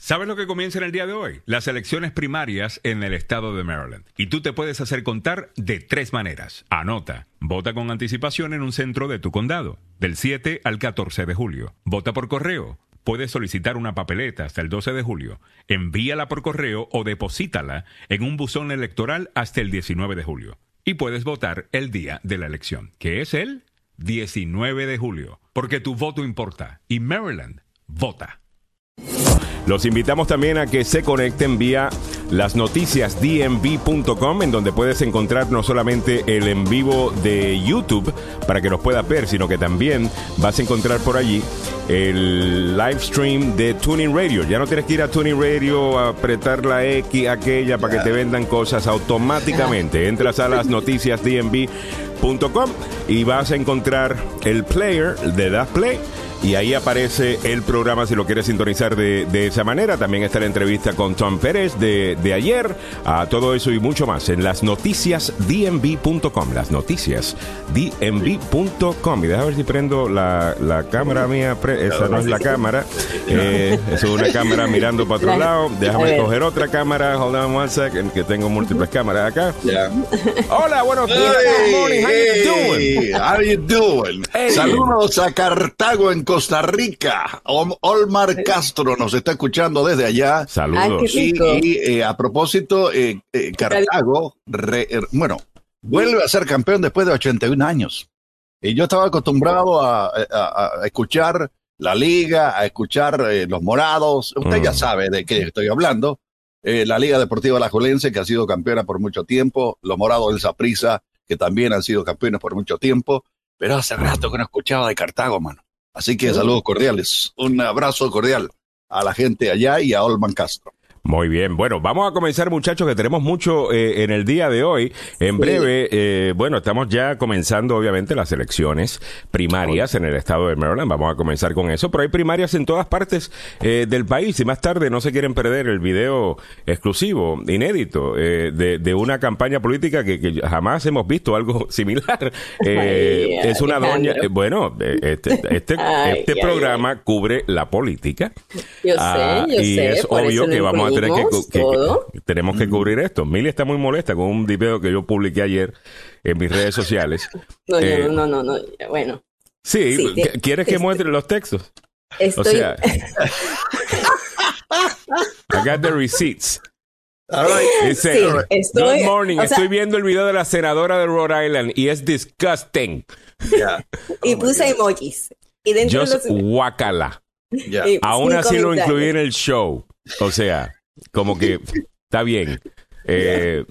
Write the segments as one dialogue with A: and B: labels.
A: ¿Sabes lo que comienza en el día de hoy? Las elecciones primarias en el estado de Maryland. Y tú te puedes hacer contar de tres maneras. Anota. Vota con anticipación en un centro de tu condado, del 7 al 14 de julio. Vota por correo. Puedes solicitar una papeleta hasta el 12 de julio. Envíala por correo o deposítala en un buzón electoral hasta el 19 de julio. Y puedes votar el día de la elección, que es el 19 de julio. Porque tu voto importa. Y Maryland vota.
B: Los invitamos también a que se conecten vía las noticias dmv.com en donde puedes encontrar no solamente el en vivo de YouTube para que nos puedas ver, sino que también vas a encontrar por allí el live stream de Tuning Radio. Ya no tienes que ir a Tuning Radio a apretar la X aquella para que te vendan cosas automáticamente. Entras a las noticias dmv.com y vas a encontrar el player de Das Play y ahí aparece el programa si lo quieres sintonizar de, de, esa manera. También está la entrevista con Tom Pérez de, de ayer. A todo eso y mucho más en las noticias dmv.com. Las noticias dmv.com. Y déjame ver si prendo la, la cámara mía. esa no es la cámara. Eh, es una cámara mirando para otro lado. Déjame coger otra cámara. Hold on one second, que tengo múltiples cámaras acá.
C: Yeah.
B: Hola, buenos días.
C: Hey,
B: Good morning. How
C: hey,
B: you doing?
C: how you doing?
B: Hey.
C: Saludos a Cartago en Costa Rica. Om- Olmar Castro nos está escuchando desde allá.
B: Saludos.
D: Ay,
C: Y, eh, a propósito, eh, eh, Cartago, re- eh, bueno, vuelve a ser campeón después de 81 años. Y yo estaba acostumbrado a, a- a escuchar la liga, a escuchar eh, los morados. Usted
B: Mm.
C: ya sabe de qué estoy hablando. Eh, la Liga Deportiva Alajuelense, que ha sido campeona por mucho tiempo. Los morados del Saprissa, que también han sido campeones por mucho tiempo. Pero hace rato que no escuchaba de Cartago, mano. Así que saludos cordiales. Un abrazo cordial a la gente allá y a Olman Castro.
B: Muy bien, bueno, vamos a comenzar muchachos que tenemos mucho eh, en el día de hoy. En breve, eh, bueno, estamos ya comenzando obviamente las elecciones primarias en el estado de Maryland, vamos a comenzar con eso, pero hay primarias en todas partes eh, del país y más tarde no se quieren perder el video exclusivo, inédito, eh, de, de una campaña política que, que jamás hemos visto algo similar. Eh,
D: Ay,
B: es una doña,
D: Alejandro.
B: bueno, este, este,
D: Ay,
B: este
D: ay,
B: programa cubre la política.
D: Yo sé,
B: Ah,
D: yo
B: y
D: sé.
B: es obvio que vamos a que, que- que- tenemos que cubrir esto. Mili está muy molesta con un video que yo publiqué ayer en mis redes sociales.
D: No,
B: Eh,
D: no, no, no, no, bueno.
B: Sí,
D: Sí,
B: ¿qu-
D: de-
B: ¿quieres que
D: este-
B: muestre los textos?
D: Estoy,
B: O sea, I got the receipts. Dice,
D: Sí, estoy-
B: Good morning,
D: o sea-
B: estoy viendo el video de la senadora de Rhode Island y es disgusting.
D: Y puse emojis. Y dentro
B: Just
D: de los
B: guacala.
D: Y
B: Aún así lo
D: comentarios.
B: incluí en el show. O sea, como que está bien. Eh,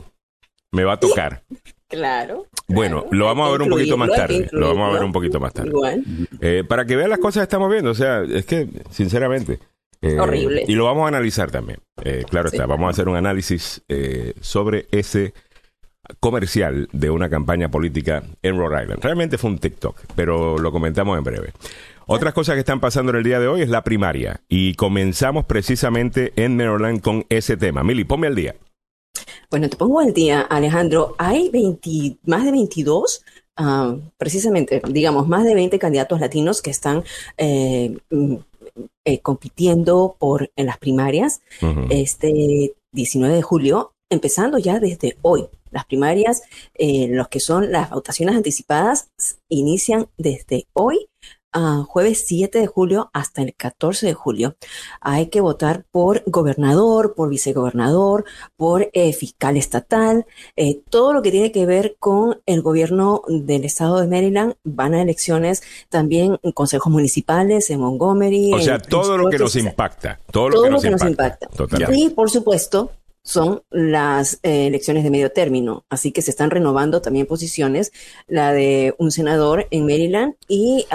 B: me va a tocar.
D: Claro.
B: Bueno,
D: claro.
B: lo vamos a ver un poquito más tarde. Lo vamos a ver un poquito más tarde.
D: Igual.
B: Eh, para que vean las cosas que estamos viendo. O sea, es que, sinceramente. eh,
D: Horrible.
B: Y lo vamos a analizar también. Eh, claro
D: Sí.
B: está. Vamos a hacer un análisis eh, sobre ese comercial de una campaña política en Rhode Island. Realmente fue un TikTok, pero lo comentamos en breve. Otras cosas que están pasando en el día de hoy es la primaria. Y comenzamos precisamente en Maryland con ese tema. Mili, ponme al día.
D: Bueno, te pongo al día, Alejandro. Hay 20, más de 22, ah, precisamente, digamos, más de 20 candidatos latinos que están eh, mm, eh, compitiendo por en las primarias este 19 de julio, empezando ya desde hoy. Las primarias, eh, los que son las votaciones anticipadas, inician desde hoy, ah, jueves 7 de julio, hasta el 14 de julio. Hay que votar por gobernador, por vicegobernador, por eh, fiscal estatal, eh, todo lo que tiene que ver con el gobierno del estado de Maryland. Van a elecciones también en consejos municipales, en Montgomery.
B: O sea,
D: en
B: todo lo que nos impacta. Todo lo
D: Todo
B: que
D: lo
B: nos
D: que nos
B: impacta.
D: impacta.
B: Totalmente.
D: y por supuesto, son las eh, elecciones de medio término, así que se están renovando también posiciones, la de un senador en Maryland y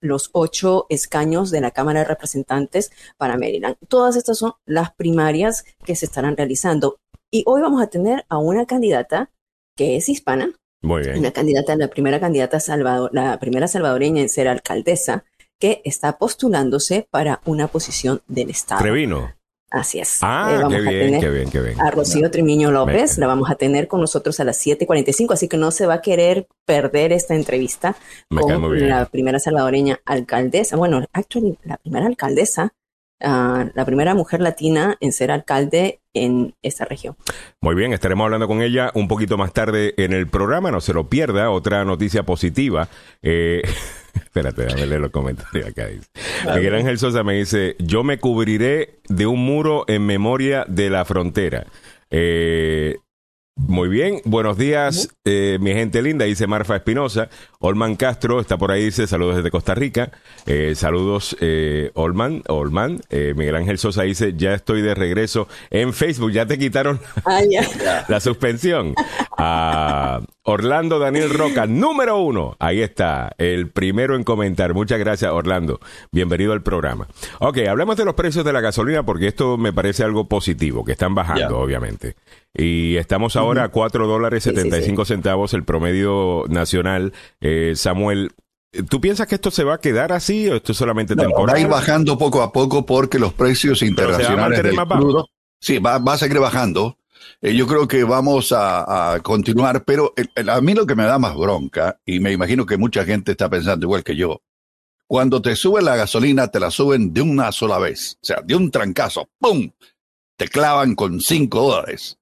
D: los ocho escaños de la Cámara de Representantes para Maryland. Todas estas son las primarias que se estarán realizando. Y hoy vamos a tener a una candidata que es hispana,
B: Muy bien.
D: una candidata, la primera candidata salvador, la primera salvadoreña en ser alcaldesa, que está postulándose para una posición del Estado.
B: Trevino.
D: Así es.
B: Ah,
D: Eh, vamos
B: qué
D: a
B: bien,
D: tener
B: qué bien, qué bien.
D: a Rocío Trimiño López,
B: Me-
D: la vamos a tener con nosotros a las 7:45, así que no se va a querer perder esta entrevista
B: Me
D: con la primera salvadoreña alcaldesa, bueno, actually, la primera alcaldesa la primera mujer latina en ser alcalde en esta región.
B: Muy bien, estaremos hablando con ella un poquito más tarde en el programa, no se lo pierda. Otra noticia positiva. Eh, espérate, déjame leer los comentarios acá. Dice. Miguel Ángel Sosa me dice, yo me cubriré de un muro en memoria de la frontera. Eh, muy bien, buenos días, eh, mi gente linda, dice Marfa Espinosa. Olman Castro está por ahí, dice saludos desde Costa Rica. Eh, saludos, eh, Olman, Olman. Eh, Miguel Ángel Sosa dice, ya estoy de regreso en Facebook, ya te quitaron
D: Ah,
B: la suspensión. A Orlando Daniel Roca, número uno. Ahí está, el primero en comentar. Muchas gracias, Orlando. Bienvenido al programa. Ok, hablemos de los precios de la gasolina porque esto me parece algo positivo, que están bajando, obviamente. Y estamos ahora a 4 dólares
D: Sí, sí,
B: 75 centavos el promedio nacional. Eh, Samuel, ¿tú piensas que esto se va a quedar así o esto es solamente
C: No,
B: temporal?
C: va a ir bajando poco a poco porque los precios
B: se va a
C: internacionales
B: mantener
C: del crudo, sí, va, va a seguir bajando. Eh, yo creo que vamos a, continuar, pero el- el- a mí lo que me da más bronca, y me imagino que mucha gente está pensando igual que yo, cuando te sube la gasolina, te la suben de una sola vez, o sea, de un trancazo, ¡pum! Te clavan con cinco dólares.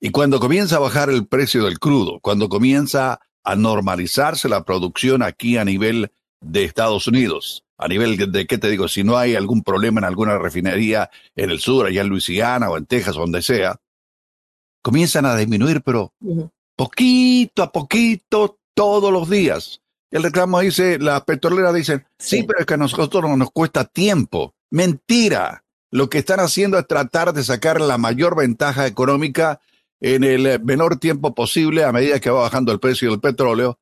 C: Y cuando comienza a bajar el precio del crudo, cuando comienza a normalizarse la producción aquí a nivel de Estados Unidos, a nivel de, de, qué te digo, si no hay algún problema en alguna refinería en el sur, allá en Luisiana o en Texas, donde sea, comienzan a disminuir, pero poquito a poquito, todos los días. El reclamo dice, las petroleras dicen, sí,
D: Sí.
C: pero es que a nosotros no nos cuesta tiempo. Mentira. Lo que están haciendo es tratar de sacar la mayor ventaja económica en el menor tiempo posible a medida que va bajando el precio del petróleo.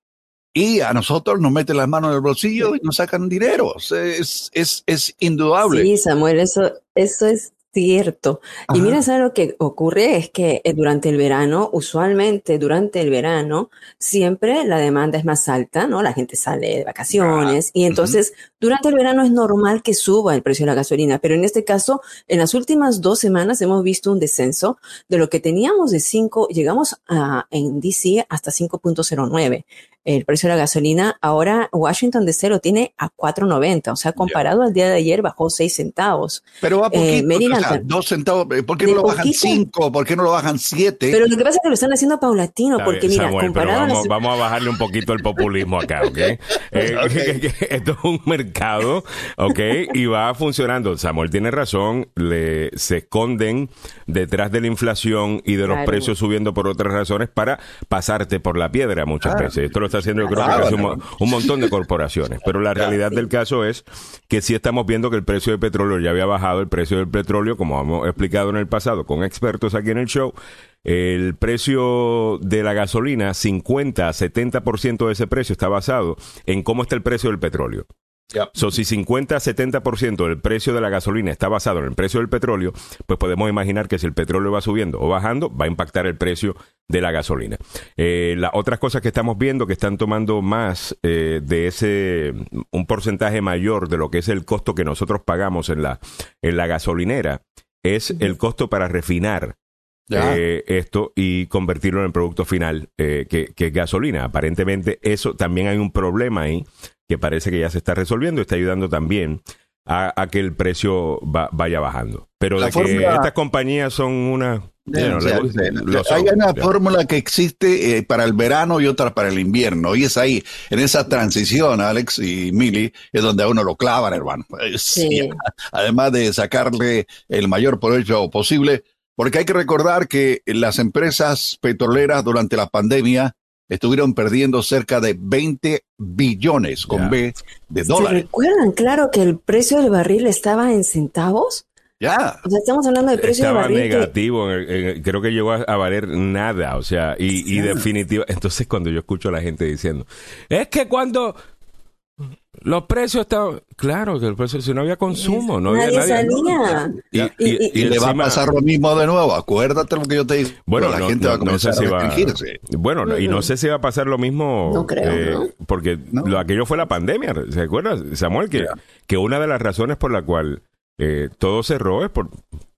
C: Y a nosotros nos meten las manos en el bolsillo y nos sacan dinero. Es, es, es indudable.
D: Sí, Samuel, eso, eso es cierto. Y mira, ¿sabes lo que ocurre? Es que eh, durante el verano, usualmente durante el verano, siempre la demanda es más alta, ¿no? La gente sale de vacaciones y entonces durante el verano es normal que suba el precio de la gasolina, pero en este caso, en las últimas dos semanas hemos visto un descenso de lo que teníamos de 5, llegamos a, en DC hasta 5.09 el precio de la gasolina. Ahora Washington DC lo tiene a 4.90, o sea, comparado al día de ayer bajó 6 centavos.
C: Pero va
D: Eh,
C: poquito,
D: Maryland,
C: o sea, dos centavos. eh, ¿Por qué no lo bajan
D: poquito.
C: cinco? ¿Por qué no lo bajan siete?
D: Pero lo que pasa es que lo están haciendo paulatino,
B: Está
D: porque
B: bien,
D: mira,
B: Samuel, pero
D: comparado a
B: vamos,
D: las-
B: vamos a bajarle un poquito el populismo acá, ¿ok? Eh, esto es un mercado, ¿ok? Y va funcionando. Samuel tiene razón, le, se esconden detrás de la inflación y de los
D: Claro.
B: precios subiendo por otras razones para pasarte por la piedra muchas
C: Claro.
B: veces. Esto lo está haciendo yo creo que casi un montón de corporaciones. Pero la realidad del caso es que sí estamos viendo que el precio del petróleo ya había bajado, el precio del petróleo, como hemos explicado en el pasado con expertos aquí en el show, el precio de la gasolina, 50 a 70% de ese precio está basado en cómo está el precio del petróleo.
C: Ya.
B: So, si 50 a 70% del precio de la gasolina está basado en el precio del petróleo, pues podemos imaginar que si el petróleo va subiendo o bajando, va a impactar el precio de la gasolina. Eh, las otras cosas que estamos viendo que están tomando más eh, de ese, un porcentaje mayor de lo que es el costo que nosotros pagamos en la, en la gasolinera, es el costo para refinar. Eh, esto y convertirlo en el producto final, eh, que, que es gasolina. Aparentemente, eso también hay un problema ahí que parece que ya se está resolviendo y está ayudando también a, a que el precio va- vaya bajando. Pero
C: La
B: de que
C: fórmula-
B: estas compañías son una... Bueno, lo son,
C: hay una
B: ya.
C: fórmula que existe eh, para el verano y otra para el invierno. Y es ahí, en esa transición, Alex y Mili, es donde a uno lo clavan, hermano.
D: Sí.
C: Además de sacarle el mayor provecho posible, porque hay que recordar que las empresas petroleras durante la pandemia estuvieron perdiendo cerca de 20 billones con. B de
D: ¿Se
C: dólares.
D: recuerdan, claro, que el precio del barril estaba en centavos?
C: Ya.
D: O sea, estamos hablando del precio del
B: Estaba
D: barril. que-
B: negativo, en el- en el- creo que llegó a, a valer nada, o sea, y, y definitiva. Entonces, cuando yo escucho a la gente diciendo, es que cuando los precios estaban, claro, que el precio, si no había consumo, no había
D: Nadie salía.
B: Y,
D: Y-
B: y-
D: y-
C: Y, le va a pasar lo mismo de nuevo. Acuérdate lo que yo te digo.
B: Bueno,
C: la
B: no,
C: gente
B: no-
C: va a
B: no
C: comenzar
B: sé si
C: a
B: va, bueno, no- y no sé si va a pasar lo mismo.
D: No creo, ¿no?
B: Porque
C: No.
B: lo, aquello fue la pandemia, ¿se acuerdan, Samuel? Que, que una de las razones por la cual eh, todo cerró es por,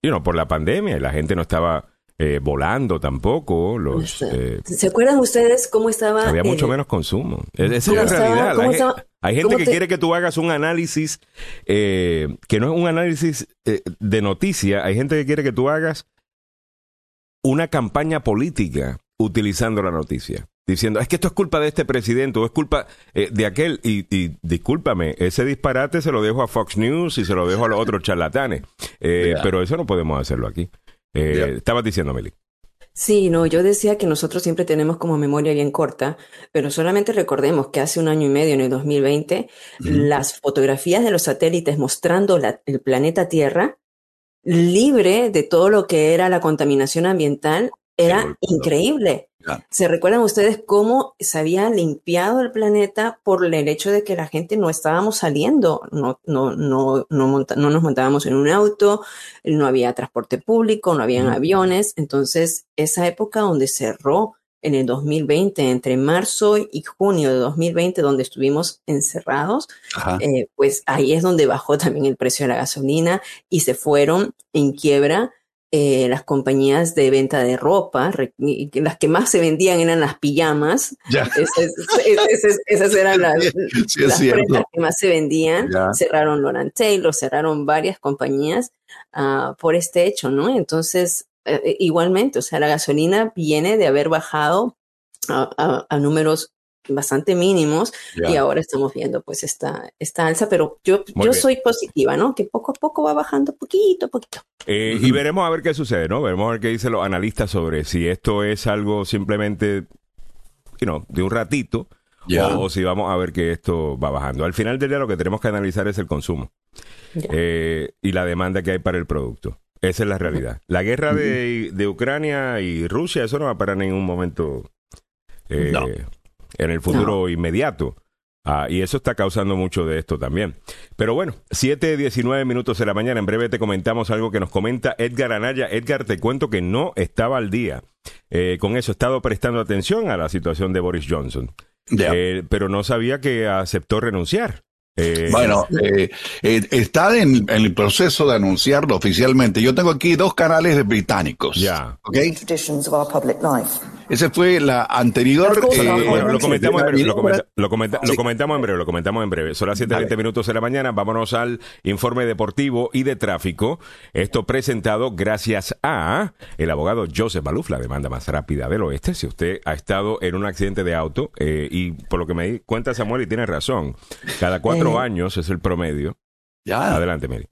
B: you know, por la pandemia y la gente no estaba eh, volando tampoco, los, eh,
D: ¿Se acuerdan ustedes cómo estaba?
B: había mucho
D: el-
B: menos consumo. Esa es la
D: estaba-
B: realidad. la
D: estaba-
B: Hay gente que quiere que tú hagas un análisis, eh, que no es un análisis eh, de noticia, hay gente que quiere que tú hagas una campaña política utilizando la noticia. Diciendo, es que esto es culpa de este presidente o es culpa eh, de aquel. Y, y, discúlpame, ese disparate se lo dejo a Fox News y se lo dejo a los otros charlatanes. Pero eso no podemos hacerlo aquí. Estabas diciendo, Meli.
D: Sí, no, yo decía que nosotros siempre tenemos como memoria bien corta, pero solamente recordemos que hace un año y medio, en el 2020, las fotografías de los satélites mostrando el planeta Tierra libre de todo lo que era la contaminación ambiental era increíble. ¿Se recuerdan ustedes cómo se había limpiado el planeta por el hecho de que la gente no estábamos saliendo, no, no, no, no, no nos montábamos en un auto, no había transporte público, no habían aviones? Entonces, esa época donde cerró en el 2020, entre marzo y junio de 2020, donde estuvimos encerrados, eh, pues ahí es donde bajó también el precio de la gasolina y se fueron en quiebra eh, las compañías de venta de ropa, las que más se vendían eran las pijamas. Esas, eran las, prendas que más se vendían. Cerraron Laurent Taylor, cerraron varias compañías uh, por este hecho, ¿no? Entonces, eh, igualmente, o sea, la gasolina viene de haber bajado a, a números bastante mínimos y ahora estamos viendo pues esta, esta alza, pero yo, yo soy positiva, ¿no? Que poco a poco va bajando poquito a poquito.
B: Eh, y veremos a ver qué sucede, ¿no? Veremos a ver qué dicen los analistas sobre si esto es algo simplemente, you know, de un ratito o, si vamos a ver que esto va bajando. Al final del día lo que tenemos que analizar es el consumo eh, y la demanda que hay para el producto. Esa es la realidad. La guerra de, de Ucrania y Rusia, eso no va a parar en ningún momento. Eh, no en el futuro inmediato. Ah, y eso está causando mucho de esto también. Pero bueno, 7, 19 minutos de la mañana. En breve te comentamos algo que nos comenta Edgar Anaya. Edgar, te cuento que no estaba al día. Eh, con eso he estado prestando atención a la situación de Boris Johnson. Eh, pero no sabía que aceptó renunciar.
C: Eh, bueno, eh, eh, está en, el proceso de anunciarlo oficialmente. Yo tengo aquí dos canales británicos. Ya. Ese fue la anterior.
B: lo, comentamos en breve, lo, comentamos en breve, lo comentamos en breve. Son las 7:20 minutos de la mañana. Vámonos al informe deportivo y de tráfico. Esto presentado gracias a el abogado Joseph Baluf, la demanda más rápida del oeste. Si usted ha estado en un accidente de auto, y por lo que me di cuenta Samuel, y tiene razón, cada cuatro años es el promedio. Ya. Adelante, Mary.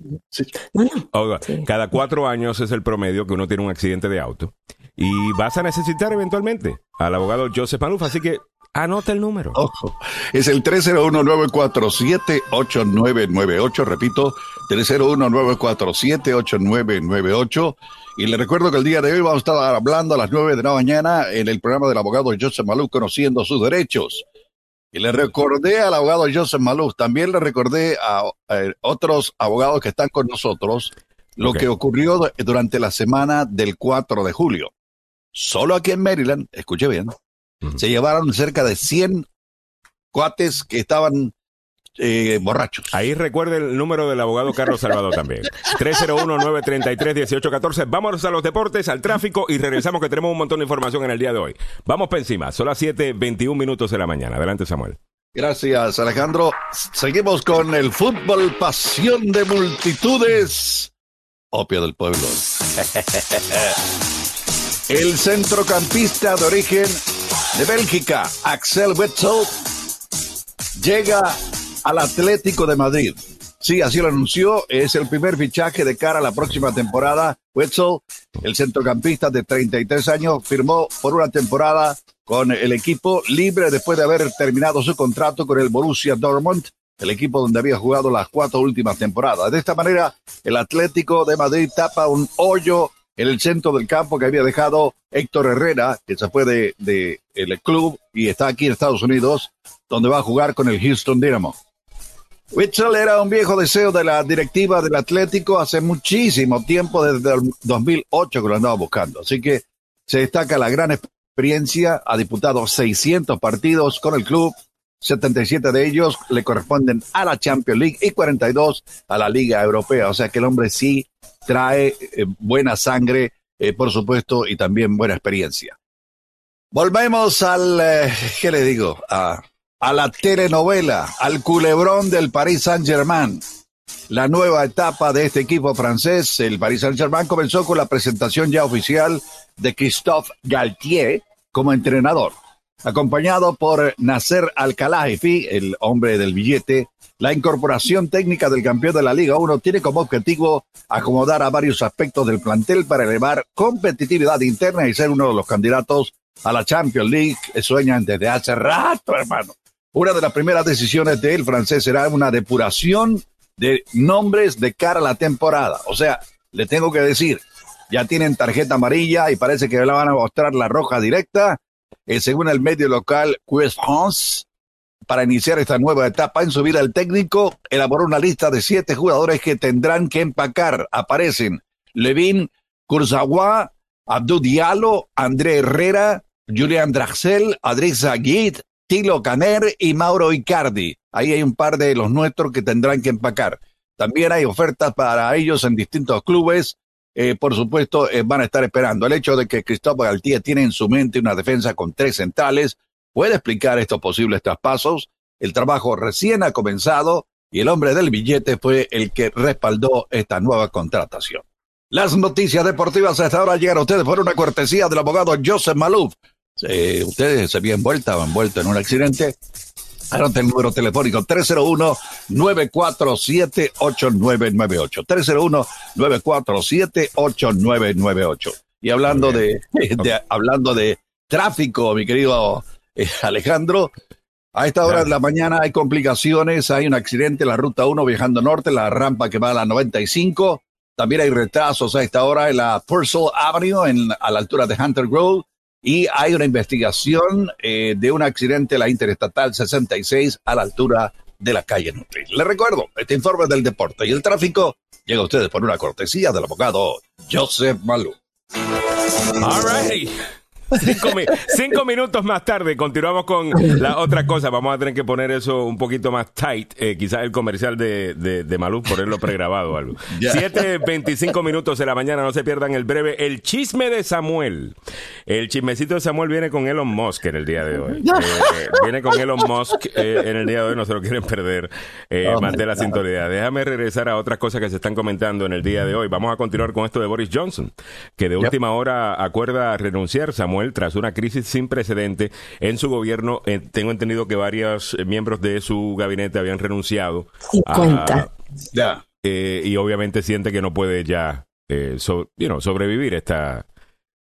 B: Cada cuatro años es el promedio que uno tiene un accidente de auto. Y vas a necesitar eventualmente al abogado Joseph Maluf, así que anota el número.
C: Ojo, es el 301-947-8998, repito, 301-947-8998. Y le recuerdo que el día de hoy vamos a estar hablando a las 9 de la mañana en el programa del abogado Joseph Maluf, conociendo sus derechos. Y le recordé al abogado Joseph Maluf, también le recordé a, otros abogados que están con nosotros lo que ocurrió durante la semana del 4 de julio. Solo aquí en Maryland, escuche bien, se llevaron cerca de 100 cuates que estaban eh, borrachos.
B: Ahí recuerde el número del abogado Carlos Salvador también. 301-933-1814. Vámonos a los deportes, al tráfico y regresamos que tenemos un montón de información en el día de hoy. Vamos para encima. Son las 7:21 minutos de la mañana. Adelante, Samuel.
C: Gracias, Alejandro. Seguimos con el fútbol, pasión de multitudes. Opio del pueblo. el centrocampista de origen de Bélgica, Axel Wetzel, llega al Atlético de Madrid. Sí, así lo anunció. Es el primer fichaje de cara a la próxima temporada. Wetzel, el centrocampista de 33 años, firmó por una temporada con el equipo libre después de haber terminado su contrato con el Borussia Dortmund, el equipo donde había jugado las cuatro últimas temporadas. De esta manera, el Atlético de Madrid tapa un hoyo en el centro del campo que había dejado Héctor Herrera, que se fue de, de el club y está aquí en Estados Unidos, donde va a jugar con el Houston Dynamo. Witzel era un viejo deseo de la directiva del Atlético hace muchísimo tiempo, desde el 2008 que lo andaba buscando. Así que se destaca la gran experiencia, ha disputado 600 partidos con el club, 77 de ellos le corresponden a la Champions League y 42 a la Liga Europea. O sea que el hombre sí trae eh, buena sangre, eh, por supuesto, y también buena experiencia. Volvemos al, eh, ¿qué le digo? A la telenovela, al culebrón del Paris Saint-Germain. La nueva etapa de este equipo francés, el Paris Saint-Germain, comenzó con la presentación ya oficial de Christophe Galtier como entrenador. Acompañado por Nasser Al-Khelaifi, el hombre del billete, la incorporación técnica del campeón de la Liga 1 tiene como objetivo acomodar a varios aspectos del plantel para elevar competitividad interna y ser uno de los candidatos a la Champions League sueñan desde hace rato, hermano. Una de las primeras decisiones del francés será una depuración de nombres de cara a la temporada. O sea, le tengo que decir, ya tienen tarjeta amarilla y parece que le van a mostrar la roja directa. Eh, según el medio local Quest France, para iniciar esta nueva etapa en su vida, el técnico elaboró una lista de siete jugadores que tendrán que empacar. Aparecen Levin Kurzawa, Abdou Diallo, André Herrera, Julian Draxel, Adrisa Guit, Tilo Caner y Mauro Icardi. Ahí hay un par de los nuestros que tendrán que empacar. También hay ofertas para ellos en distintos clubes. Eh, por supuesto, eh, van a estar esperando. El hecho de que Cristóbal Galtier tiene en su mente una defensa con tres centrales puede explicar estos posibles traspasos. El trabajo recién ha comenzado y el hombre del billete fue el que respaldó esta nueva contratación. Las noticias deportivas hasta ahora llegan a ustedes por una cortesía del abogado Joseph Malouf ustedes se habían vuelto, han vuelto en un accidente. Anote el número telefónico 301-947-8998. 301-947-8998. Y hablando de, de, hablando de tráfico, mi querido eh, Alejandro, a esta hora de la mañana hay complicaciones, hay un accidente en la ruta 1 viajando norte, la rampa que va a la 95. También hay retrasos a esta hora en la Purcell Avenue, en, a la altura de Hunter Grove y hay una investigación eh, de un accidente en la Interestatal 66 a la altura de la calle Nutri. Le recuerdo, este informe del deporte y el tráfico llega a ustedes por una cortesía del abogado Joseph Malou.
B: All Cinco, minutos más tarde continuamos con la otra cosa. Vamos a tener que poner eso un poquito más tight. Eh, quizás el comercial de, de, de Malú, ponerlo pregrabado o algo. Siete, veinticinco minutos de la mañana. No se pierdan el breve. El chisme de Samuel. El chismecito de Samuel viene con Elon Musk en el día de hoy. Eh, viene con Elon Musk eh, en el día de hoy. No se lo quieren perder. Eh, oh, la sintonía. Déjame regresar a otras cosas que se están comentando en el día de hoy. Vamos a continuar con esto de Boris Johnson, que de última hora acuerda renunciar. Samuel tras una crisis sin precedente en su gobierno. Eh, tengo entendido que varios eh, miembros de su gabinete habían renunciado.
D: 50.
B: Eh, y obviamente siente que no puede ya sobrevivir esta,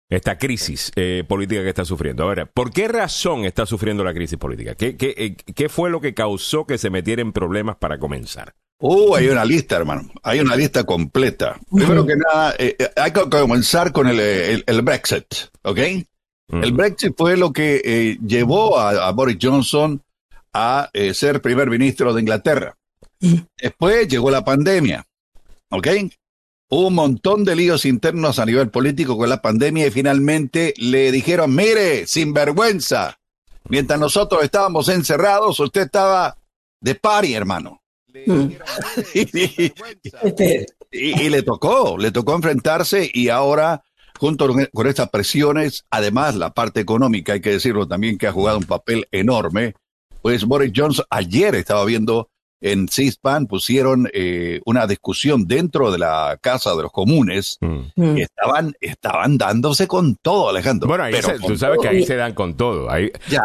B: esta crisis política que está sufriendo. Ahora, ¿por qué razón está sufriendo la crisis política? ¿Qué, qué, qué fue lo que causó que se metiera en problemas para comenzar?
C: Uh, hay una lista, hermano. Hay una lista completa. Primero que nada, hay que comenzar con el, el Brexit, ¿ok? El Brexit fue lo que eh, llevó a, Boris Johnson a eh, ser primer ministro de Inglaterra. Después llegó la pandemia, ¿ok? Hubo un montón de líos internos a nivel político con la pandemia y finalmente le dijeron, mire, sinvergüenza, mientras nosotros estábamos encerrados, usted estaba de pari, hermano. y, le tocó, le tocó enfrentarse y ahora junto con estas presiones, además la parte económica, hay que decirlo también, que ha jugado un papel enorme, pues Boris Johnson ayer estaba viendo en CISPAN, pusieron eh, una discusión dentro de la Casa de los Comunes, mm. mm. estaban, estaban dándose con todo, Alejandro.
B: Bueno, ahí tú sabes que ahí se dan con todo.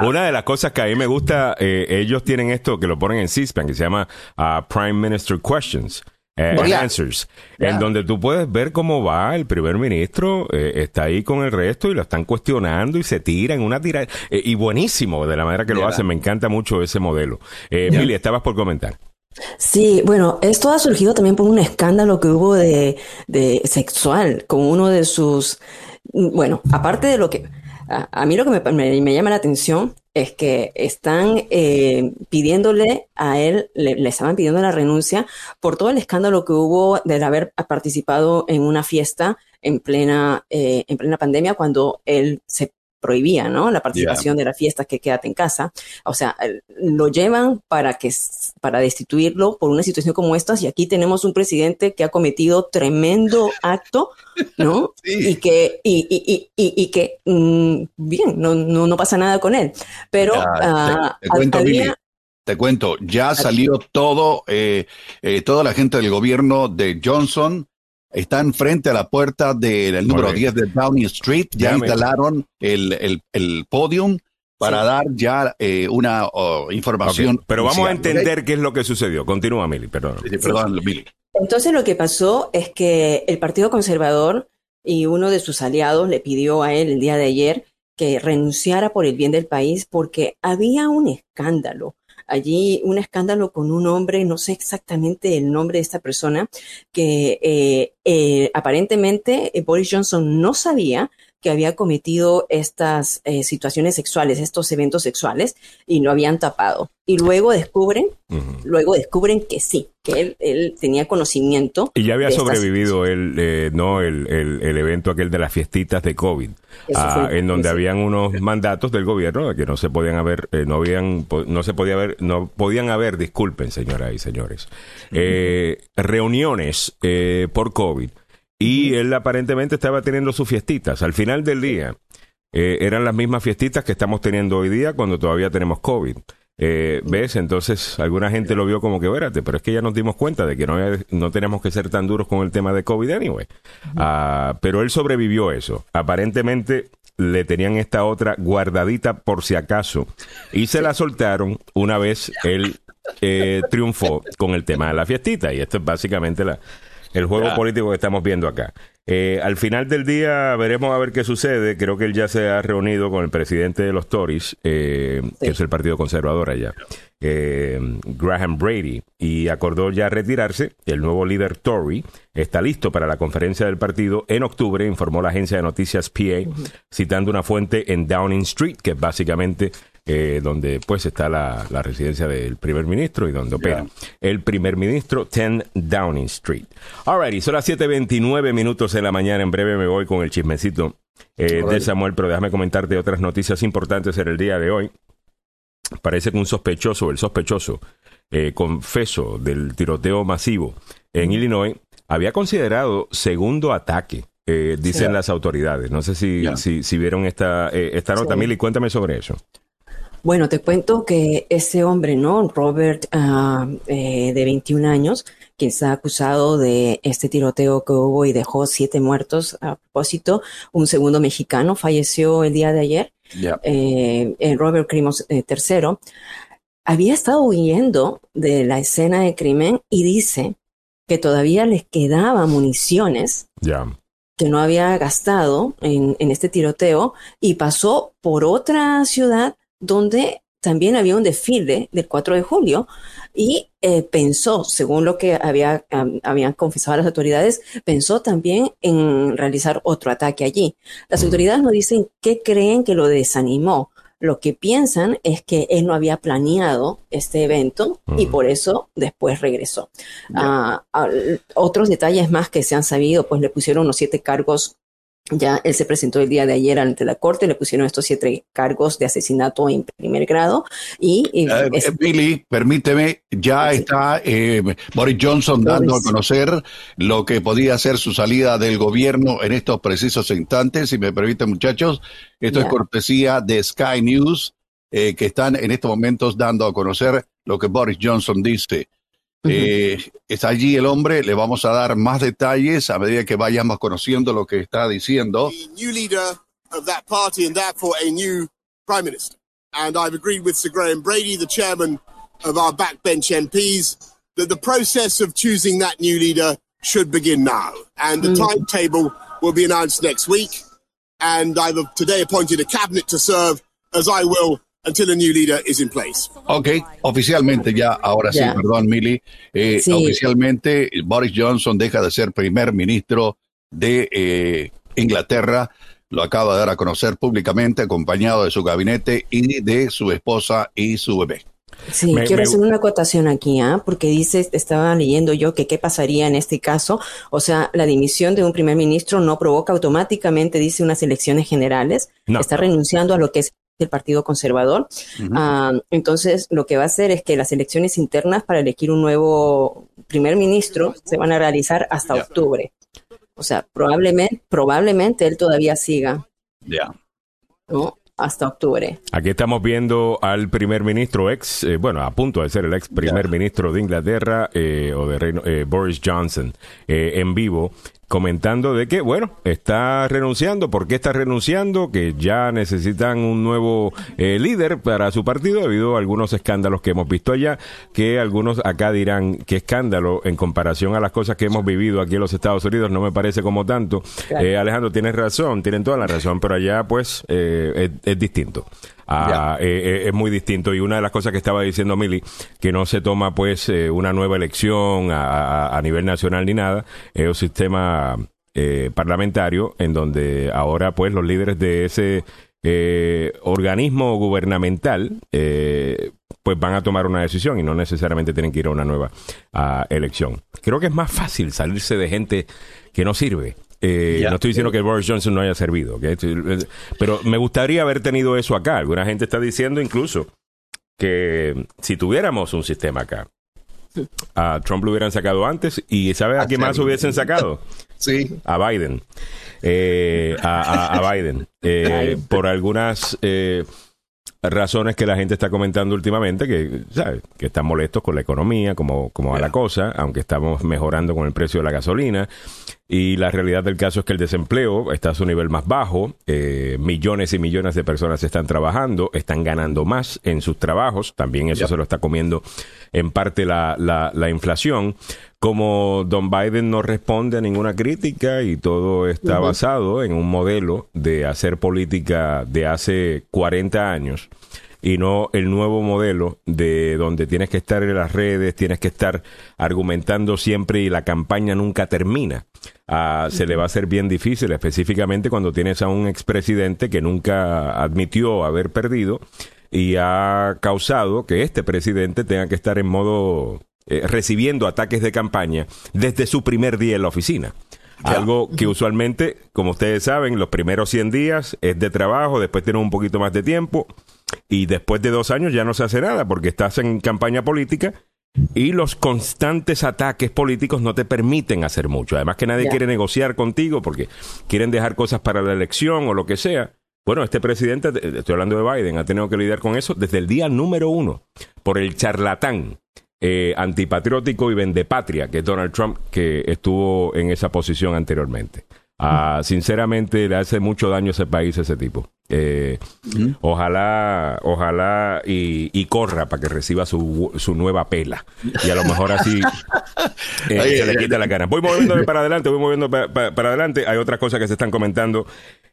B: una de las cosas que a mí me gusta, eh, ellos tienen esto que lo ponen en CISPAN, que se llama uh, Prime Minister Questions. Eh, answers, en donde tú puedes ver cómo va el primer ministro, eh, está ahí con el resto y lo están cuestionando y se tiran una tira eh, y buenísimo de la manera que lo hacen, me encanta mucho ese modelo. Eh, estabas por comentar.
D: Sí, bueno, esto ha surgido también por un escándalo que hubo de, de sexual con uno de sus, bueno, aparte de lo que, a, mí lo que me, me llama la atención es que están eh, pidiéndole a él, le, estaban pidiendo la renuncia por todo el escándalo que hubo de haber participado en una fiesta en plena, eh, en plena pandemia cuando él se prohibía, ¿no? La participación de las fiestas que quédate en casa. O sea, lo llevan para que para destituirlo por una situación como esta y aquí tenemos un presidente que ha cometido tremendo acto, ¿no? Y que y, y, y, y que mm, bien, no, no, no, pasa nada con él. Pero
C: uh, te, cuento, te cuento, ya salió todo, eh, eh, toda la gente del gobierno de Johnson está enfrente a la puerta del número 10 de Downing Street, ya, instalaron el, el, el podium para dar ya eh, una información.
B: Pero vamos a entender qué es lo que sucedió. Continúa, Mili, perdón.
C: perdón, Mili.
D: Entonces lo que pasó es que el Partido Conservador y uno de sus aliados le pidió a él el día de ayer que renunciara por el bien del país porque había un escándalo. Allí un escándalo con un hombre, no sé exactamente el nombre de esta persona, que eh, eh, aparentemente Boris Johnson no sabía que había cometido estas eh, situaciones sexuales, estos eventos sexuales, y lo habían tapado. Y luego descubren, luego descubren que sí, que él, tenía conocimiento.
B: Y ya había sobrevivido él, eh, no el, el, evento aquel de las fiestitas de COVID, ah, en donde habían unos mandatos del gobierno que no se podían haber, eh, no habían, no se podía haber, no podían haber, disculpen señoras y señores, reuniones por COVID y él aparentemente estaba teniendo sus fiestitas. Al final del día, eh, eran las mismas fiestitas que estamos teniendo hoy día cuando todavía tenemos COVID. Eh, ¿Ves? Entonces, alguna gente lo vio como que, espérate, pero es que ya nos dimos cuenta de que no, no tenemos que ser tan duros con el tema de COVID anyway. Ah, pero él sobrevivió eso. Aparentemente le tenían esta otra guardadita por si acaso y se la soltaron una vez él eh, triunfó con el tema de la fiestita. Y esto es básicamente la, el juego político que estamos viendo acá. Eh, al final del día veremos a ver qué sucede. Creo que él ya se ha reunido con el presidente de los Tories, eh, que es el Partido Conservador allá, eh, Graham Brady, y acordó ya retirarse. El nuevo líder Tory está listo para la conferencia del partido en octubre, informó la agencia de noticias PA, citando una fuente en Downing Street, que es básicamente eh, donde pues está la, residencia del primer ministro y donde opera el primer ministro 10 Downing Street. Alrighty, son las 7.29 minutos de la mañana. En breve me voy con el chismecito eh, de Samuel, pero déjame comentarte otras noticias importantes en el día de hoy. Parece que un sospechoso, el sospechoso, eh, confeso del tiroteo masivo en Illinois, había considerado segundo ataque dicen las autoridades. No sé si, si, vieron esta, esta nota, Mili, cuéntame sobre eso.
D: Bueno, te cuento que ese hombre, ¿no? Robert, eh, de 21 años, quien está acusado de este tiroteo que hubo y dejó siete muertos a propósito, un segundo mexicano falleció el día de ayer, eh, Robert Crimos III, eh, había estado huyendo de la escena de crimen y dice que todavía les quedaba municiones. que no había gastado en, en, este tiroteo y pasó por otra ciudad donde también había un desfile del 4 de julio y eh, pensó, según lo que había, habían confesado las autoridades, pensó también en realizar otro ataque allí. Las autoridades no dicen qué creen que lo desanimó. Lo que piensan es que él no había planeado este evento y por eso después regresó. Ah, otros detalles más que se han sabido, pues le pusieron unos siete cargos ya él se presentó el día de ayer ante la corte, le pusieron estos siete cargos de asesinato en primer grado y...
C: Eh, Billy, permíteme, ya está eh, Boris Johnson dando a conocer lo que podía ser su salida del gobierno en estos precisos instantes, si me permiten muchachos, esto es cortesía de Sky News, eh, que están en estos momentos dando a conocer lo que Boris Johnson dice. Eh, está allí el hombre, le vamos a dar más detalles a medida que vayamos conociendo lo que está diciendo. new leader of that party and therefore a new prime minister. And I've agreed with Sir Graham Brady, the chairman of our backbench MPs, that the process of choosing that new leader should begin now. And the mm. timetable will be announced next week. And I've today appointed a cabinet to serve as I will until a new leader is in place. Ok, oficialmente ya, ahora sí, perdón, Mili, eh, oficialmente Boris Johnson deja de ser primer ministro de eh, Inglaterra. Lo acaba de dar a conocer públicamente, acompañado de su gabinete y de su esposa y su bebé.
D: Sí,
B: Me-
D: quiero
B: me-
D: hacer una acotación aquí, ¿ah? Porque dice, estaba leyendo yo que qué pasaría en este caso. O sea, la dimisión de un primer ministro no provoca automáticamente, dice, unas elecciones generales.
B: No.
D: Está renunciando a lo que es el Partido Conservador. Ah, entonces, lo que va a hacer es que las elecciones internas para elegir un nuevo primer ministro se van a realizar hasta octubre. O sea, probablemente, probablemente él todavía siga,
C: Ya.
D: ¿no? Hasta octubre.
B: Aquí estamos viendo al primer ministro ex, eh, bueno, a punto de ser el ex primer ministro de Inglaterra eh, o de Reino, eh, Boris Johnson eh, en vivo comentando de que, bueno, está renunciando. ¿Por qué está renunciando? Que ya necesitan un nuevo eh, líder para su partido debido a algunos escándalos que hemos visto allá, que algunos acá dirán que escándalo en comparación a las cosas que hemos vivido aquí en los Estados Unidos no me parece como tanto.
D: Claro.
B: Eh, Alejandro, tienes razón, tienen toda la razón, pero allá pues eh, es, es distinto. Ah, eh, eh, es muy distinto. Y una de las cosas que estaba diciendo Mili que no se toma pues eh, una nueva elección a, a- a nivel nacional ni nada es un sistema eh, parlamentario en donde ahora pues los líderes de ese eh, organismo gubernamental eh, pues van a tomar una decisión y no necesariamente tienen que ir a una nueva ah, elección. Creo que es más fácil salirse de gente que no sirve eh, no estoy diciendo que Boris Johnson no haya servido, ¿ok? pero me gustaría haber tenido eso acá. Alguna gente está diciendo incluso que si tuviéramos un sistema acá, a Trump lo hubieran sacado antes y ¿sabes a quién más hubiesen sacado?
C: Sí.
B: a Biden. Eh, a, a- a Biden. Eh, por algunas eh, razones que la gente está comentando últimamente, que, ¿sabes? que están molestos con la economía, como, como va la cosa, aunque estamos mejorando con el precio de la gasolina. Y la realidad del caso es que el desempleo está a su nivel más bajo, eh, millones y millones de personas están trabajando, están ganando más en sus trabajos, también eso se lo está comiendo en parte la, la, la inflación. Como Don Biden no responde a ninguna crítica y todo está basado en un modelo de hacer política de hace 40 años y no el nuevo modelo de donde tienes que estar en las redes, tienes que estar argumentando siempre y la campaña nunca termina. Ah, se le va a hacer bien difícil, específicamente cuando tienes a un expresidente que nunca admitió haber perdido y ha causado que este presidente tenga que estar en modo eh, recibiendo ataques de campaña desde su primer día en la oficina. Algo que usualmente, como ustedes saben, los primeros 100 días es de trabajo, después tienes un poquito más de tiempo y después de dos años ya no se hace nada porque estás en campaña política y los constantes ataques políticos no te permiten hacer mucho. Además que nadie
D: Ya.
B: quiere negociar contigo porque quieren dejar cosas para la elección o lo que sea. Bueno, este presidente, eh, estoy hablando de Biden, ha tenido que lidiar con eso desde el día número uno por el charlatán eh, antipatriótico y vendepatria que es Donald Trump, que estuvo en esa posición anteriormente. Ah, sinceramente, le hace mucho daño a ese país ese tipo. Eh, Ojalá, ojalá y, y corra para que reciba su, su nueva pela. Y a lo mejor así eh, se le quita la cara. Voy moviéndome para adelante, voy moviendo pa- pa- para adelante. Hay otras cosas que se están comentando.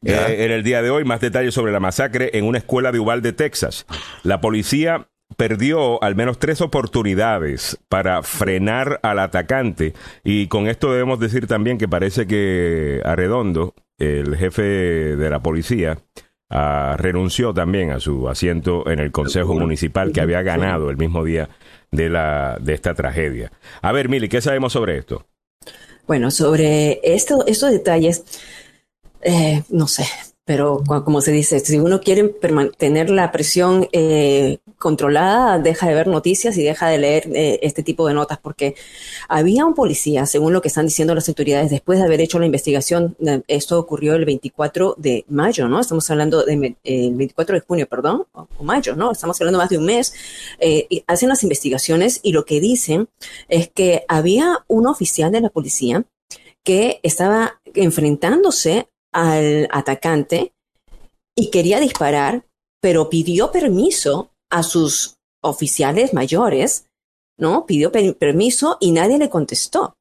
B: Eh, en el día de hoy. Más detalles sobre la masacre en una escuela de Uvalde, Texas. La policía perdió al menos tres oportunidades para frenar al atacante y con esto debemos decir también que parece que Arredondo, el jefe de la policía, ah, renunció también a su asiento en el Consejo Municipal que había ganado el mismo día de, la, de esta tragedia. A ver, Mili, ¿qué sabemos sobre esto?
D: Bueno, sobre esto, estos detalles, eh, no sé, pero como se dice, si uno quiere mantener la presión eh, controlada, deja de ver noticias y deja de leer eh, este tipo de notas, porque había un policía, según lo que están diciendo las autoridades, después de haber hecho la investigación, eh, esto ocurrió el 24 de mayo, ¿no? Estamos hablando del de, eh, el 24 de junio, perdón, o, o mayo, ¿no? Estamos hablando más de un mes. Eh, y hacen las investigaciones y lo que dicen es que había un oficial de la policía que estaba enfrentándose al atacante y quería disparar, pero pidió permiso a sus oficiales mayores, ¿no? Pidió per- permiso y nadie le contestó.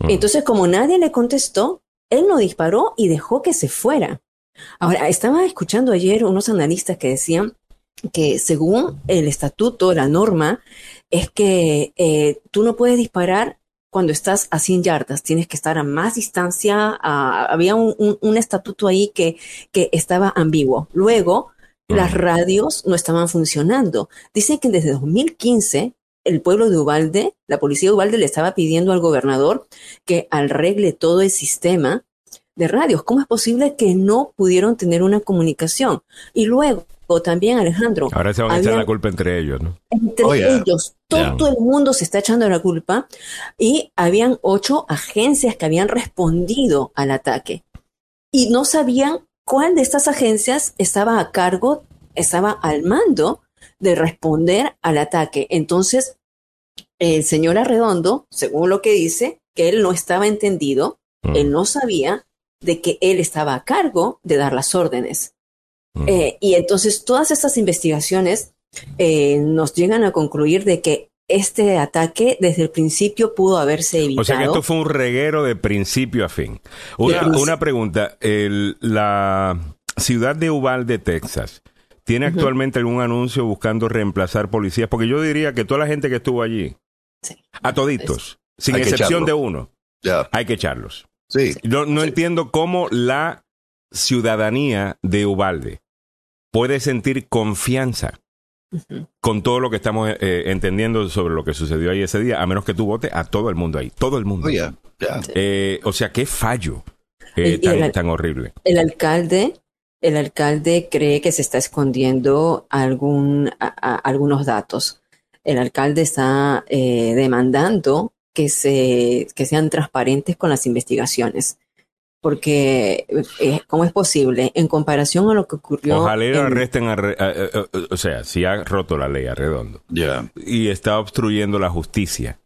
B: Mm.
D: Entonces, como nadie le contestó, él no disparó y dejó que se fuera. Ahora, estaba escuchando ayer unos analistas que decían que según el estatuto, la norma, es que eh, tú no puedes disparar cuando estás a 100 yardas, tienes que estar a más distancia. a- había un, un- un estatuto ahí que, que estaba ambiguo. Luego, Las radios no estaban funcionando. Dicen que desde 2015 el pueblo de Ubalde, la policía de Ubalde le estaba pidiendo al gobernador que arregle todo el sistema de radios. ¿Cómo es posible que no pudieron tener una comunicación? Y luego también, Alejandro,
B: Ahora se van a echar
D: había-
B: la culpa entre ellos, ¿no?
D: entre
C: Oh, yeah.
D: ellos, todo
B: Yeah.
D: el mundo se está echando la culpa y habían ocho agencias que habían respondido al ataque y no sabían cuál de estas agencias estaba a cargo, estaba al mando de responder al ataque. Entonces, el señor Arredondo, según lo que dice, que él no estaba entendido,
B: Mm.
D: él no sabía de que él estaba a cargo de dar las órdenes.
B: Mm.
D: Eh, y entonces todas estas investigaciones eh, nos llegan a concluir de que este ataque desde el principio pudo haberse evitado.
B: O sea que esto fue un reguero de principio a fin. Una, pregunta. el- la ciudad de Uvalde, Texas, ¿tiene actualmente algún anuncio buscando reemplazar policías? Porque yo diría que toda la gente que estuvo allí,
D: Sí.
B: a toditos, sin excepción
C: echarlo.
B: de uno, hay que echarlos.
C: sí.
B: Yo no
C: Sí.
B: entiendo cómo la ciudadanía de Ubalde puede sentir confianza con todo lo que estamos eh, entendiendo sobre lo que sucedió ahí ese día, a menos que tú votes a todo el mundo ahí, todo el mundo. Eh, o sea, qué fallo eh, tan,
D: el-
B: tan horrible.
D: El alcalde, el alcalde cree que se está escondiendo algún, a- a- algunos datos. El alcalde está eh, demandando que se, que sean transparentes con las investigaciones. Porque, eh, ¿cómo es posible? En comparación a lo que ocurrió.
B: Ojalá lo
D: en-
B: arresten, a Re- a- a- a- o sea, si ha roto la ley a Redondo
C: Ya.
B: y está obstruyendo la justicia,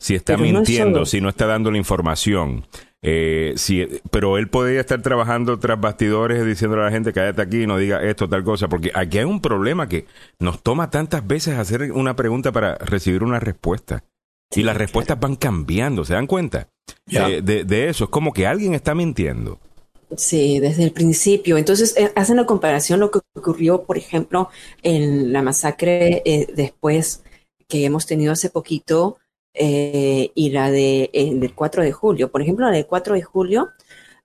B: si está
D: Pero no es
B: mintiendo,
D: solo-
B: si no está dando la información, eh, si, pero él podría estar trabajando tras bastidores diciéndole a la gente cállate aquí y no diga esto, tal cosa, porque aquí hay un problema que nos toma tantas veces hacer una pregunta para recibir una respuesta. Y las respuestas van cambiando, ¿se dan cuenta? Eh, de, de eso, es como que alguien está mintiendo.
D: Sí, desde el principio. Entonces, eh, hacen la comparación lo que ocurrió, por ejemplo, en la masacre eh, después que hemos tenido hace poquito eh, y la de, eh, del 4 de julio. Por ejemplo, la del 4 de julio,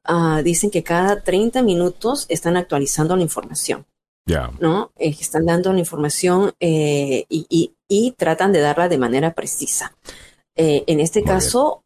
D: ah, dicen que cada 30 minutos están actualizando la información,
B: Ya.
D: ¿no? Eh, están dando la información eh, y, y- y tratan de darla de manera precisa. Eh, en este
B: Muy bien.
D: caso,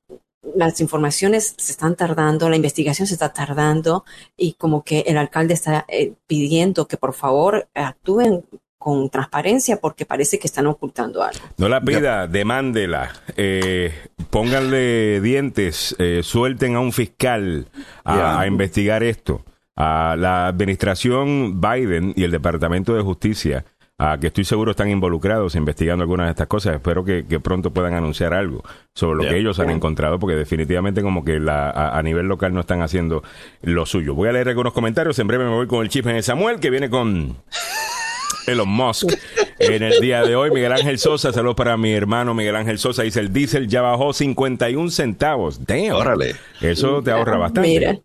D: las informaciones se están tardando, la investigación se está tardando y como que el alcalde está eh, pidiendo que por favor actúen con transparencia porque parece que están ocultando algo.
B: No la pida, demándela, eh, pónganle dientes, eh, suelten a un fiscal a, a investigar esto. A la administración Biden y el Departamento de Justicia, a que estoy seguro están involucrados investigando algunas de estas cosas. Espero que, que pronto puedan anunciar algo sobre lo que ellos han encontrado, porque definitivamente como que la, a, a nivel local no están haciendo lo suyo. Voy a leer algunos comentarios, en breve me voy con el chisme de Samuel, que viene con... Elon Musk. En el día de hoy, Miguel Ángel Sosa, saludos para mi hermano Miguel Ángel Sosa, dice el diésel ya bajó 51 centavos. Damn.
C: Órale.
B: Eso te ahorra bastante.
D: Mira,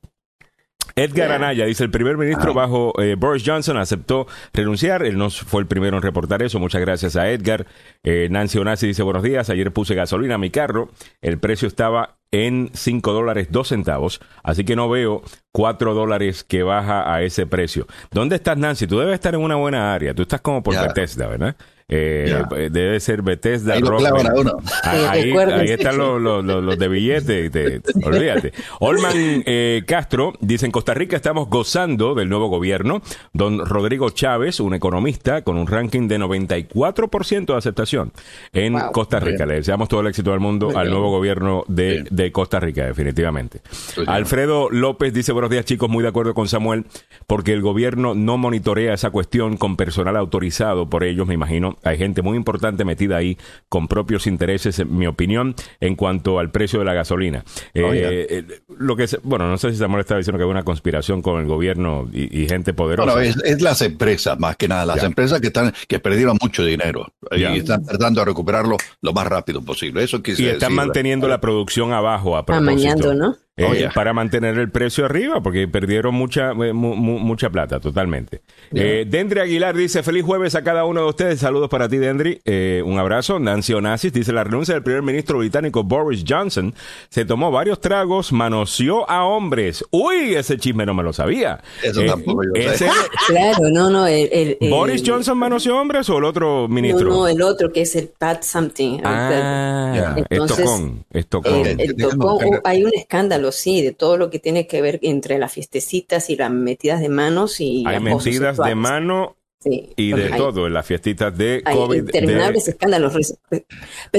B: Edgar
D: Ya.
B: Anaya dice el primer ministro bajo eh, Boris Johnson aceptó renunciar. Él no fue el primero en reportar eso. Muchas gracias a Edgar. Eh, Nancy Onasi dice buenos días. Ayer puse gasolina a mi carro. El precio estaba en 5 dólares 2 centavos. Así que no veo 4 dólares que baja a ese precio. ¿Dónde estás, Nancy? Tú debes estar en una buena área. Tú estás como por
C: Ya.
B: Bethesda, ¿verdad? Eh, eh, Debe ser Bethesda.
C: Ahí uno.
B: Ah, Ahí, están los, los- los- los de billetes, y te- olvídate. Olman eh, Castro dice, en Costa Rica estamos gozando del nuevo gobierno. Don Rodrigo Chávez, un economista con un ranking de 94% de aceptación en
D: Wow.
B: Costa Rica.
C: Bien.
B: Le deseamos todo el éxito del mundo al nuevo gobierno de, Costa Rica, definitivamente. Alfredo López dice, buenos días chicos, muy de acuerdo con Samuel, porque el gobierno no monitorea esa cuestión con personal autorizado por ellos, me imagino. Hay gente muy importante metida ahí con propios intereses, en mi opinión, en cuanto al precio de la gasolina. Eh,
C: Oh, yeah.
B: eh, lo que se- bueno, no sé si Samuel estaba diciendo que hay una conspiración con el gobierno y, y gente poderosa.
C: Bueno, es, es las empresas, más que nada, las
B: Ya.
C: empresas que están que perdieron mucho dinero
B: Ya.
C: y están tratando de recuperarlo lo más rápido posible. Eso quise
B: y están
C: decir.
B: manteniendo la producción abajo a propósito.
D: amañando, ¿no?
B: eh,
C: Oh, yeah.
B: para mantener el precio arriba, porque perdieron mucha, eh, mu- mu- mucha plata, totalmente. Eh, Dendry Aguilar dice, feliz jueves a cada uno de ustedes. Saludos para ti, Dendry. Eh, un abrazo. Nancy Onassis dice, la renuncia del primer ministro británico Boris Johnson se tomó varios tragos, manoseó a hombres. Uy, ese chisme no me lo sabía.
C: Eso tampoco yo
B: ese-
D: Claro, no, no. El, el- el-
B: ¿Boris Johnson manoseó hombres o el otro ministro?
D: No, no, el otro que es el Pat Something.
B: Ah,
C: Ya.
D: Entonces,
B: Estocón, Estocón.
D: El- el
C: Digamos,
D: tocó-
C: pero-
D: hay un escándalo, sí, de todo lo que tiene que ver entre las fiestecitas y las metidas de manos y
B: Hay metidas de mano
D: Sí.
B: y de
D: Hay-
B: todo en las fiestitas de
D: Hay
B: COVID.
D: interminables
B: de-
D: escándalos. Pero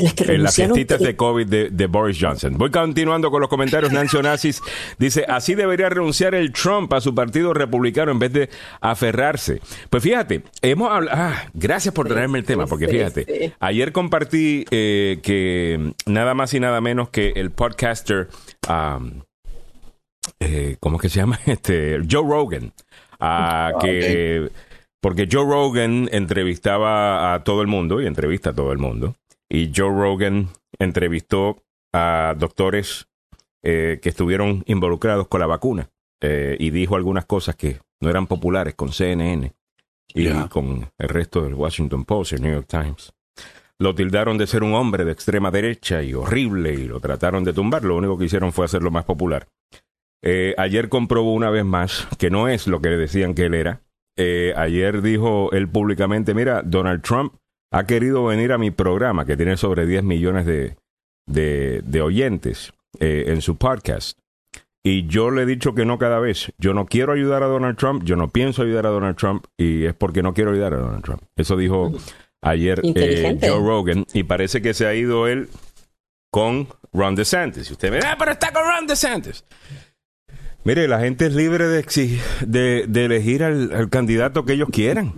D: es que
B: en las fiestitas de COVID de, de Boris Johnson. Voy continuando con los comentarios. Nancy Onassis dice, así debería renunciar el Trump a su partido republicano en vez de aferrarse. Pues fíjate, hemos hablado... Ah, gracias por traerme el tema, porque fíjate, ayer compartí eh, que nada más y nada menos que el podcaster... um, eh, ¿Cómo es que se llama? Este, Joe Rogan. ah, que... Porque Joe Rogan entrevistaba a todo el mundo y entrevista a todo el mundo. Y Joe Rogan entrevistó a doctores eh, que estuvieron involucrados con la vacuna eh, y dijo algunas cosas que no eran populares con CNN y con el resto del Washington Post y el New York Times. Lo tildaron de ser un hombre de extrema derecha y horrible y lo trataron de tumbar. Lo único que hicieron fue hacerlo más popular. Eh, ayer comprobó una vez más que no es lo que le decían que él era. Eh, ayer dijo él públicamente, mira, Donald Trump ha querido venir a mi programa, que tiene sobre 10 millones de, de, de oyentes eh, en su podcast. Y yo le he dicho que no cada vez. Yo no quiero ayudar a Donald Trump, yo no pienso ayudar a Donald Trump y es porque no quiero ayudar a Donald Trump. Eso dijo ayer eh. Joe Rogan y parece que se ha ido él con Ron DeSantis. Y usted me dice, ah, pero está con Ron DeSantis. Mire, la gente es libre de, exi- de, de elegir al, al candidato que ellos quieran.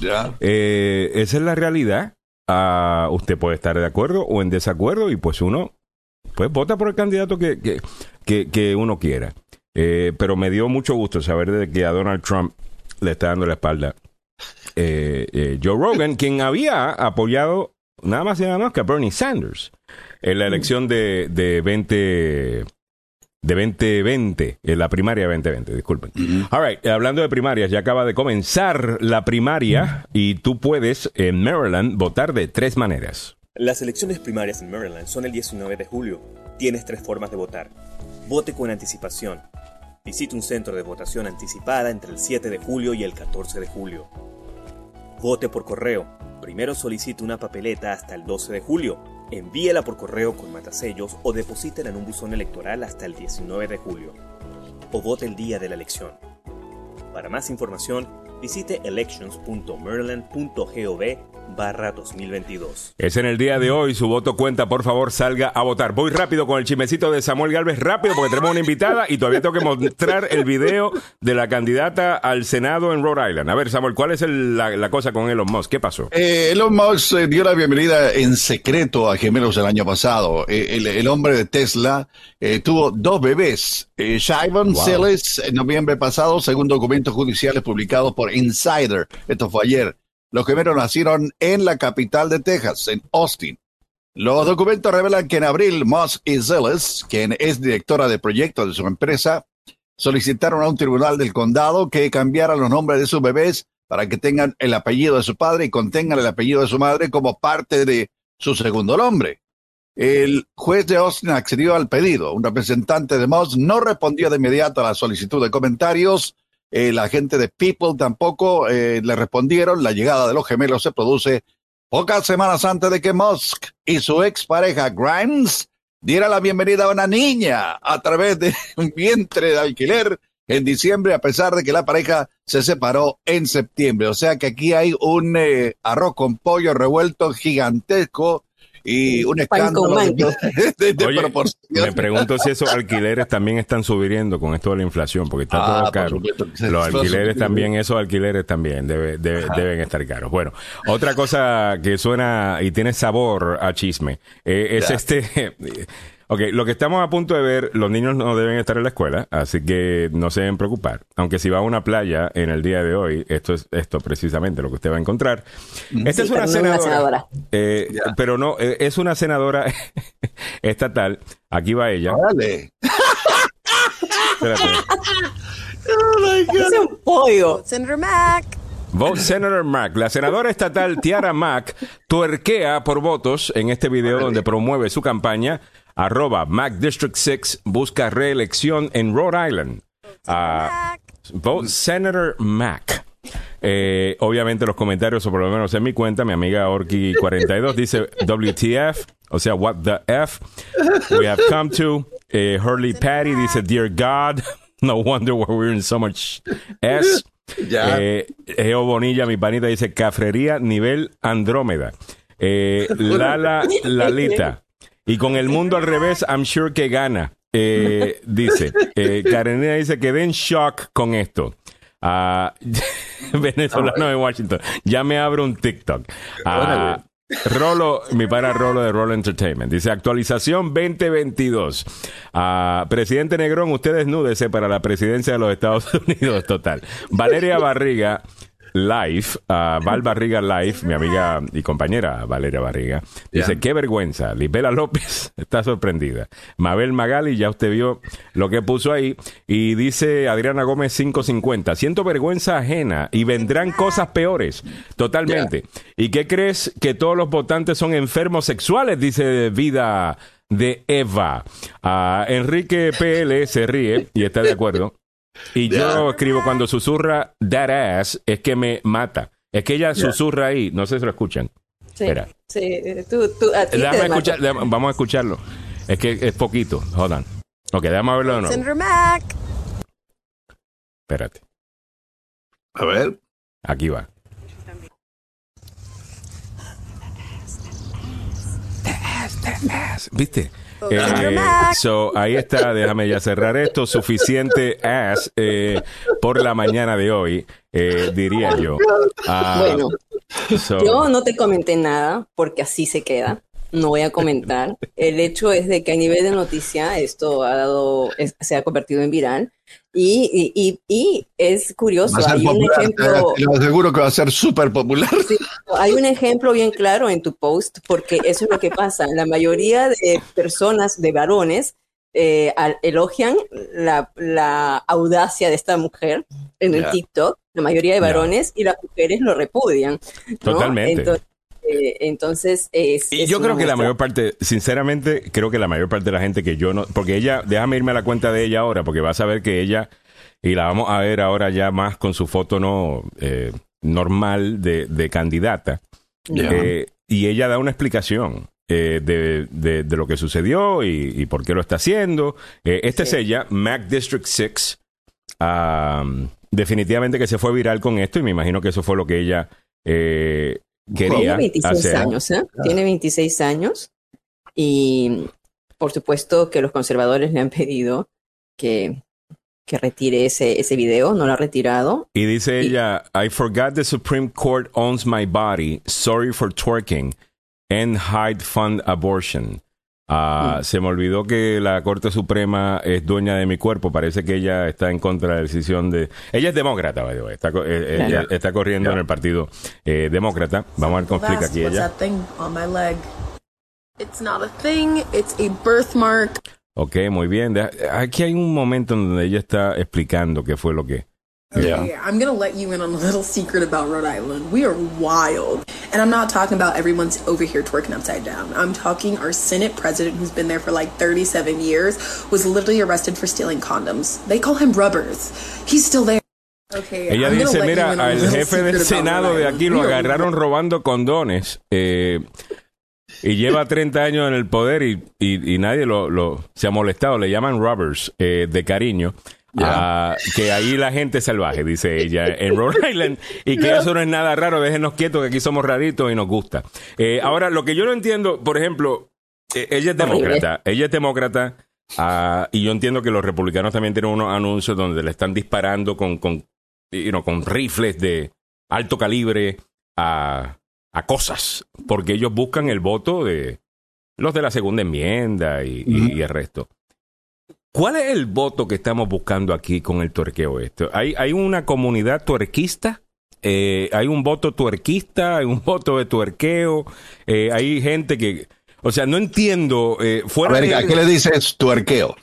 C: Ya.
B: Eh, esa es la realidad. Ah, usted puede estar de acuerdo o en desacuerdo y pues uno pues vota por el candidato que, que, que, que uno quiera. Eh, pero me dio mucho gusto saber de que a Donald Trump le está dando la espalda eh, Joe Rogan, quien había apoyado nada más y nada más que a Bernie Sanders en la elección de, de 20 de 2020, en la primaria 2020, disculpen. All right, hablando de primarias, ya acaba de comenzar la primaria y tú puedes en Maryland votar de tres maneras.
E: Las elecciones primarias en Maryland son el 19 de julio. Tienes tres formas de votar. Vote con anticipación. Visite un centro de votación anticipada entre el 7 de julio y el 14 de julio. Vote por correo. Primero solicite una papeleta hasta el 12 de julio. Envíela por correo con matasellos o deposítela en un buzón electoral hasta el 19 de julio. O vote el día de la elección. Para más información, visite elections.maryland.gov barra 2022.
B: Es en el día de hoy, su voto cuenta, por favor salga a votar. Voy rápido con el chismecito de Samuel Galvez, rápido porque tenemos una invitada y todavía tengo que mostrar el video de la candidata al Senado en Rhode Island. A ver, Samuel, ¿cuál es el- la, la cosa con Elon Musk? ¿Qué pasó?
C: Eh, Elon Musk eh, dio la bienvenida en secreto a gemelos el año pasado. Eh, el, el hombre de Tesla eh, tuvo dos bebés. Eh, Shivon
B: Wow.
C: Siles en noviembre pasado, según documentos judiciales publicados por Insider. Esto fue ayer. Los gemelos nacieron en la capital de Texas, en Austin. Los documentos revelan que en abril Musk y Zilis, quien es directora de proyectos de su empresa, solicitaron a un tribunal del condado que cambiara los nombres de sus bebés para que tengan el apellido de su padre y contengan el apellido de su madre como parte de su segundo nombre. El juez de Austin accedió al pedido. Un representante de Musk no respondió de inmediato a la solicitud de comentarios. Eh, la gente de People tampoco eh, le respondieron. La llegada de los gemelos se produce pocas semanas antes de que Musk y su expareja Grimes diera la bienvenida a una niña a través de un vientre de alquiler en diciembre, a pesar de que la pareja se separó en septiembre. O sea que aquí hay un eh, arroz con pollo revuelto gigantesco y un escándalo de, de- de
B: Oye,
C: proporción.
B: Me pregunto si esos alquileres también están subiendo con esto de la inflación, porque está
C: Ah,
B: todo
C: por
B: caro. Los alquileres también, esos alquileres también debe- debe- deben estar caros. Bueno, otra cosa que suena y tiene sabor a chisme eh, es
C: Ya.
B: este. Ok, lo que estamos a punto de ver, los niños no deben estar en la escuela, así que no se deben preocupar. Aunque si va a una playa en el día de hoy, esto es esto precisamente lo que usted va a encontrar. Esta
D: Sí,
B: es una
D: pero no una
B: senadora. eh. Pero no, eh, es una senadora estatal. Aquí va ella.
C: Órale.
B: espérate.
D: Es un pollo.
F: Senator Mac.
B: Vote Senator Mac. La senadora estatal Tiara Mac tuerquea por votos en este video donde promueve su campaña. Arroba Mac District 6 busca reelección en Rhode Island. Ah, vote Senator Mac. Eh, obviamente los comentarios, o por lo menos en mi cuenta, mi amiga Orki42 dice WTF, o sea, what the F we have come to. Eh, Hurley Patty dice Dear God, no wonder why we're in so much S. Eh, Geo Bonilla, mi panita, dice cafrería nivel Andrómeda. Eh, Lala Lalita. Y con el mundo al revés, I'm sure que gana. Eh, dice. Eh, Karenina dice que den shock con esto. Ah, venezolano de Washington. Ya me abro un TikTok. Ah, Rolo, mi para Rolo de Rolo Entertainment. Dice actualización 2022. Ah, presidente Negrón, usted desnúdese para la presidencia de los Estados Unidos. Total. Valeria Barriga. Live, ah, Val Barriga Live, mi amiga y compañera Valeria Barriga, dice, qué vergüenza, Lisbela López está sorprendida. Mabel Magali, ya usted vio lo que puso ahí, y dice Adriana Gómez 550, siento vergüenza ajena y vendrán cosas peores, totalmente. ¿Y qué crees que todos los votantes son enfermos sexuales? Dice Vida de Eva. Ah, Enrique PL se ríe y está de acuerdo. Y yo escribo cuando susurra that ass es que me mata. Es que ella susurra ahí, no sé si lo escuchan.
D: Sí,
B: Espera.
D: sí, tú, tú, a ti
B: Déjame escuchar, déjame- vamos a escucharlo. Es que es poquito, hold on. Ok, déjame verlo de nuevo.
F: Senator Mac.
B: Espérate,
C: A ver.
B: aquí va. ¿Viste? Eh, so, ahí está, déjame ya cerrar esto. Suficiente ass eh, por la mañana de hoy, eh, diría yo. Ah,
D: Bueno,
B: so-
D: yo no te comenté nada porque así se queda. No voy a comentar. El hecho es de que a nivel de noticia esto ha dado, es- se ha convertido en viral y, y, y, y es curioso.
C: Va a ser
D: Hay un ejemplo,
C: Te lo aseguro que va a ser súper popular.
D: Sí, hay un ejemplo bien claro en tu post, porque eso es lo que pasa. La mayoría de personas, de varones, eh, al- elogian la, la audacia de esta mujer en el. TikTok, la mayoría de varones, y las mujeres lo repudian. ¿no?
B: Totalmente.
D: Entonces, eh, entonces es,
B: Y
D: es
B: yo creo que la mayor parte, sinceramente, creo que la mayor parte de la gente que yo no, porque ella, déjame irme a la cuenta de ella ahora, porque vas a ver que ella, y la vamos a ver ahora ya más con su foto no eh, normal de, de candidata, eh, y ella da una explicación. eh, de, de- de lo que sucedió y, y por qué lo está haciendo. Eh, esta
D: Sí.
B: es ella, Mac District 6. Am, definitivamente que se fue viral con esto y me imagino que eso fue lo que ella eh, quería
D: Tiene 26
B: hacer.
D: años, ¿eh? Tiene 26 años y por supuesto que los conservadores le han pedido que, que retire ese, ese video, no lo ha retirado.
B: Y dice
D: Y-
B: ella, I forgot the Supreme Court owns my body. Sorry for twerking. And hide fund abortion. Ah, Se me olvidó que la Corte Suprema es dueña de mi cuerpo. Parece que ella está en contra de la decisión de... Ella es demócrata, by the way. Está, co- eh,
D: Claro.
B: ella está corriendo en el partido eh, demócrata. Vamos a ver cómo explica aquí ella.
G: that thing on my leg? It's not a thing, it's a birthmark.
B: Ok, muy bien. Aquí hay un momento en donde ella está explicando qué fue lo que...
G: Okay, I'm gonna let you in on a little secret about Rhode Island. We are wild. And I'm not talking about everyone's over here twerking upside down. I'm talking our Senate president, who's been there for like 37 years, was literally arrested for stealing condoms. They call him rubbers. He's still there. Okay,
B: Ella
G: I'm
B: dice, mira, al jefe del Senado de aquí lo agarraron robando condones eh, y lleva 30 años en el poder y, y- y nadie lo, lo- se ha molestado. Le llaman robbers eh, de cariño. Ah, que ahí la gente es salvaje, dice ella, en Rhode Island, y que eso no es nada raro, déjenos quietos que aquí somos raritos y nos gusta. Eh, ahora, lo que yo no entiendo, por ejemplo, eh, ella es demócrata, ella es demócrata, ah, y yo entiendo que los republicanos también tienen unos anuncios donde le están disparando con, con, you know, con rifles de alto calibre a, a cosas, porque ellos buscan el voto de los de la segunda enmienda y el resto. ¿Cuál es el voto que estamos buscando aquí con el tuerqueo esto? ¿Hay, hay una comunidad tuerquista? Eh, ¿Hay un voto tuerquista? ¿Hay un voto de tuerqueo? Eh, ¿Hay gente que... O sea, no entiendo. Eh,
C: A
B: fuera
C: ver,
B: de-
C: ¿a qué le dices tuerqueo?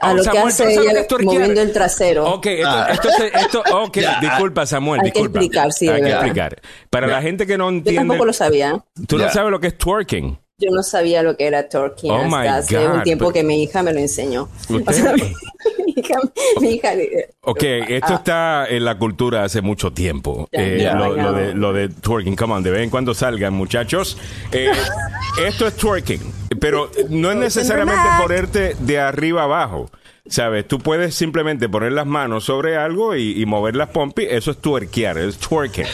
D: A
B: Oh,
D: lo que hace
B: ¿tú no sabes
D: ella
B: que es
D: moviendo el trasero.
B: Ok, esto,
C: Ah.
B: esto, esto- ok, disculpa Samuel,
D: Hay que
B: disculpa.
D: explicar, sí,
B: Hay que
D: verdad.
B: explicar. Para la gente que no
D: Yo
B: entiende,
D: tampoco lo sabía.
B: tú no sabes lo que es twerking.
D: Yo no sabía lo que era Turkey
B: Oh
D: hasta hace
B: God,
D: un tiempo
B: pero-
D: que mi hija me lo enseñó. O sea, mi hija, mi hija
B: Ok, esto está en la cultura hace mucho tiempo. Eh, lo, de, lo de twerking, come on, de vez en cuando salgan, muchachos. Eh, esto es twerking, pero no es necesariamente ponerte de arriba abajo. ¿Sabes? Tú puedes simplemente poner las manos sobre algo y, y mover las pompis. Eso es twerkear, es twerking.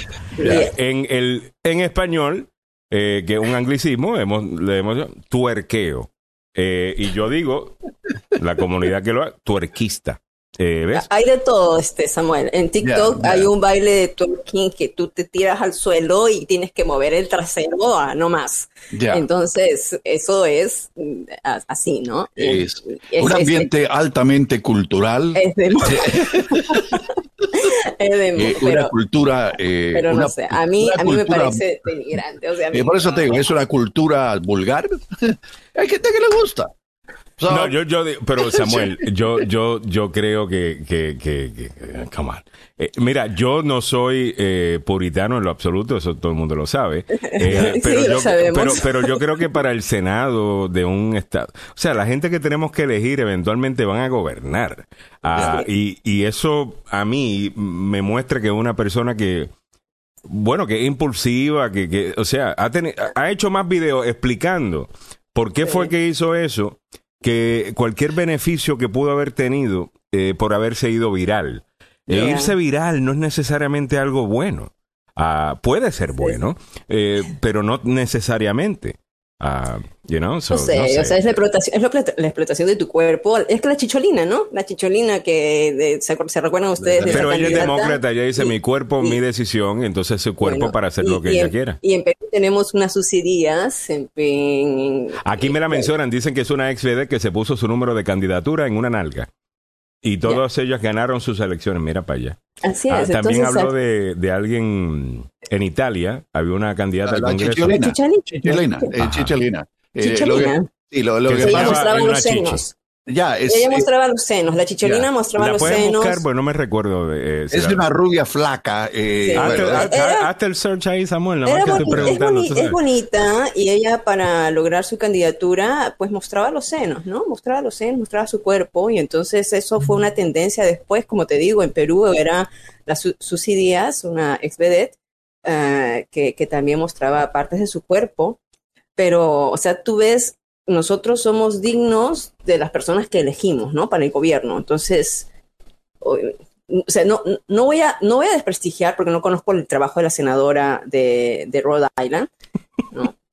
B: En, el, en español, eh, que es un anglicismo, hemos, le hemos tuerqueo. Eh, y yo digo, la comunidad que lo ha, tuerquista. Eh, ¿Ves?
D: Hay de todo, este Samuel. En TikTok hay un baile de twerking que tú te tiras al suelo y tienes que mover el trasero a no más. Entonces, eso es mm, así, ¿no?
C: Es
D: Es-
C: un
D: es-
C: ambiente altamente cultural,
D: Es de, es de-
C: eh,
D: pero,
C: una cultura. eh,
D: pero
C: una-
D: no sé, a mí, a mí me parece denigrante. O sea,
C: eh, por eso te digo, es una cultura vulgar. Hay gente que le gusta. So,
B: No, yo, yo, pero Samuel, yo, yo, yo creo que, que, que, que- come on. Eh, mira, yo no soy eh, puritano en lo absoluto, eso todo el mundo lo sabe. Eh,
D: Sí,
B: pero,
D: lo
B: yo,
D: sabemos.
B: pero, pero yo creo que para el Senado de un estado, o sea, la gente que tenemos que elegir eventualmente van a gobernar. Ah, y, y eso a mí me muestra que es una persona que, bueno, que es impulsiva, que, que o sea, ha, ha hecho más videos explicando por qué fue que hizo eso que cualquier beneficio que pudo haber tenido eh, por haberse ido viral. E irse viral no es necesariamente algo bueno. Ah, puede ser bueno, eh, pero no necesariamente. Ah, you know, so,
D: No sé,
B: no sé.
D: o sea, es la explotación, es la, explotación- de tu cuerpo. Es que la chicholina, ¿no? La chicholina que de- se, se recuerdan ustedes de
B: pero ella es demócrata, ella dice
D: Y-
B: mi cuerpo,
D: y-
B: mi decisión, entonces su cuerpo
D: bueno,
B: para hacer
D: y-
B: lo que ella
D: en-
B: quiera.
D: Y en Perú tenemos unas subsidias. En, en-
B: Aquí me la mencionan, dicen que es una ex VD que se puso su número de candidatura en una nalga. Y todas ellas ganaron sus elecciones, mira para allá.
D: Así
B: Ah,
D: es.
B: también
D: entonces,
B: habló de, de alguien en Italia, había una candidata
C: La-
B: al Congreso.
C: chicholina.
D: Chicholina.
C: Chicholina, eh, chicholina. Eh, lo que- sí, lo, lo
B: Que
C: que
B: se
D: Ella
B: llama-
C: pasa,
D: mostraba
B: una
D: los senos.
C: Ya, es,
D: Ella
C: es-
D: mostraba los senos. La chicholina
C: Ya.
D: mostraba
B: ¿La
D: los
B: pueden
D: senos.
B: buscar? Bueno, no me recuerdo. eh, si
C: es
B: la-
C: de una rubia flaca. eh,
D: Sí.
B: Hazte,
C: bueno,
D: Era-
B: hazte- hazte el search ahí, Samuel,
D: Era
B: que estoy
D: boni- es,
B: preguntando.
D: boni- es bonita y ella para lograr su candidatura pues mostraba los senos, ¿no? Mostraba los senos, mostraba su cuerpo y entonces eso fue una tendencia después, como te digo, en Perú era la Su- Susi Díaz, una ex vedette, eh, que, que también mostraba partes de su cuerpo, pero o sea, tú ves, nosotros somos dignos de las personas que elegimos, ¿no? Para el gobierno, entonces... o- o sea, no, no, voy a, no voy a desprestigiar porque no conozco el trabajo de la senadora de, de Rhode Island. ¿no?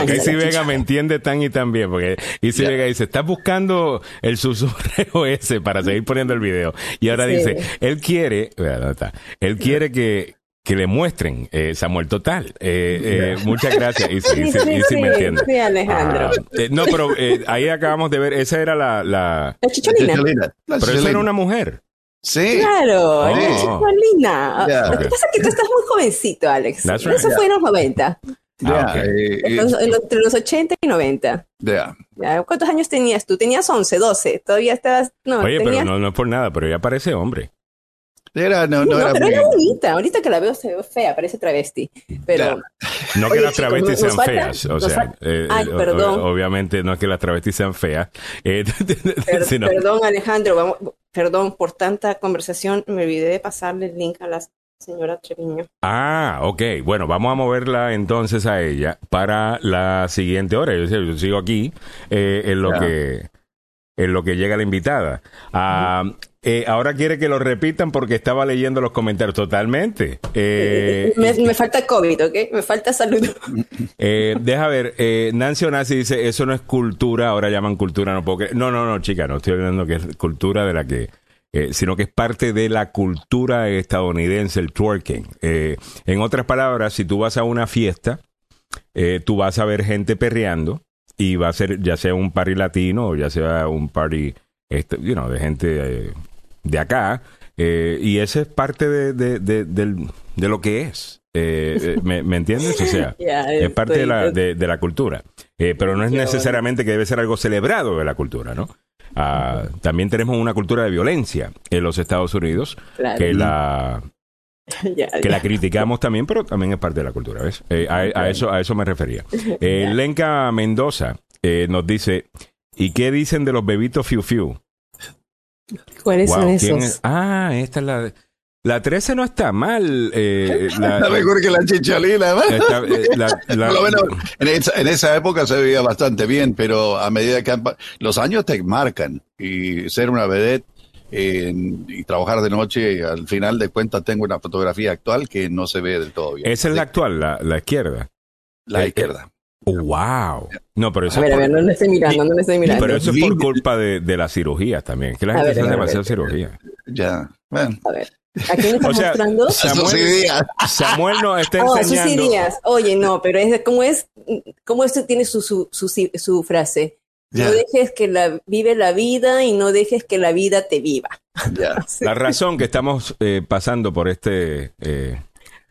B: Ok, Isi Vega me entiende tan y tan bien, porque Isi
C: Ya.
B: Vega dice, estás buscando el susurreo ese para seguir poniendo el video. Y ahora
D: Sí.
B: dice, él quiere, vea, ¿dónde está? él quiere que, que le muestren eh, Samuel Total. Eh, eh, muchas gracias, Isi,
D: Sí,
B: me entiende.
D: sí, Alejandro.
B: Ah, eh, no, pero eh, ahí acabamos de ver, esa era la... la
D: La chicholina.
C: chicholina. La
B: pero eso
C: chicholina.
B: era una mujer.
C: Sí.
D: Claro,
B: Oh.
D: la chicholina.
C: Ya.
D: Lo que pasa es que tú estás muy jovencito, Alex.
B: That's right.
D: Eso fue en los 90,
C: Ya,
B: Ah,
C: eh, eh,
D: entre los 80 y 90.
C: ya.
D: Ya, ¿Cuántos años tenías tú? Tenías 11, 12. Todavía estabas. No,
B: Oye, pero no, no es por nada, pero ella parece hombre.
C: Era, no,
D: No,
C: no era
D: pero
C: muy-
D: era bonita. Ahorita que la veo se ve fea, parece travesti. Pero
B: No que
D: Oye,
B: las travestis sean feas, o sea, eh,
D: Ay,
B: eh,
D: perdón.
B: o- obviamente no es que las travestis sean feas, eh,
D: Per-
B: sino-
D: Perdón, Alejandro, vamos, perdón por tanta conversación. Me olvidé de pasarle el link a la señora Treviño.
B: Ah, ok. Bueno, vamos a moverla entonces a ella para la siguiente hora. Yo, yo sigo aquí eh, en lo que en lo que llega la invitada. Ah, eh, ahora quiere que lo repitan porque estaba leyendo los comentarios totalmente. Eh,
D: me, me falta COVID, ¿ok? Me falta salud.
B: eh, deja ver, eh, Nancy Onasi dice, eso no es cultura, ahora llaman cultura, no puedo creer". No, no, no, chica, no estoy hablando que es cultura de la que, eh, sino que es parte de la cultura estadounidense, el twerking. En otras palabras, si tú vas a una fiesta, eh, tú vas a ver gente perreando y va a ser ya sea un party latino o ya sea un party, este, you know, de gente eh, de acá. eh, y ese es parte de, de, de, lo que es. Eh, eh, ¿me, me entiendes? O sea, es parte de la, de, la cultura. Eh, pero no es necesariamente que debe ser algo celebrado de la cultura, ¿no? Ah, también tenemos una cultura de violencia en los Estados Unidos
D: Claro.
B: que la
D: Ya,
B: que la criticamos también, pero también es parte de la cultura, ¿ves? Eh, a, a eso a eso me refería. Eh, Lenka Mendoza eh, nos dice, ¿y qué dicen de los bebitos Fiu Fiu?
D: ¿Cuáles
B: Wow,
D: son
B: ¿quién
D: esos?
B: es? Ah, esta es la la 13 no está mal. eh, la-
C: Está mejor que la chicholina, ¿verdad?
B: está, eh,
C: en esa, en esa época se veía bastante bien, pero a medida que han los años te marcan y ser una vedette eh, y trabajar de noche, al final de cuentas tengo una fotografía actual que no se ve del todo bien.
B: esa es la actual, la, la izquierda.
C: La
B: eh,
C: izquierda.
B: Wow. No, pero eso
D: A ver,
B: es
D: a
B: por-
D: ver, no lo estoy mirando, no lo estoy mirando.
B: Pero eso es por culpa de, de las cirugías también. Que la gente hace demasiada cirugía.
C: Ya. Bueno.
D: A ver, ¿a quién me está
B: O sea,
D: mostrando?
B: Samuel. Samuel nos está
D: Oh, Susi
B: enseñando.
D: Díaz. Oye, no, pero es cómo es, cómo esto tiene su, su, su, su frase.
C: Ya,
D: No dejes que la vive la vida y no dejes que la vida te viva.
C: ya.
B: La razón que estamos eh, pasando por este eh,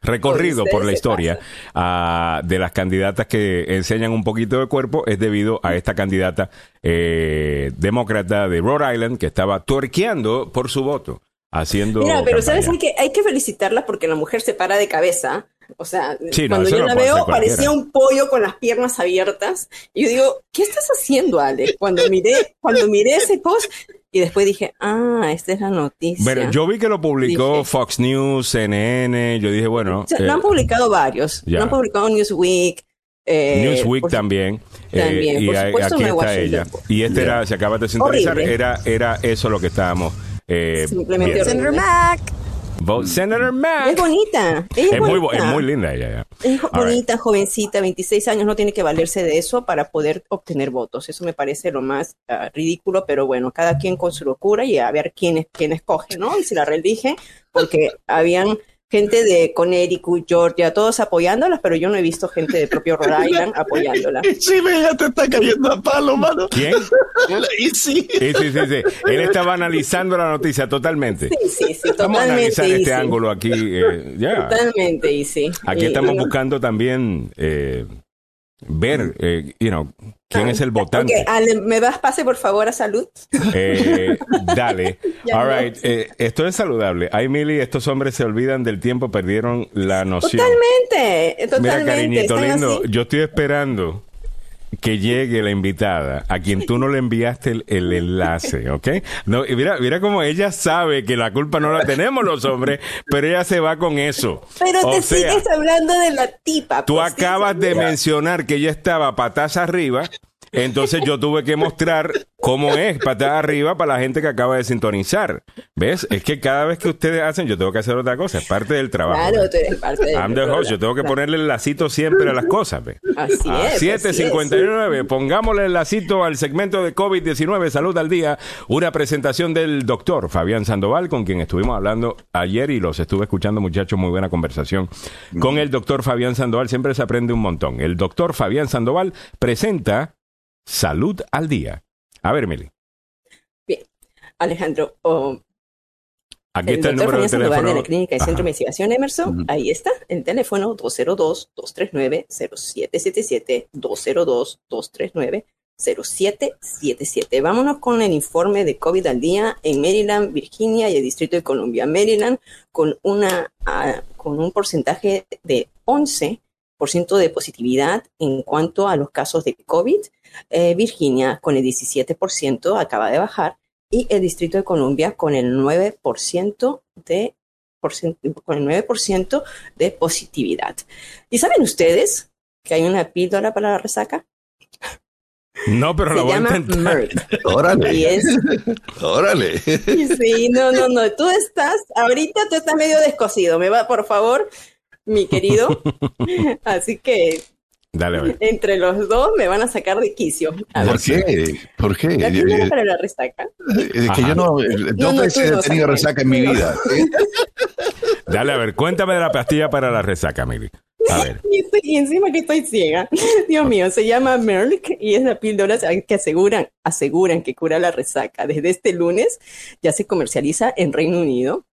B: recorrido
D: Por
B: la historia ah, de las candidatas que enseñan un poquito de cuerpo es debido a esta candidata eh, demócrata de Rhode Island que estaba tuerqueando por su voto, haciendo.
D: Mira, pero sabes
B: campaña.
D: que hay que felicitarla porque la mujer se para de cabeza. O sea,
B: Sí,
D: cuando yo la veo parecía un pollo con las piernas abiertas. Y yo digo, ¿qué estás haciendo, Ale? Cuando miré, cuando miré ese post y después dije, ah, esta es la noticia.
B: Bueno, yo vi que lo publicó
D: Dije.
B: Fox News, CNN. Yo dije, bueno.
D: O sea,
B: eh,
D: lo han publicado varios.
B: ya.
D: Lo han publicado Newsweek. eh,
B: Newsweek
D: por-
B: también. eh,
D: También,
B: y
D: por supuesto,
B: aquí está
D: es
B: ella. Y este era, se acaba de sintonizar, era, era eso lo que estábamos eh,
D: Simplemente
B: viendo. Vote Senator
D: Es bonita. Ella es,
B: Es muy,
D: bonita.
B: es muy linda ella.
D: Es
B: right.
D: bonita, jovencita, 26 años, no tiene que valerse de eso para poder obtener votos. Eso me parece lo más ah, ridículo, pero bueno, cada quien con su locura y a ver quién, es, quién escoge, ¿no? Y si la reelige, porque habían gente de Connecticut, Georgia, todos apoyándolas, pero yo no he visto gente de propio Rhode Island apoyándola.
C: Ve, ya te está cayendo a palo, mano.
B: ¿Quién?
C: Y sí.
B: Sí, sí, sí, sí. Él estaba analizando la noticia totalmente.
D: Sí, sí, sí,
B: Vamos a
D: totalmente.
B: analizar este
D: easy.
B: ángulo aquí. eh, ya.
D: Totalmente, y sí.
B: Aquí
D: Y-
B: estamos
D: y-
B: buscando también eh, ver, eh, you know, quién es el votante.
D: Ok, Ale, ¿me das pase por favor a salud?
B: Eh, dale. All right. eh, esto es saludable. Ay, Mili, estos hombres se olvidan del tiempo, perdieron la noción.
D: Totalmente, totalmente.
B: Mira, cariñito lindo,
D: así.
B: yo estoy esperando que llegue la invitada a quien tú no le enviaste el, el enlace, ¿ok? No, y mira, mira cómo ella sabe que la culpa no la tenemos los hombres, pero ella se va con eso.
D: Pero
B: o
D: te
B: sea,
D: sigues hablando de la tipa.
B: tú
D: pues,
B: acabas de mencionar que ella estaba patas arriba, entonces yo tuve que mostrar cómo es patas arriba para la gente que acaba de sintonizar. ¿Ves? Es que cada vez que ustedes hacen, yo tengo que hacer otra cosa, es parte del trabajo.
D: Claro, tú eres parte del
B: I'm the host, yo tengo que ponerle el lacito siempre a las cosas, ¿ve?
D: Así
B: A
D: es.
B: 7.59, pongámosle el lacito al segmento de COVID-19, Salud al Día, una presentación del doctor Fabián Sandoval, con quien estuvimos hablando ayer y los estuve escuchando, muchachos, muy buena conversación. Con el doctor Fabián Sandoval siempre se aprende un montón. El doctor Fabián Sandoval presenta Salud al Día. A ver, Mili,
D: Bien. Alejandro, oh,
B: aquí
D: el
B: está el número de teléfono.
D: de la Clínica y Centro de. Investigación Emerson, ahí está, el teléfono 202-239-0777, 202-239-0777. Vámonos con el informe de COVID al día en Maryland, Virginia y el Distrito de Columbia. Maryland con, una, ah, con un porcentaje de 11% de positividad en cuanto a los casos de COVID. Eh, Virginia con el 17% acaba de bajar y el Distrito de Columbia con el 9% de con el 9% de positividad. ¿Y saben ustedes que hay una píldora para la resaca?
B: No, pero la
D: Se
B: voy a intentar.
D: Merck. Y
C: Órale,
D: es,
C: órale.
D: sí, no, no, no, tú estás, ahorita tú estás medio descosido, me va, por favor, mi querido. Así que
B: Dale, a ver.
D: entre los dos me van a sacar de quicio. A ver,
C: ¿Por qué? ¿Por qué?
D: la
C: Eh, eh,
D: para la resaca.
C: Es que yo no,
D: No,
C: dos veces
D: no,
C: he tenido resaca en mi vida.
B: Dale, a ver, cuéntame de la pastilla para la resaca, Mili. A ver.
D: Y, estoy- y encima que estoy ciega. Dios mío, se llama Merck y es la píldora que aseguran, aseguran que cura la resaca. Desde este lunes ya se comercializa en Reino Unido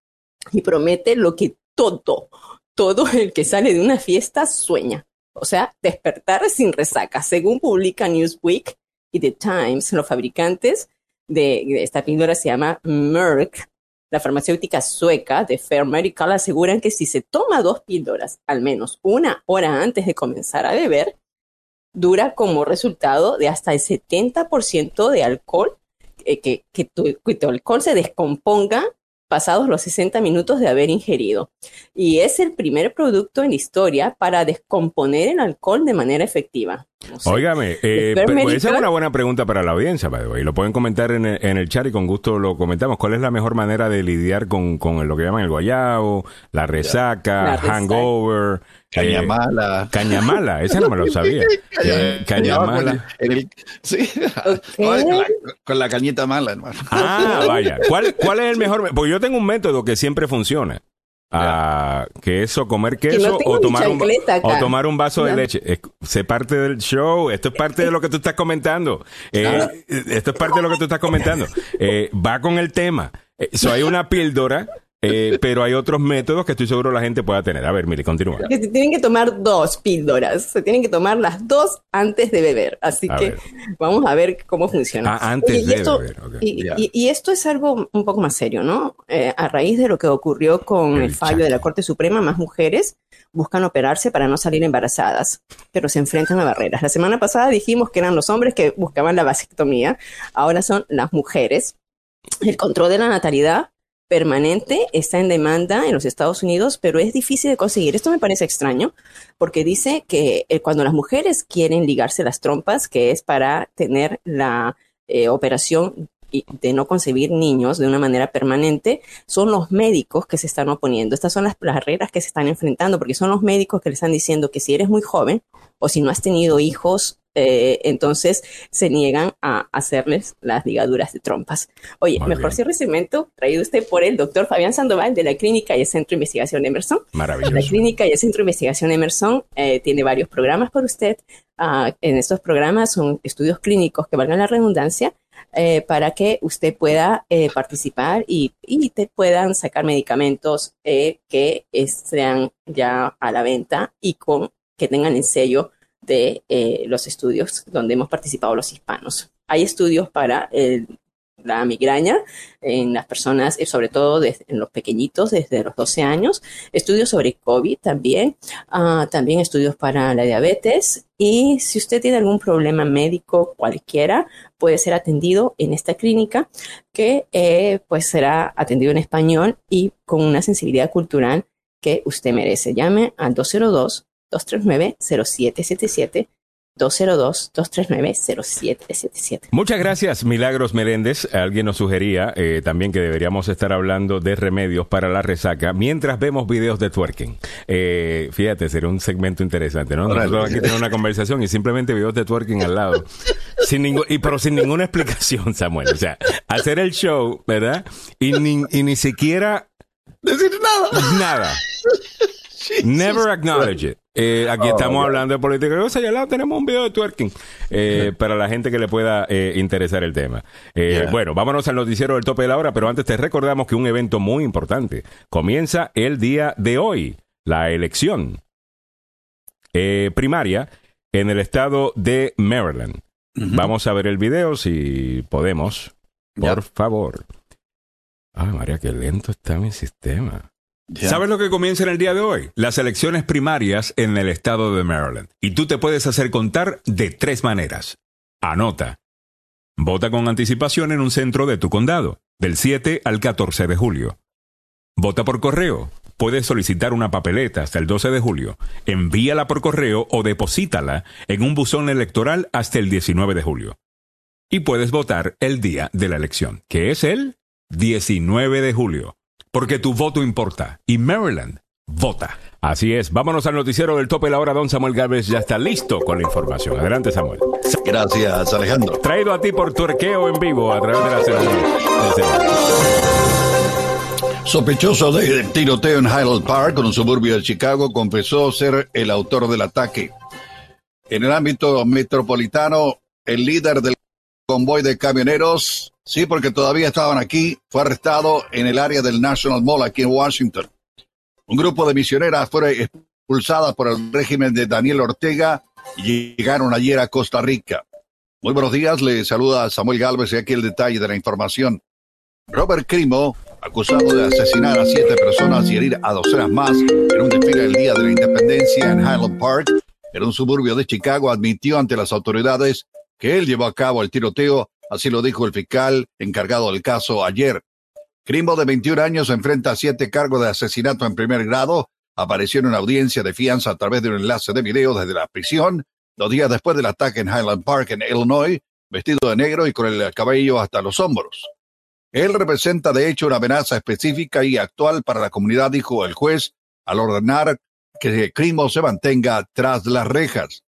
D: y promete lo que todo, todo el que sale de una fiesta sueña. O sea, despertar sin resaca. Según publica Newsweek y The Times, los fabricantes de, esta píldora se llama Merck. La farmacéutica sueca de Fair Medical aseguran que si se toma dos píldoras al menos una hora antes de comenzar a beber, dura como resultado de hasta el 70% de alcohol, eh, que, que tu alcohol se descomponga pasados los 60 minutos de haber ingerido. Y es el primer producto en la historia para descomponer el alcohol de manera efectiva. No sé.
B: Óigame, eh, pues, esa es una buena pregunta para la audiencia, by the way. Lo pueden comentar en el, en el chat y con gusto lo comentamos. ¿Cuál es la mejor manera de lidiar con, con lo que llaman el la resaca,
D: La resaca.
B: hangover?
C: Caña
B: eh,
C: mala.
B: Cañamala, ese no me lo sabía. Eh, Cañamala.
C: En el- sí. Con, la, con la cañita mala, hermano.
B: Ah, vaya. ¿Cuál, ¿Cuál es el mejor? me- Porque yo tengo un método que siempre funciona. Ah, que eso, comer queso o, tomar un, o tomar un vaso de leche. Es, se parte del show. Esto es parte de lo que tú estás comentando. Eh, esto es parte de lo que tú estás comentando. Eh, va con el tema. Eh, so, hay una píldora, eh, pero hay otros métodos que estoy seguro la gente pueda tener. A ver, mire, continúa.
D: que se tienen que tomar dos píldoras, se tienen que tomar las dos antes de beber. Así
B: A
D: que
B: ver.
D: vamos a ver cómo funciona.
B: Ah, antes
D: Oye, y
B: de
D: esto-
B: beber.
D: Y,
C: Ya.
D: y- y esto es algo un poco más serio, ¿no? Eh, a raíz de lo que ocurrió con
B: El
D: el, fallo de la. Corte Suprema, más mujeres buscan operarse para no salir embarazadas, pero se enfrentan a barreras. La semana pasada dijimos que eran los hombres que buscaban la vasectomía, ahora son las mujeres. El control de la natalidad permanente está en demanda en los Estados Unidos, pero es difícil de conseguir. Esto me parece extraño, porque dice que eh, cuando las mujeres quieren ligarse las trompas, que es para tener la eh, operación de no concebir niños de una manera permanente, son los médicos que se están oponiendo. Estas son las barreras que se están enfrentando, porque son los médicos que le están diciendo que si eres muy joven o si no has tenido hijos, eh, entonces se niegan a hacerles las ligaduras de trompas. Oye,
B: Muy
D: mejor
B: bien.
D: cierre segmento traído usted por el doctor Fabián Sandoval de la Clínica y el Centro de Investigación Emerson. La
B: Maravilloso.
D: clínica y el Centro de Investigación Emerson eh, tiene varios programas para usted. Ah, en estos programas son estudios clínicos que valgan la redundancia eh, para que usted pueda participar y, y te puedan sacar medicamentos que estén ya a la venta y con que tengan el sello de eh, los estudios donde hemos participado los hispanos. Hay estudios para el- la migraña en las personas, eh, sobre todo en los pequeñitos, desde los 12 años, estudios sobre COVID también, ah, también estudios para la diabetes y si usted tiene algún problema médico cualquiera, puede ser atendido en esta clínica que eh, pues será atendido en español y con una sensibilidad cultural que usted merece. Llame al 202-239-0777. 202-239-0777.
B: Muchas gracias, Milagros Meléndez. Alguien nos sugería eh, también que deberíamos estar hablando de remedios para la resaca mientras vemos videos de twerking. Eh, fíjate, sería un segmento interesante, ¿no? Nosotros aquí tenemos una conversación y simplemente videos de twerking al lado. sin ningún, y pero sin ninguna explicación, Samuel. O sea, hacer el show, ¿verdad? Y ni, y ni siquiera
C: Decir nada.
B: nada. Never acknowledge it. Eh, aquí
C: Oh,
B: estamos hablando de política. O sea, al lado tenemos un video de twerking eh, para la gente que le pueda eh, interesar el tema. Eh,
C: Yeah.
B: Bueno, vámonos al noticiero del tope de la hora, pero antes te recordamos que un evento muy importante comienza el día de hoy, la elección primaria en el estado de Maryland. Vamos a ver el video si podemos.
C: Ya.
B: Por favor. Ay, María, qué lento está mi sistema.
A: ¿Sabes lo que comienza en el día de hoy? Las elecciones primarias en el estado de Maryland. Y tú te puedes hacer contar de tres maneras. Anota. Vota con anticipación en un centro de tu condado, del 7 al 14 de julio. Vota por correo. Puedes solicitar una papeleta hasta el 12 de julio. Envíala por correo o deposítala en un buzón electoral hasta el 19 de julio. Y puedes votar el día de la elección, que es el 19 de julio. Porque tu voto importa. Y Maryland vota.
B: Así es, vámonos al noticiero del tope la hora. Don Samuel Galvez ya está listo con la información. Adelante, Samuel.
C: Gracias, Alejandro.
B: Traído a ti por Turqueo en vivo a través de la señal.
C: Sospechoso de tiroteo en Highland Park, un suburbio de Chicago, confesó ser el autor del ataque. En el ámbito metropolitano, el líder del convoy de camioneros, sí, porque todavía estaban aquí, fue arrestado en el área del National Mall aquí en Washington. Un grupo de misioneras fue expulsada por el régimen de Daniel Ortega y llegaron ayer a Costa Rica. Muy buenos días, le saluda Samuel Galvez y aquí el detalle de la información. Robert Crimo, acusado de asesinar a siete personas y herir a docenas más en un desfile del Día de la Independencia en Highland Park, en un suburbio de Chicago, admitió ante las autoridades que él llevó a cabo el tiroteo, así lo dijo el fiscal encargado del caso ayer. Crimo, de 21 años, enfrenta siete cargos de asesinato en primer grado. Apareció en una audiencia de fianza a través de un enlace de video desde la prisión dos días después del ataque en Highland Park, en Illinois, vestido de negro y con el cabello hasta los hombros. Él representa de hecho una amenaza específica y actual para la comunidad, dijo el juez, al ordenar que Crimo se mantenga tras las rejas.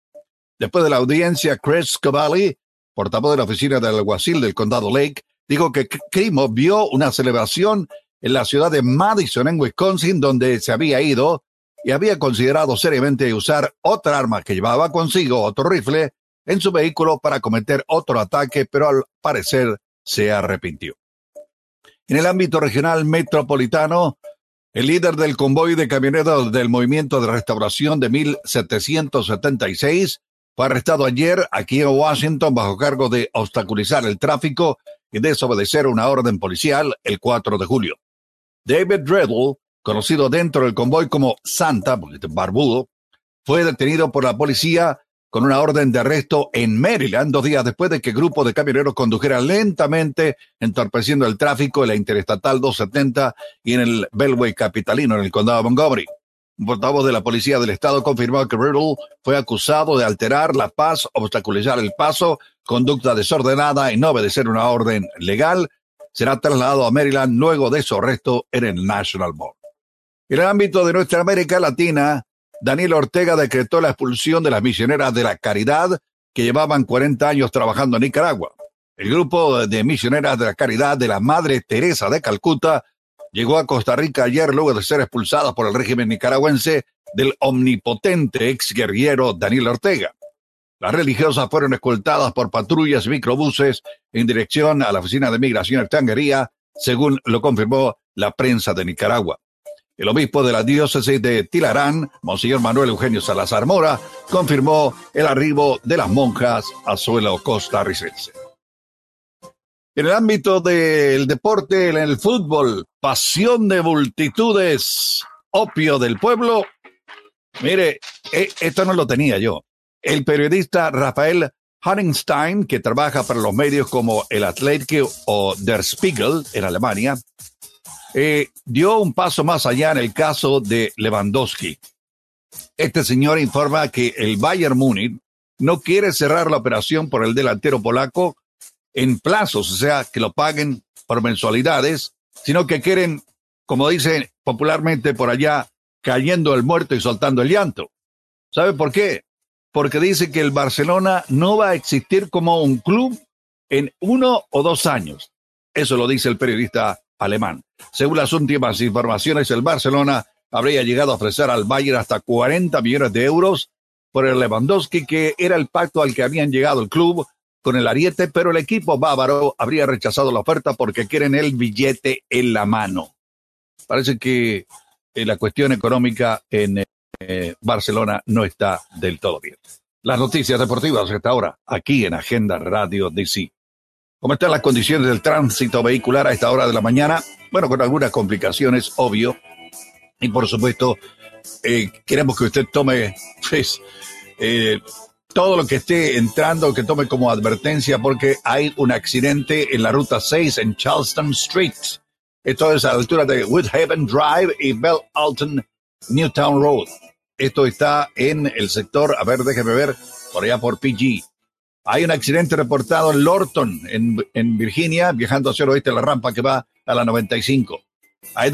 C: Después de la audiencia, Chris Cavalli, portavoz de la oficina del alguacil del condado Lake, dijo que Crimo vio una celebración en la ciudad de Madison, en Wisconsin, donde se había ido y había considerado seriamente usar otra arma que llevaba consigo, otro rifle, en su vehículo para cometer otro ataque, pero al parecer se arrepintió. En el ámbito regional metropolitano, el líder del convoy de camioneros del movimiento de restauración de 1776 fue arrestado ayer aquí en Washington bajo cargo de obstaculizar el tráfico y desobedecer una orden policial el 4 de julio. David Dreddle conocido dentro del convoy como Santa, porque es barbudo, fue detenido por la policía con una orden de arresto en Maryland dos días después de que grupo de camioneros condujera lentamente, entorpeciendo el tráfico en la Interestatal 270 y en el Beltway capitalino en el condado de Montgomery. Un portavoz de la policía del estado confirmó que Riddle fue acusado de alterar la paz, obstaculizar el paso, conducta desordenada y no obedecer una orden legal. Será trasladado a Maryland luego de su arresto en el National Mall. En el ámbito de nuestra América Latina, Daniel Ortega decretó la expulsión de las misioneras de la caridad que llevaban 40 años trabajando en Nicaragua. El grupo de misioneras de la caridad de la Madre Teresa de Calcuta llegó a Costa Rica ayer luego de ser expulsadas por el régimen nicaragüense del omnipotente ex guerrillero Daniel Ortega. Las religiosas fueron escoltadas por patrullas y microbuses en dirección a la Oficina de Migración y Extranjería, según lo confirmó la prensa de Nicaragua. El obispo de la diócesis de Tilarán, Monseñor Manuel Eugenio Salazar Mora, confirmó el arribo de las monjas a suelo costarricense. En el ámbito del deporte, en el fútbol, pasión de multitudes, opio del pueblo. Mire, e, esto no lo tenía yo. El periodista Rafael Hanningstein, que trabaja para los medios como el Athletic o Der Spiegel en Alemania, eh, dio un paso más allá en el caso de Lewandowski. Este señor informa que el Bayern Múnich no quiere cerrar la operación por el delantero polaco en plazos, o sea, que lo paguen por mensualidades, sino que quieren, como dicen popularmente por allá, cayendo el muerto y soltando el llanto. ¿Sabe por qué? Porque dice que el Barcelona no va a existir como un club en uno o dos años. Eso lo dice el periodista alemán. Según las últimas informaciones, el Barcelona habría llegado a ofrecer al Bayern hasta 40 millones de euros por el Lewandowski, que era el pacto al que habían llegado el club con el Ariete, pero el equipo bávaro habría rechazado la oferta porque quieren el billete en la mano. Parece que eh, la cuestión económica en eh, Barcelona no está del todo bien. Las noticias deportivas hasta ahora, aquí en Agenda Radio DC. ¿Cómo están las condiciones del tránsito vehicular a esta hora de la mañana? Bueno, con algunas complicaciones, obvio. Y por supuesto, eh, queremos que usted tome pues, eh, todo lo que esté entrando, que tome como advertencia, porque hay un accidente en la ruta 6 en Charleston Street. Esto es a la altura de Woodhaven Drive y Bell Alton Newtown Road. Esto está en el sector, a ver, déjeme ver, por allá por PG. Hay un accidente reportado en Lorton, en, Virginia, viajando hacia el oeste de la rampa que va a la 95. Hay,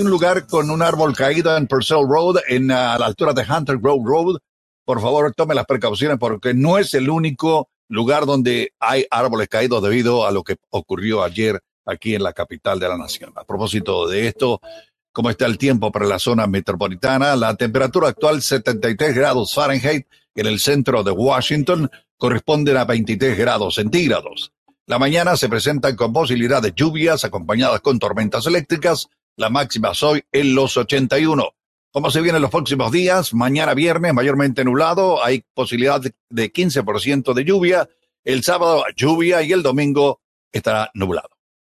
C: un lugar con un árbol caído en Purcell Road, en, a la altura de Hunter Grove Road. Por favor, tome las precauciones porque no es el único lugar donde hay árboles caídos debido a lo que ocurrió ayer aquí en la capital de la nación. A propósito de esto, ¿cómo está el tiempo para la zona metropolitana? La temperatura actual 73 grados Fahrenheit en el centro de Washington, corresponden a 23 grados centígrados. La mañana se presentan con posibilidad de lluvias acompañadas con tormentas eléctricas. La máxima hoy en los 81. ¿Cómo se vienen los próximos días? Mañana viernes, mayormente nublado, hay posibilidad de 15% de lluvia. El sábado lluvia y el domingo estará nublado.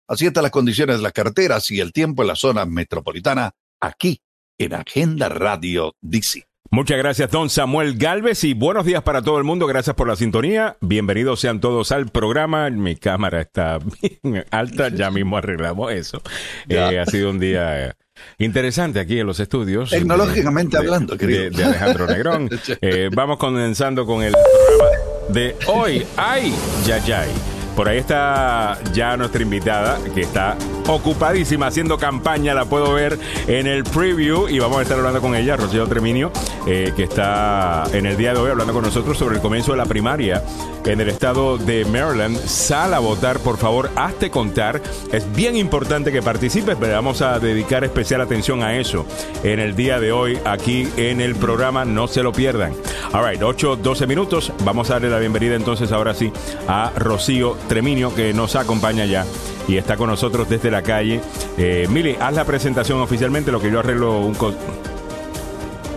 C: Así están las condiciones de las carreteras y el tiempo en la zona metropolitana aquí en Agenda Radio DC.
B: Muchas gracias, don Samuel Galvez, y buenos días para todo el mundo. Gracias por la sintonía. Bienvenidos sean todos al programa. Mi cámara está bien alta, ya mismo arreglamos eso. Eh, ha sido un día interesante aquí en los estudios.
C: Tecnológicamente hablando,
B: querido. De, Alejandro Negrón. Eh, vamos comenzando con el programa de hoy. ¡Ay! Yayay. Por ahí está ya nuestra invitada, que está ocupadísima haciendo campaña, la puedo ver en el preview y vamos a estar hablando con ella, Rocío Treminio, eh, que está en el día de hoy hablando con nosotros sobre el comienzo de la primaria en el estado de Maryland. Sal a votar, por favor, hazte contar. Es bien importante que participes, pero vamos a dedicar especial atención a eso en el día de hoy aquí en el programa. No se lo pierdan. All right, 8, 12 minutos. Vamos a darle la bienvenida entonces ahora sí a Rocío Treminio que nos acompaña ya y está con nosotros desde la calle. Eh, Mili, haz la presentación oficialmente, lo que yo arreglo un...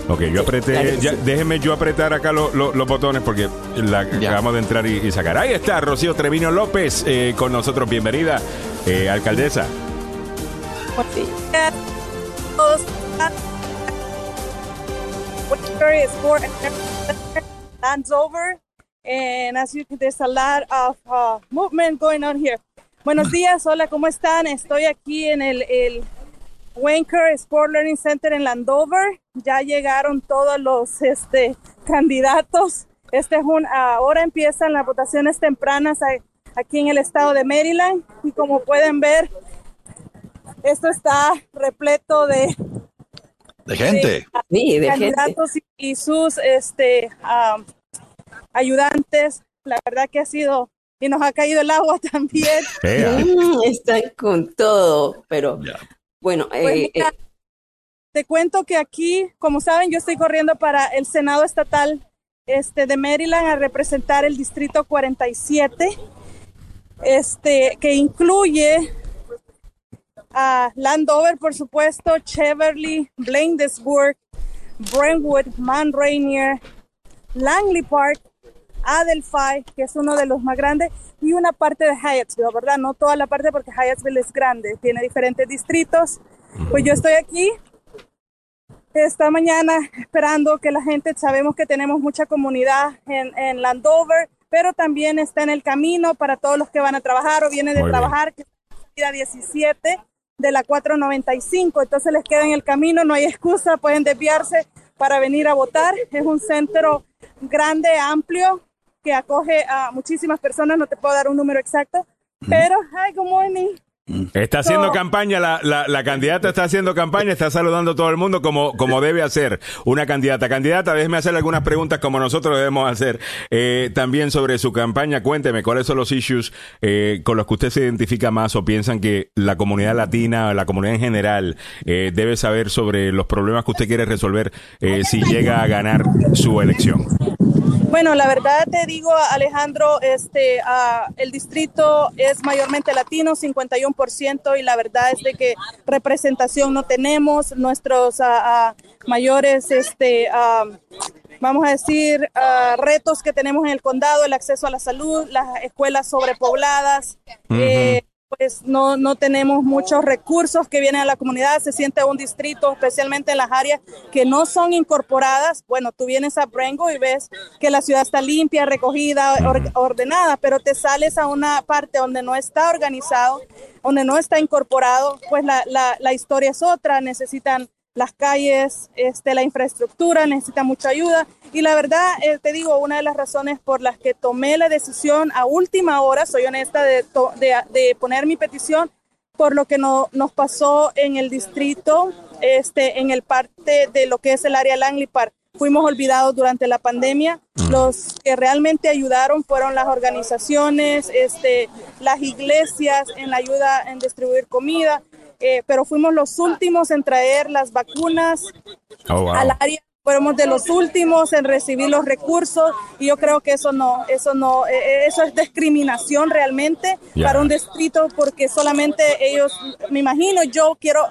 B: Ok, yo apreté, déjeme yo apretar acá los botones porque la, acabamos de entrar y, sacar. Ahí está Rocío Treviño López eh, con nosotros. Bienvenida, eh, alcaldesa.
F: Hands over, and as you can, there's a lot of uh, movement going on here. Buenos días, hola, ¿cómo están? Estoy aquí en el, el Wanker Sport Learning Center en Landover. Ya llegaron todos los este, candidatos. Este es un, ahora empiezan las votaciones tempranas aquí en el estado de Maryland y como pueden ver, esto está repleto de,
C: de gente,
F: de, candidatos Y, sus este, ayudantes. La verdad que ha sido y nos ha caído el agua también.
D: Mm, están con todo, pero bueno.
F: Pues eh, eh, te cuento que aquí, como saben, yo estoy corriendo para el Senado Estatal este, de Maryland a representar el Distrito 47, este, que incluye a Landover, por supuesto, Cheverly, Bladensburg, Brentwood, Man Rainier, Langley Park, Adelphi, que es uno de los más grandes, y una parte de Hyattsville, ¿verdad? No toda la parte porque Hyattsville es grande, tiene diferentes distritos. Pues yo estoy aquí esta mañana esperando que la gente, sabemos que tenemos mucha comunidad en, en Landover, pero también está en el camino para todos los que van a trabajar o vienen de trabajar, que es la 17 de la 495, entonces les queda en el camino, no hay excusa, pueden desviarse para venir a votar. Es un centro grande, amplio, que acoge a muchísimas personas, no te puedo dar un número exacto, pero, hi, good morning.
B: Está haciendo campaña, la, la, candidata está haciendo campaña, está saludando a todo el mundo como, como debe hacer una candidata. Candidata, déjeme hacerle algunas preguntas como nosotros debemos hacer eh, también sobre su campaña. Cuénteme cuáles son los issues eh, con los que usted se identifica más o piensan que la comunidad latina, la comunidad en general, eh, debe saber sobre los problemas que usted quiere resolver si llega a ganar su elección.
F: Bueno, la verdad te digo, Alejandro, este, el distrito es mayormente latino, 51%, y la verdad es de que representación no tenemos. Nuestros mayores, este, vamos a decir, retos que tenemos en el condado, el acceso a la salud, las escuelas sobrepobladas pues no, no tenemos muchos recursos que vienen a la comunidad, se siente un distrito, especialmente en las áreas que no son incorporadas. Bueno, tú vienes a Brengo y ves que la ciudad está limpia, recogida, ordenada, pero te sales a una parte donde no está organizado, donde no está incorporado, pues la, la, la historia es otra, necesitan las calles, este, la infraestructura necesita mucha ayuda. Y la verdad, eh, te digo, una de las razones por las que tomé la decisión a última hora, soy honesta, de, de, poner mi petición por lo que no, nos pasó en el distrito, este, en el parte de lo que es el área Langley Park. Fuimos olvidados durante la pandemia. Mm. Los que realmente ayudaron fueron las organizaciones, este, las iglesias en la ayuda en distribuir comida eh, pero fuimos los últimos en traer las vacunas oh, al área. Fuimos de los últimos en recibir los recursos y yo creo que eso no, eso no, eh, eh, eso es discriminación realmente para un distrito porque solamente ellos, me imagino, yo quiero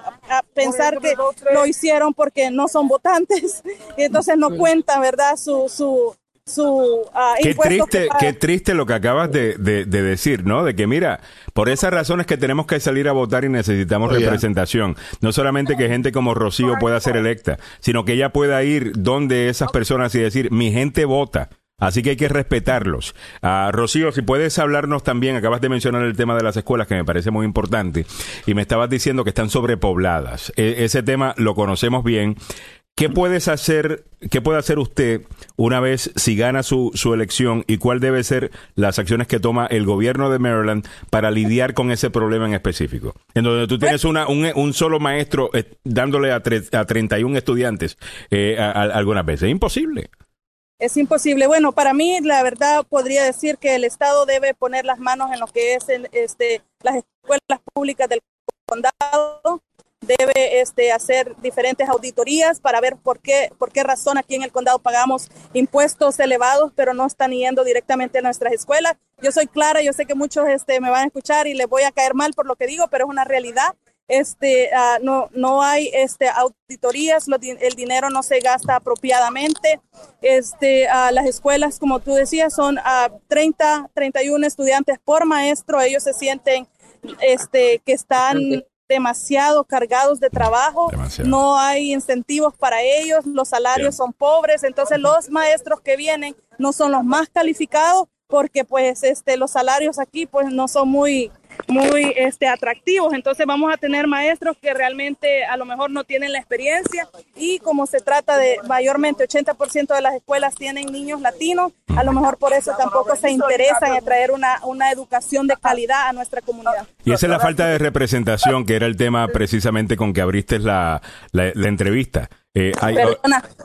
F: pensar que lo hicieron porque no son votantes y entonces no cuenta, ¿verdad? Su, su, su ah,
B: Qué
F: impuesto
B: triste, qué triste lo que acabas de, de- de decir, ¿no? De que mira, por esas razones que tenemos que salir a votar y necesitamos representación. No solamente que gente como Rocío pueda ser electa, sino que ella pueda ir donde esas personas y decir, mi gente vota. Así que hay que respetarlos. Ah, Rocío, si puedes hablarnos también, acabas de mencionar el tema de las escuelas, que me parece muy importante, y me estabas diciendo que están sobrepobladas. E- ese tema lo conocemos bien. ¿Qué puedes hacer, qué puede hacer usted una vez si gana su, su elección y cuál debe ser las acciones que toma el gobierno de Maryland para lidiar con ese problema en específico? En donde tú tienes una, un, solo maestro eh, dándole a, tre- a 31 estudiantes eh, a- algunas veces. Es imposible.
F: Es imposible. Bueno, para mí, la verdad, podría decir que el Estado debe poner las manos en lo que es el- este, las escuelas públicas del condado. Debe este, hacer diferentes auditorías para ver por qué, por qué razón aquí en el condado pagamos impuestos elevados, pero no están yendo directamente a nuestras escuelas. Yo soy clara, yo sé que muchos este, me van a escuchar y les voy a caer mal por lo que digo, pero es una realidad este, ah, no, no hay este, auditorías, el dinero no se gasta apropiadamente. Este, ah, las escuelas, como tú decías, son a 30, 31 estudiantes por maestro. Ellos se sienten este, que están demasiado cargados de trabajo.
B: Demasiado.
F: No hay incentivos para ellos, los salarios son pobres. Entonces los maestros que vienen no son los más calificados porque pues este, los salarios aquí pues no son muy muy este, atractivos. Entonces vamos a tener maestros que realmente a lo mejor no tienen la experiencia y como se trata de mayormente 80% de las escuelas tienen niños latinos, a lo mejor por eso tampoco se interesan en traer una, una educación de calidad a nuestra comunidad.
B: Y esa es la falta de representación, que era el tema precisamente con que abriste la, la, la entrevista. Eh, hay,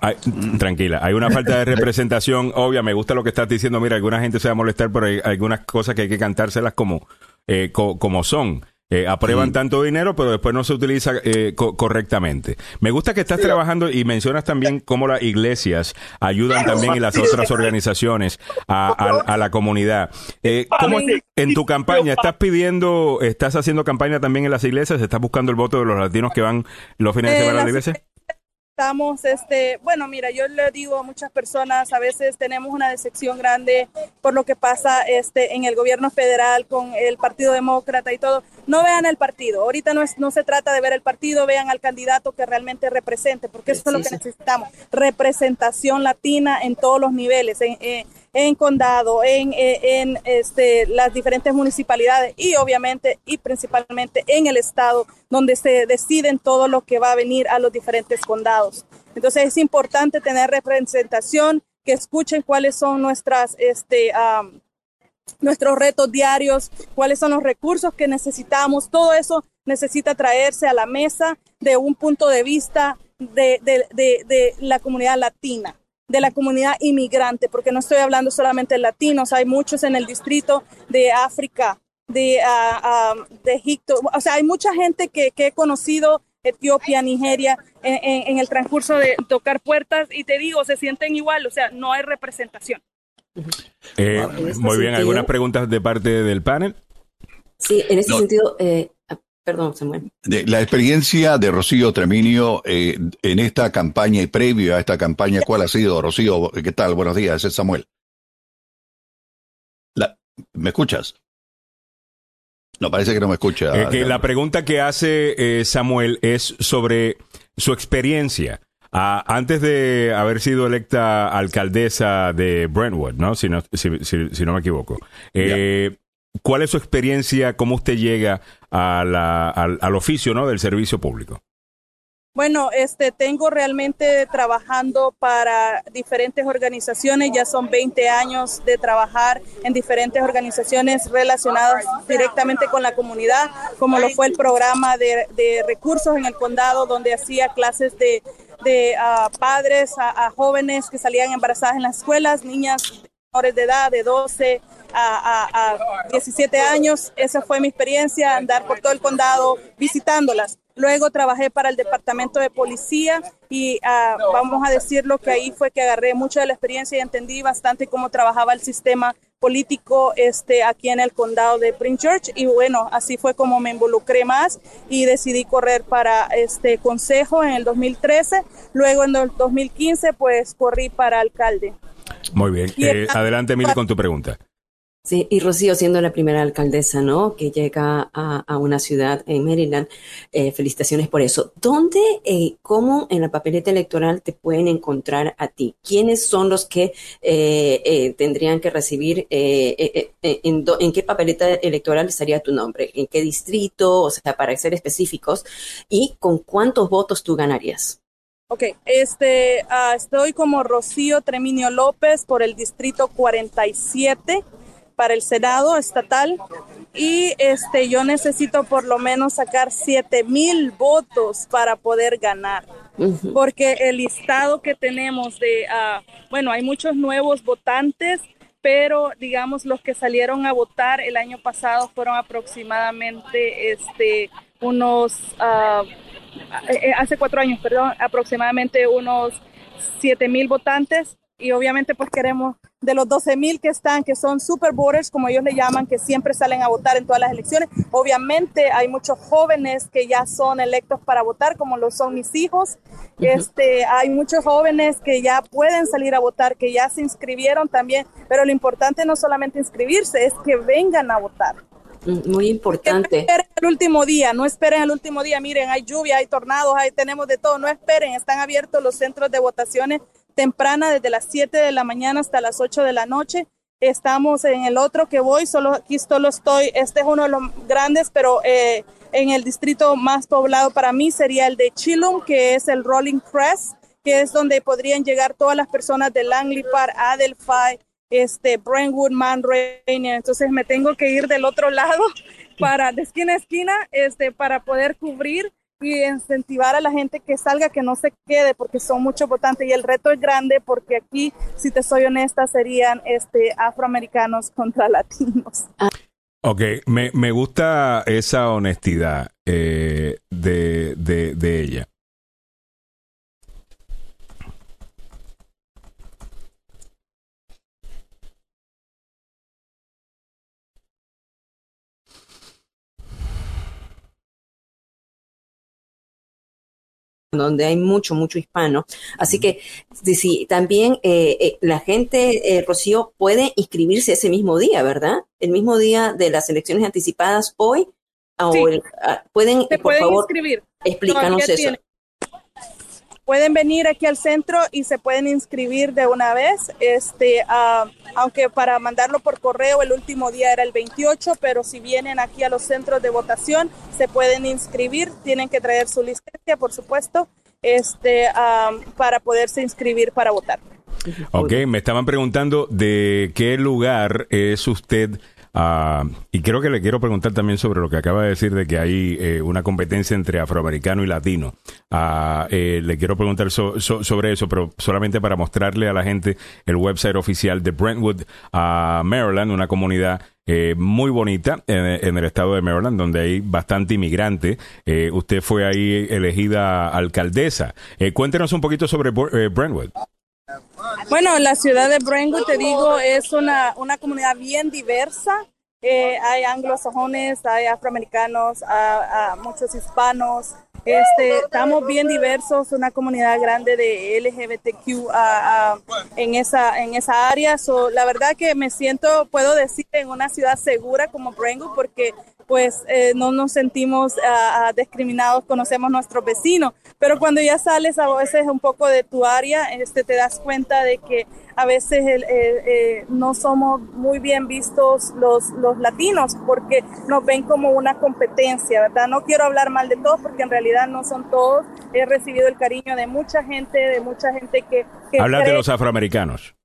B: hay- tranquila, hay una falta de representación obvia. Me gusta lo que estás diciendo. Mira, alguna gente se va a molestar, hay algunas cosas que hay que cantárselas como, eh, co- como son. Eh, aprueban tanto dinero, pero después no se utiliza eh, co- correctamente. Me gusta que estás trabajando y mencionas también cómo las iglesias ayudan también y las otras organizaciones a, a- a la comunidad. Eh, ¿cómo en tu campaña estás pidiendo, estás haciendo campaña también en las iglesias? ¿Estás buscando el voto de los latinos que van los fines de
F: Eh,
B: semana a la iglesia?
F: Estamos, este, bueno, mira, yo le digo a muchas personas, a veces tenemos una decepción grande por lo que pasa este, en el gobierno federal con el Partido Demócrata y todo. No vean el partido, ahorita no, es, no se trata de ver el partido, vean al candidato que realmente represente, porque eso es lo que necesitamos, representación latina en todos los niveles, en, en- en condado, en, en, este, las diferentes municipalidades y obviamente y principalmente en el estado donde se deciden todo lo que va a venir a los diferentes condados. Entonces es importante tener representación, que escuchen cuáles son nuestras, este, nuestros retos diarios, cuáles son los recursos que necesitamos. Todo eso necesita traerse a la mesa de un punto de vista de, de- de- la comunidad latina, de la comunidad inmigrante, porque no estoy hablando solamente de latinos, hay muchos en el distrito de África, de, de Egipto, o sea, hay mucha gente que, que he conocido, Etiopía, Nigeria, en el transcurso de tocar puertas y te digo, se sienten igual, o sea, no hay representación.
B: Eh,
D: ese
B: muy bien,
D: sentido-
B: ¿algunas preguntas de parte del panel?
D: Sí, en ese
C: No.
D: sentido, eh, ah, perdón, Samuel.
C: De la experiencia de Rocío Treminio eh, en esta campaña y previo a esta campaña, ¿cuál ha sido, Rocío? ¿Qué tal? Buenos días, es Samuel. La- ¿Me escuchas? No, parece que no me escucha.
B: Eh, que la pregunta que hace eh, Samuel es sobre su experiencia. Ah, antes de haber sido electa alcaldesa de Brentwood, ¿no? Si no, si, si- si no me equivoco. Eh, ¿Cuál es su experiencia? ¿Cómo usted llega a la- al, al oficio ¿no? del servicio público?
F: Bueno, este, tengo realmente trabajando para diferentes organizaciones, ya son 20 años de trabajar en diferentes organizaciones relacionadas directamente con la comunidad, como lo fue el programa de, de recursos en el condado, donde hacía clases de, de ah, padres a, jóvenes que salían embarazadas en las escuelas, niñas menores de edad de 12 a, a- a 17 años. Esa fue mi experiencia, andar por todo el condado visitándolas. Luego trabajé para el departamento de policía y ah, vamos a decirlo que ahí fue que agarré mucho de la experiencia y entendí bastante cómo trabajaba el sistema político este, aquí en el condado de Prince George y bueno, así fue como me involucré más y decidí correr para este consejo en el 2013. Luego en el 2015 pues corrí para alcalde.
B: Muy bien. Eh, adelante, Mili, con tu pregunta.
D: Sí, y Rocío siendo la primera alcaldesa, ¿no? Que llega a, una ciudad en Maryland. Eh, felicitaciones por eso. ¿Dónde, eh, cómo en la papeleta electoral te pueden encontrar a ti? ¿Quiénes son los que eh, tendrían que recibir, en, en, qué papeleta electoral estaría tu nombre? ¿En qué distrito? O sea, para ser específicos. ¿Y con cuántos votos tú ganarías?
F: Ok, este, uh, estoy como Rocío Treminio López por el distrito 47 para el Senado estatal y este yo necesito por lo menos sacar 7 mil votos para poder ganar. Porque el listado que tenemos de, uh, bueno, hay muchos nuevos votantes, pero digamos los que salieron a votar el año pasado fueron aproximadamente este, unos, uh, hace cuatro años, perdón, aproximadamente unos 7 mil votantes y obviamente pues queremos de los 12 mil que están, que son super voters, como ellos le llaman, que siempre salen a votar en todas las elecciones. Obviamente hay muchos jóvenes que ya son electos para votar, como lo son mis hijos. este, hay muchos jóvenes que ya pueden salir a votar, que ya se inscribieron también, pero lo importante no solamente inscribirse, es que vengan a votar.
D: Mm, muy importante.
F: No esperen el último día, no esperen el último día. Miren, hay lluvia, hay tornados, hay, tenemos de todo. No esperen, están abiertos los centros de votaciones temprana desde las 7 de la mañana hasta las 8 de la noche. Estamos en el otro que voy, solo aquí solo estoy, este es uno de los grandes, pero eh, en el distrito más poblado para mí sería el de Chilum, que es el Rolling Crest, que es donde podrían llegar todas las personas de Langley Park, Adelphi, este, Brentwood, Man Entonces me tengo que ir del otro lado para de esquina a esquina, este, para poder cubrir y incentivar a la gente que salga, que no se quede, porque son muchos votantes y el reto es grande porque aquí, si te soy honesta, serían este afroamericanos contra latinos.
B: Ok, me, me gusta esa honestidad eh, de, de, de ella.
D: Donde hay mucho, mucho hispano. Así que sí, también eh, eh, la gente, eh, Rocío, puede inscribirse ese mismo día, ¿verdad? El mismo día de las elecciones anticipadas hoy. Pueden,
F: por favor, inscribir.
D: explícanos eso
F: pueden venir aquí al centro y se pueden inscribir de una vez. Este, uh, aunque para mandarlo por correo el último día era el 28, pero si vienen aquí a los centros de votación se pueden inscribir. Tienen que traer su licencia, por supuesto, este, uh, para poderse inscribir para votar.
B: Ok, me estaban preguntando de qué lugar es usted Ah, y creo que le quiero preguntar también sobre lo que acaba de decir de que hay eh, una competencia entre afroamericano y latino. Ah, eh, le quiero preguntar sobre eso, pero solamente para mostrarle a la gente el website oficial de Brentwood, uh, Maryland, una comunidad eh, muy bonita en, el estado de Maryland, donde hay bastante inmigrante. usted fue ahí elegida alcaldesa. cuéntenos un poquito sobre Brentwood.
F: Bueno, la ciudad de Brentwood, te digo, es una, una comunidad bien diversa. Eh, hay anglosajones, hay afroamericanos, muchos hispanos. Este, estamos bien diversos, una comunidad grande de LGBTQ en, esa, en esa área. la verdad que me siento, puedo decir, en una ciudad segura como Brentwood porque pues eh, no nos sentimos uh, discriminados, conocemos nuestros vecinos, pero cuando ya sales a veces un poco de tu área, este, te das cuenta de que a veces eh, no somos muy bien vistos los, los latinos porque nos ven como una competencia, ¿verdad? No quiero hablar mal de todos porque en realidad no son todos. He recibido el cariño de mucha gente, de mucha gente que... que
B: Habla de los afroamericanos.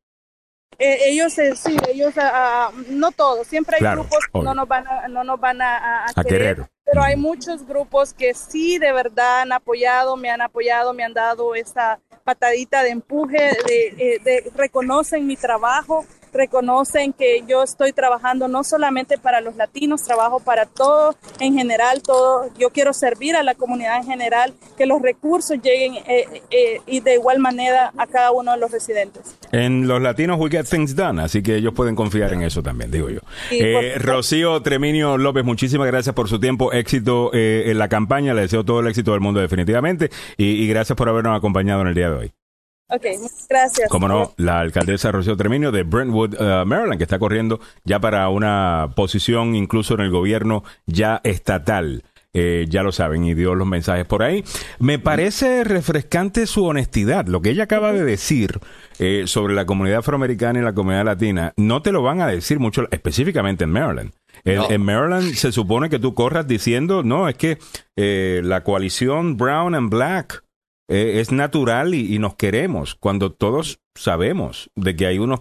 F: Eh, ellos eh, sí, ellos ah, no todos, siempre hay grupos que no nos van a, no nos van a, querer, pero hay muchos grupos que sí de verdad han apoyado, me han apoyado, me han dado esa patadita de empuje, de, eh, de reconocen mi trabajo, reconocen que yo estoy trabajando no solamente para los latinos, trabajo para todo en general, todo. Yo quiero servir a la comunidad en general, que los recursos lleguen eh, eh, y de igual manera a cada uno de los residentes.
B: En los latinos we get things done, así que ellos pueden confiar en eso también, digo yo. Eh, Rocío Treminio López, muchísimas gracias por su tiempo, éxito en la campaña, le deseo todo el éxito del mundo definitivamente y gracias por habernos acompañado en el día de hoy.
F: Ok, gracias.
B: Como no, la alcaldesa Rocío Treminio de Brentwood, uh, Maryland, que está corriendo ya para una posición incluso en el gobierno ya estatal. Eh, ya lo saben, y dio los mensajes por ahí. Me parece refrescante su honestidad. Lo que ella acaba de decir eh, sobre la comunidad afroamericana y la comunidad latina, no te lo van a decir mucho, específicamente en Maryland. En,
C: No.
B: en Maryland se supone que tú corras diciendo, no, es que eh, la coalición Brown and Black eh, es natural y, y nos queremos, cuando todos sabemos de que hay unos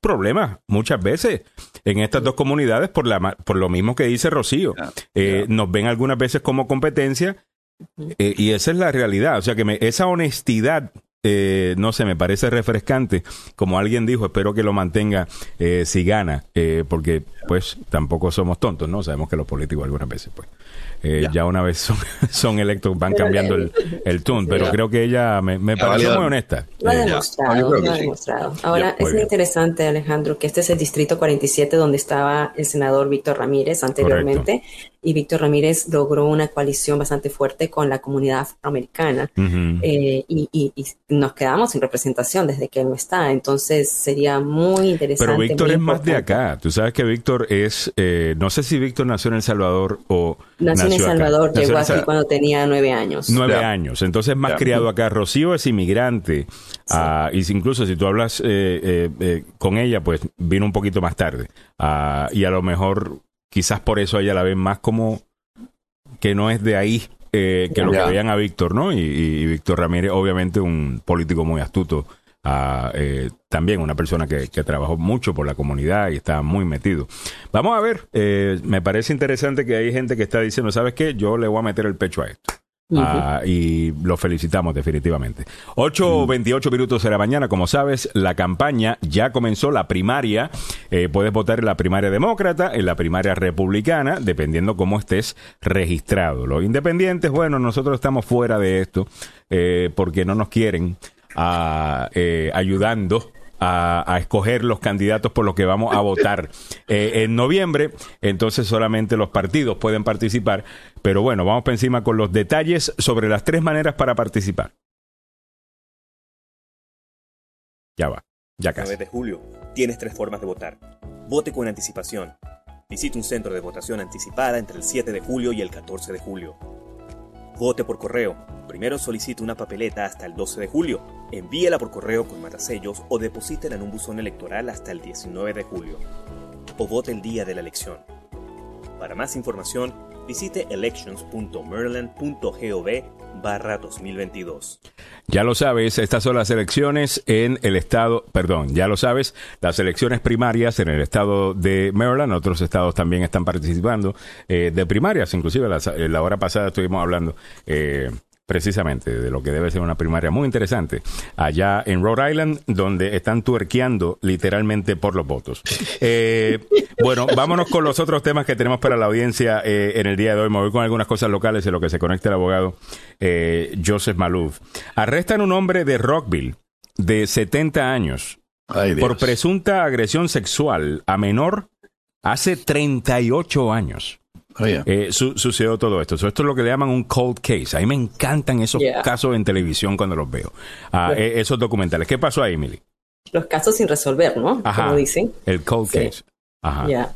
B: problemas muchas veces en estas dos comunidades por, la, por lo mismo que dice Rocío.
C: Ya,
B: Eh. Nos ven algunas veces como competencia eh, y esa es la realidad. O sea que me- esa honestidad, eh, no sé, me parece refrescante. Como alguien dijo, espero que lo mantenga eh, si gana, eh, porque pues tampoco somos tontos, ¿no? Sabemos que los políticos algunas veces, pues, eh,
C: Ya.
B: ya una vez son, son electos, van cambiando el, el tune, pero creo que ella me, me pareció muy honesta.
D: Lo ha
B: Eh,
D: demostrado, lo ha demostrado. Ahora,
B: muy
D: es
B: bien.
D: interesante, Alejandro, que este es el distrito 47 donde estaba el senador Víctor Ramírez anteriormente. Y Víctor Ramírez logró una coalición bastante fuerte con la comunidad afroamericana. Eh, y, y- y nos quedamos sin representación desde que él no está. Entonces sería muy interesante.
B: Pero Víctor es más de acá. Tú sabes que Víctor es, eh, no sé si Víctor nació en El Salvador o
D: Nació en El
B: acá.
D: Salvador,
B: Nació
D: llegó
B: El
D: aquí cuando tenía nueve años.
B: Nueve años, entonces más criado acá. Rocío es inmigrante ah, y incluso si tú hablas eh, eh, eh, con ella, pues vino un poquito más tarde Ah, y a lo mejor quizás por eso ella la ven más como que no es de ahí eh, que lo que veían a Víctor, ¿no? Y, y- y Víctor Ramírez, obviamente un político muy astuto. Eh, también una persona que, que trabajó mucho por la comunidad y está muy metido. Vamos a ver, eh, me parece interesante que hay gente que está diciendo, ¿sabes qué? Yo le voy a meter el pecho a esto. Ah, y lo felicitamos definitivamente. 8.28 minutos de la mañana, como sabes, la campaña ya comenzó, la primaria. Eh, puedes votar en la primaria demócrata, en la primaria republicana, dependiendo cómo estés registrado. Los independientes, bueno, nosotros estamos fuera de esto eh, porque no nos quieren ah, eh, ayudando a, a escoger los candidatos por los que vamos a votar eh, en noviembre. Entonces solamente los partidos pueden participar. Pero bueno, vamos por encima con los detalles sobre las tres maneras para participar. Ya va, ya
E: 9
B: casi.
E: de julio. Tienes tres formas de votar. Vote con anticipación. Visite un centro de votación anticipada entre el 7 de julio y el 14 de julio. Vote por correo. Primero solicite una papeleta hasta el 12 de julio. Envíela por correo con matasellos o deposítela en un buzón electoral hasta el 19 de julio. O vote el día de la elección. Para más información, visite elections.maryland.gov barra 2022.
B: Ya lo sabes, estas son las elecciones en el estado, perdón, ya lo sabes, las elecciones primarias en el estado de Maryland, otros estados también están participando eh, de primarias, inclusive la, la hora pasada estuvimos hablando eh, precisamente de lo que debe ser una primaria muy interesante allá en Rhode Island, donde están tuerqueando literalmente por los votos. Eh, bueno, vámonos con los otros temas que tenemos para la audiencia eh, en el día de hoy. Me voy con algunas cosas locales en lo que se conecta el abogado eh, Joseph Malouf. Arrestan un hombre de Rockville de 70 años
C: Ay,
B: por presunta agresión sexual a menor hace 38 años.
C: Oye,
B: Eh, su- sucedió todo esto. So, esto es lo que le llaman un cold case. A mí me encantan esos
D: Yeah.
B: casos en televisión cuando los veo. Ah,
D: Yeah.
B: eh, esos documentales. ¿Qué pasó ahí, Emily?
D: Los casos sin resolver, ¿no?
B: Ajá.
D: Como dicen.
B: El cold
D: Sí.
B: case. Ajá.
D: Ya.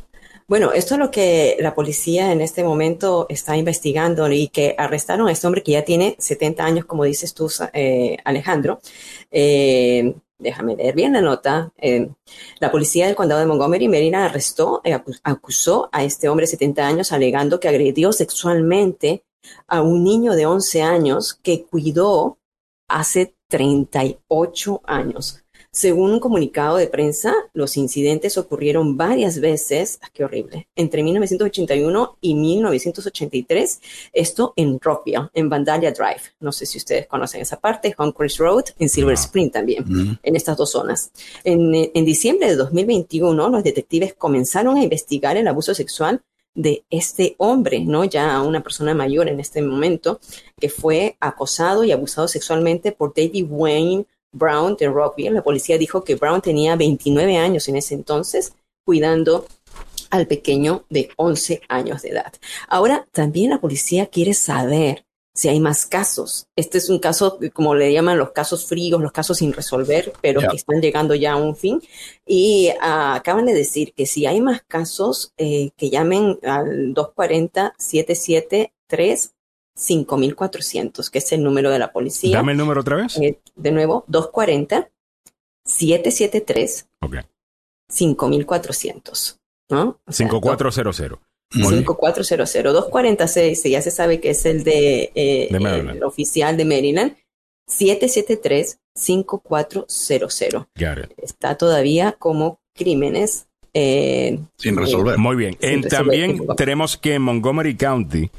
D: Bueno, esto es lo que la policía en este momento está investigando y que arrestaron a este hombre que ya tiene 70 años, como dices tú, eh, Alejandro. Eh, déjame leer bien la nota. Eh, la policía del condado de Montgomery, Maryland, arrestó, eh, acu- acusó a este hombre de 70 años alegando que agredió sexualmente a un niño de 11 años que cuidó hace 38 años. Según un comunicado de prensa, los incidentes ocurrieron varias veces, ah, qué horrible, entre 1981 y 1983, esto en Rockville, en Vandalia Drive. No sé si ustedes conocen esa parte, Humphreys Road, en Silver
B: No.
D: Spring también,
C: Mm.
D: en estas dos zonas. En, en diciembre de 2021, los detectives comenzaron a investigar el abuso sexual de este hombre, ¿no? Ya una persona mayor en este momento, que fue acosado y abusado sexualmente por David Wayne Brown de Rockville. La policía dijo que Brown tenía 29 años en ese entonces, cuidando al pequeño de 11 años de edad. Ahora, también la policía quiere saber si hay más casos. Este es un caso, como le llaman los casos fríos, los casos sin resolver, pero que están llegando ya a un fin. Y ah, acaban de decir que si hay más casos, eh, que llamen al 240-773. 5400, que es el número de la policía.
B: Dame el número otra vez.
D: Eh, de nuevo, 240 773
B: Ok.
D: 5400, ¿no? O sea,
B: 5400.
C: Muy bien.
D: 5400. 246, ya se sabe que es el de, eh,
B: De Maryland.
D: el oficial de Maryland. 773 5400.
B: Got it.
D: Está todavía como crímenes. eh,
C: Sin resolver.
B: Muy bien. En- también tenemos que en Montgomery County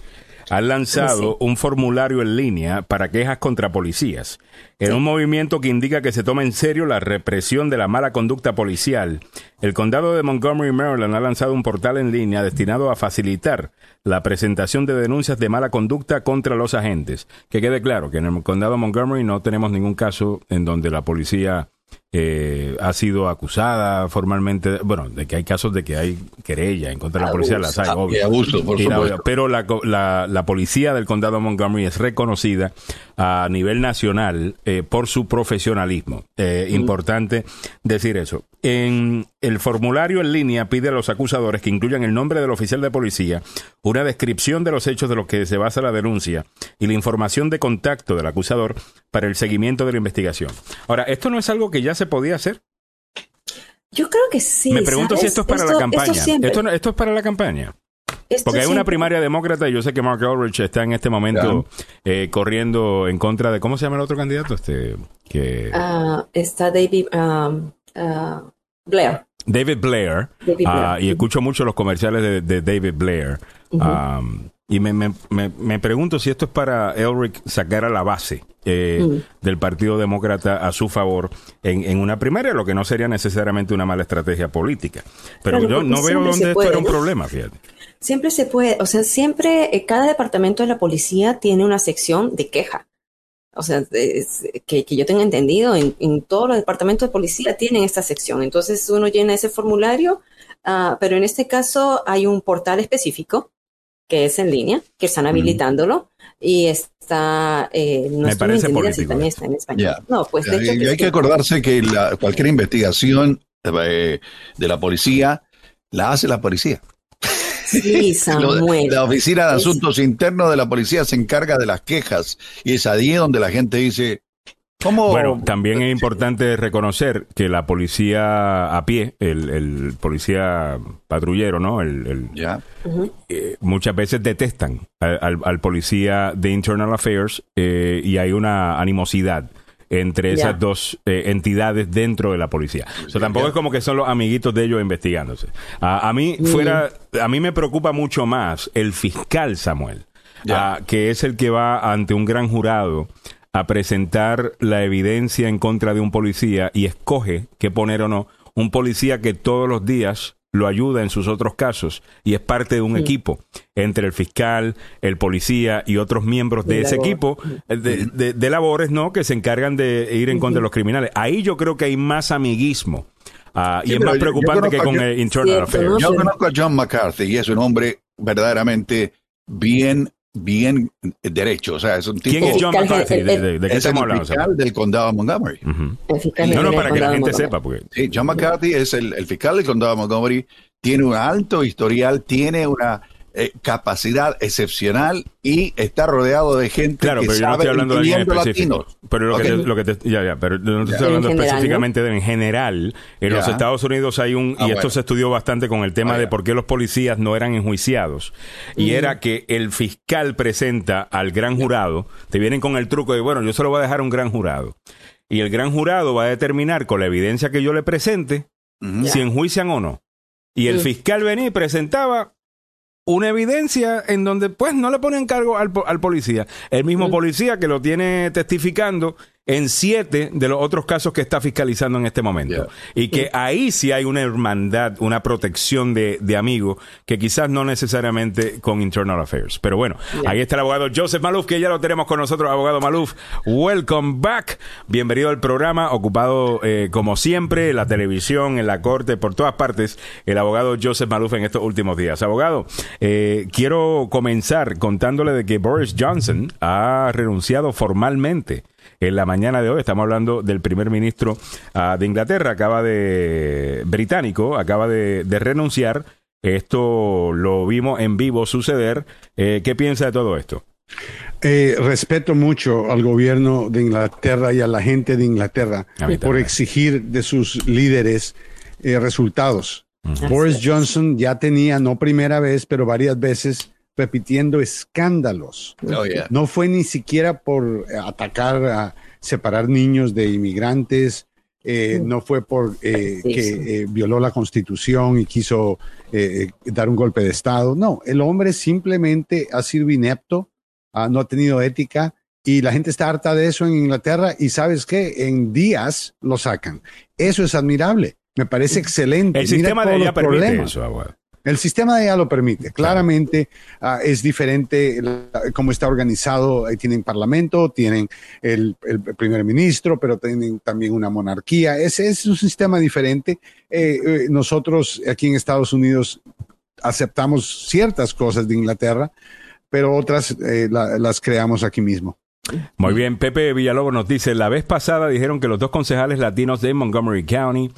B: han lanzado
D: Sí.
B: un formulario en línea para quejas contra policías, en un movimiento que indica que se toma en serio la represión de la mala conducta policial. El condado de Montgomery, Maryland, ha lanzado un portal en línea destinado a facilitar la presentación de denuncias de mala conducta contra los agentes. Que quede claro que en el condado de Montgomery no tenemos ningún caso en donde la policía eh, ha sido acusada formalmente, bueno, de que hay casos de que hay querella en contra de la policía, las hay,
C: Ah,
B: obvio.
C: abuso, por
B: la- pero la, la, la policía del condado de Montgomery es reconocida a nivel nacional eh, por su profesionalismo. Eh, Importante decir eso. En el formulario en línea pide a los acusadores que incluyan el nombre del oficial de policía, una descripción de los hechos de los que se basa la denuncia y la información de contacto del acusador para el seguimiento de la investigación. Ahora, esto no es algo que ya se podía hacer.
D: yo creo que sí.
B: Me pregunto si esto es para la campaña.
D: Esto,
B: Esto es para la campaña.
D: esto
B: Porque hay una primaria demócrata y yo sé que Mark Ulrich está en este momento eh, corriendo en contra de cómo se llama el otro candidato, este que
D: Ah, está David um, ah, Blair.
B: David Blair.
D: David
B: ah,
D: Blair.
B: y escucho mucho los comerciales de, de David Blair. Um, y me, me, me, me pregunto si esto es para Elric sacar a la base eh,
D: Mm.
B: del Partido Demócrata a su favor en, en una primaria, lo que no sería necesariamente una mala estrategia política. Pero
D: Claro,
B: yo no veo dónde
D: se
B: esto
D: puede,
B: era un problema, fíjate.
D: Siempre se puede, o sea, siempre eh, cada departamento de la policía tiene una sección de queja. O sea, es- que, que yo tenga entendido, en, en todos los departamentos de policía tienen esta sección. Entonces uno llena ese formulario, ah, pero en este caso hay un portal específico que es en línea, que están habilitándolo y está, eh, no
B: Me parece político
D: también está en español. No, pues de hecho
C: Y
D: que
C: hay que acordarse que la- cualquier investigación eh, de la policía la hace la policía.
D: Sí, Samuel.
C: la Oficina de
D: Es-
C: Asuntos Internos de la Policía se encarga de las quejas y es allí donde la gente dice, ¿cómo?
B: Bueno, también es importante reconocer que la policía a pie, el, el policía patrullero, ¿no? El, eh, muchas veces detestan al, al- al policía de Internal Affairs eh, y hay una animosidad entre esas dos eh, entidades dentro de la policía. O sea, tampoco es como que son los amiguitos de ellos investigándose. A, a mí
D: Mm.
B: fuera, a mí me preocupa mucho más el fiscal Samuel, ah, que es el que va ante un gran jurado a presentar la evidencia en contra de un policía y escoge qué poner o no. Un policía que todos los días lo ayuda en sus otros casos y es parte de un equipo entre el fiscal, el policía y otros miembros de
D: De
B: ese
D: labor.
B: equipo eh, de, de- de labores, ¿no? Que se encargan de ir en contra de los criminales. Ahí yo creo que hay más amiguismo. y
C: Sí,
B: es
C: pero
B: más
C: yo- yo
B: preocupante que con el Internal
D: Cierto,
B: Affairs.
C: yo
D: Sí.
C: conozco a John McCarthy y es un hombre verdaderamente bien, bien derecho. O sea, es un tipo...
B: ¿Quién es John McCarthy?
D: el-
B: ¿De,
D: el-
B: de- de qué
C: es
B: estamos
C: el
B: hablando?
C: fiscal del condado de Montgomery.
D: El fiscal
B: No, no, para que la gente
D: Montgomery.
B: sepa, porque
C: Sí, John McCarthy es el, el fiscal del condado de Montgomery, tiene un alto historial, tiene una eh, capacidad excepcional y está rodeado de gente
B: Claro,
C: que
B: pero yo no
C: sabe,
B: estoy hablando de alguien específico.
C: latinos.
B: Pero lo, que te, lo que te- ya, ya, pero no te
C: Ya.
B: estoy hablando
D: general,
B: específicamente de en general. En los. Estados Unidos hay un, y
C: Ah,
B: esto
C: bueno.
B: se estudió bastante con el tema
C: Ah,
B: de por qué los policías no eran enjuiciados. Y era que el fiscal presenta al gran jurado, te vienen con el truco de, bueno, yo se lo voy a dejar a un gran jurado. Y el gran jurado va a determinar con la evidencia que yo le presente si enjuician o no. Y el fiscal venía y presentaba una evidencia en donde pues no le ponen cargo al, al policía. El mismo policía que lo tiene testificando en siete de los otros casos que está fiscalizando en este momento. Y que ahí sí hay una hermandad, una protección de, de amigos, que quizás no necesariamente con Internal Affairs. Pero bueno, ahí está el abogado Joseph Maluf, que ya lo tenemos con nosotros. Abogado Maluf, welcome back. Bienvenido al programa, ocupado eh, como siempre en la televisión, en la corte, por todas partes, el abogado Joseph Maluf en estos últimos días. Abogado, eh, quiero comenzar contándole de que Boris Johnson ha renunciado formalmente en la mañana de hoy. Estamos hablando del primer ministro ah, de Inglaterra, acaba de británico, acaba de, de, renunciar. Esto lo vimos en vivo suceder. Eh, ¿Qué piensa de todo esto?
H: Eh, respeto mucho al gobierno de Inglaterra y a la gente de Inglaterra por exigir de sus líderes eh, resultados. Boris Johnson ya tenía, no primera vez, pero varias veces, repitiendo escándalos.
C: Oh, yeah.
H: No fue ni siquiera por atacar a separar niños de inmigrantes, eh, no fue por eh, que eh, violó la constitución y quiso eh, dar un golpe de Estado. No, el hombre simplemente ha sido inepto, ah, no ha tenido ética y la gente está harta de eso en Inglaterra y sabes qué, en días lo sacan. Eso es admirable. Me parece excelente.
B: El
H: Mira
B: sistema de ella
H: los
B: permite
H: problemas.
B: eso, abogado.
H: El sistema de ella lo permite. Claramente ah, es diferente cómo está organizado. Tienen parlamento, tienen el, el primer ministro, pero tienen también una monarquía. Ese es un sistema diferente. Eh, eh, nosotros aquí en Estados Unidos aceptamos ciertas cosas de Inglaterra, pero otras eh, la- las creamos aquí mismo.
B: Muy bien, Pepe Villalobos nos dice, la vez pasada dijeron que los dos concejales latinos de Montgomery County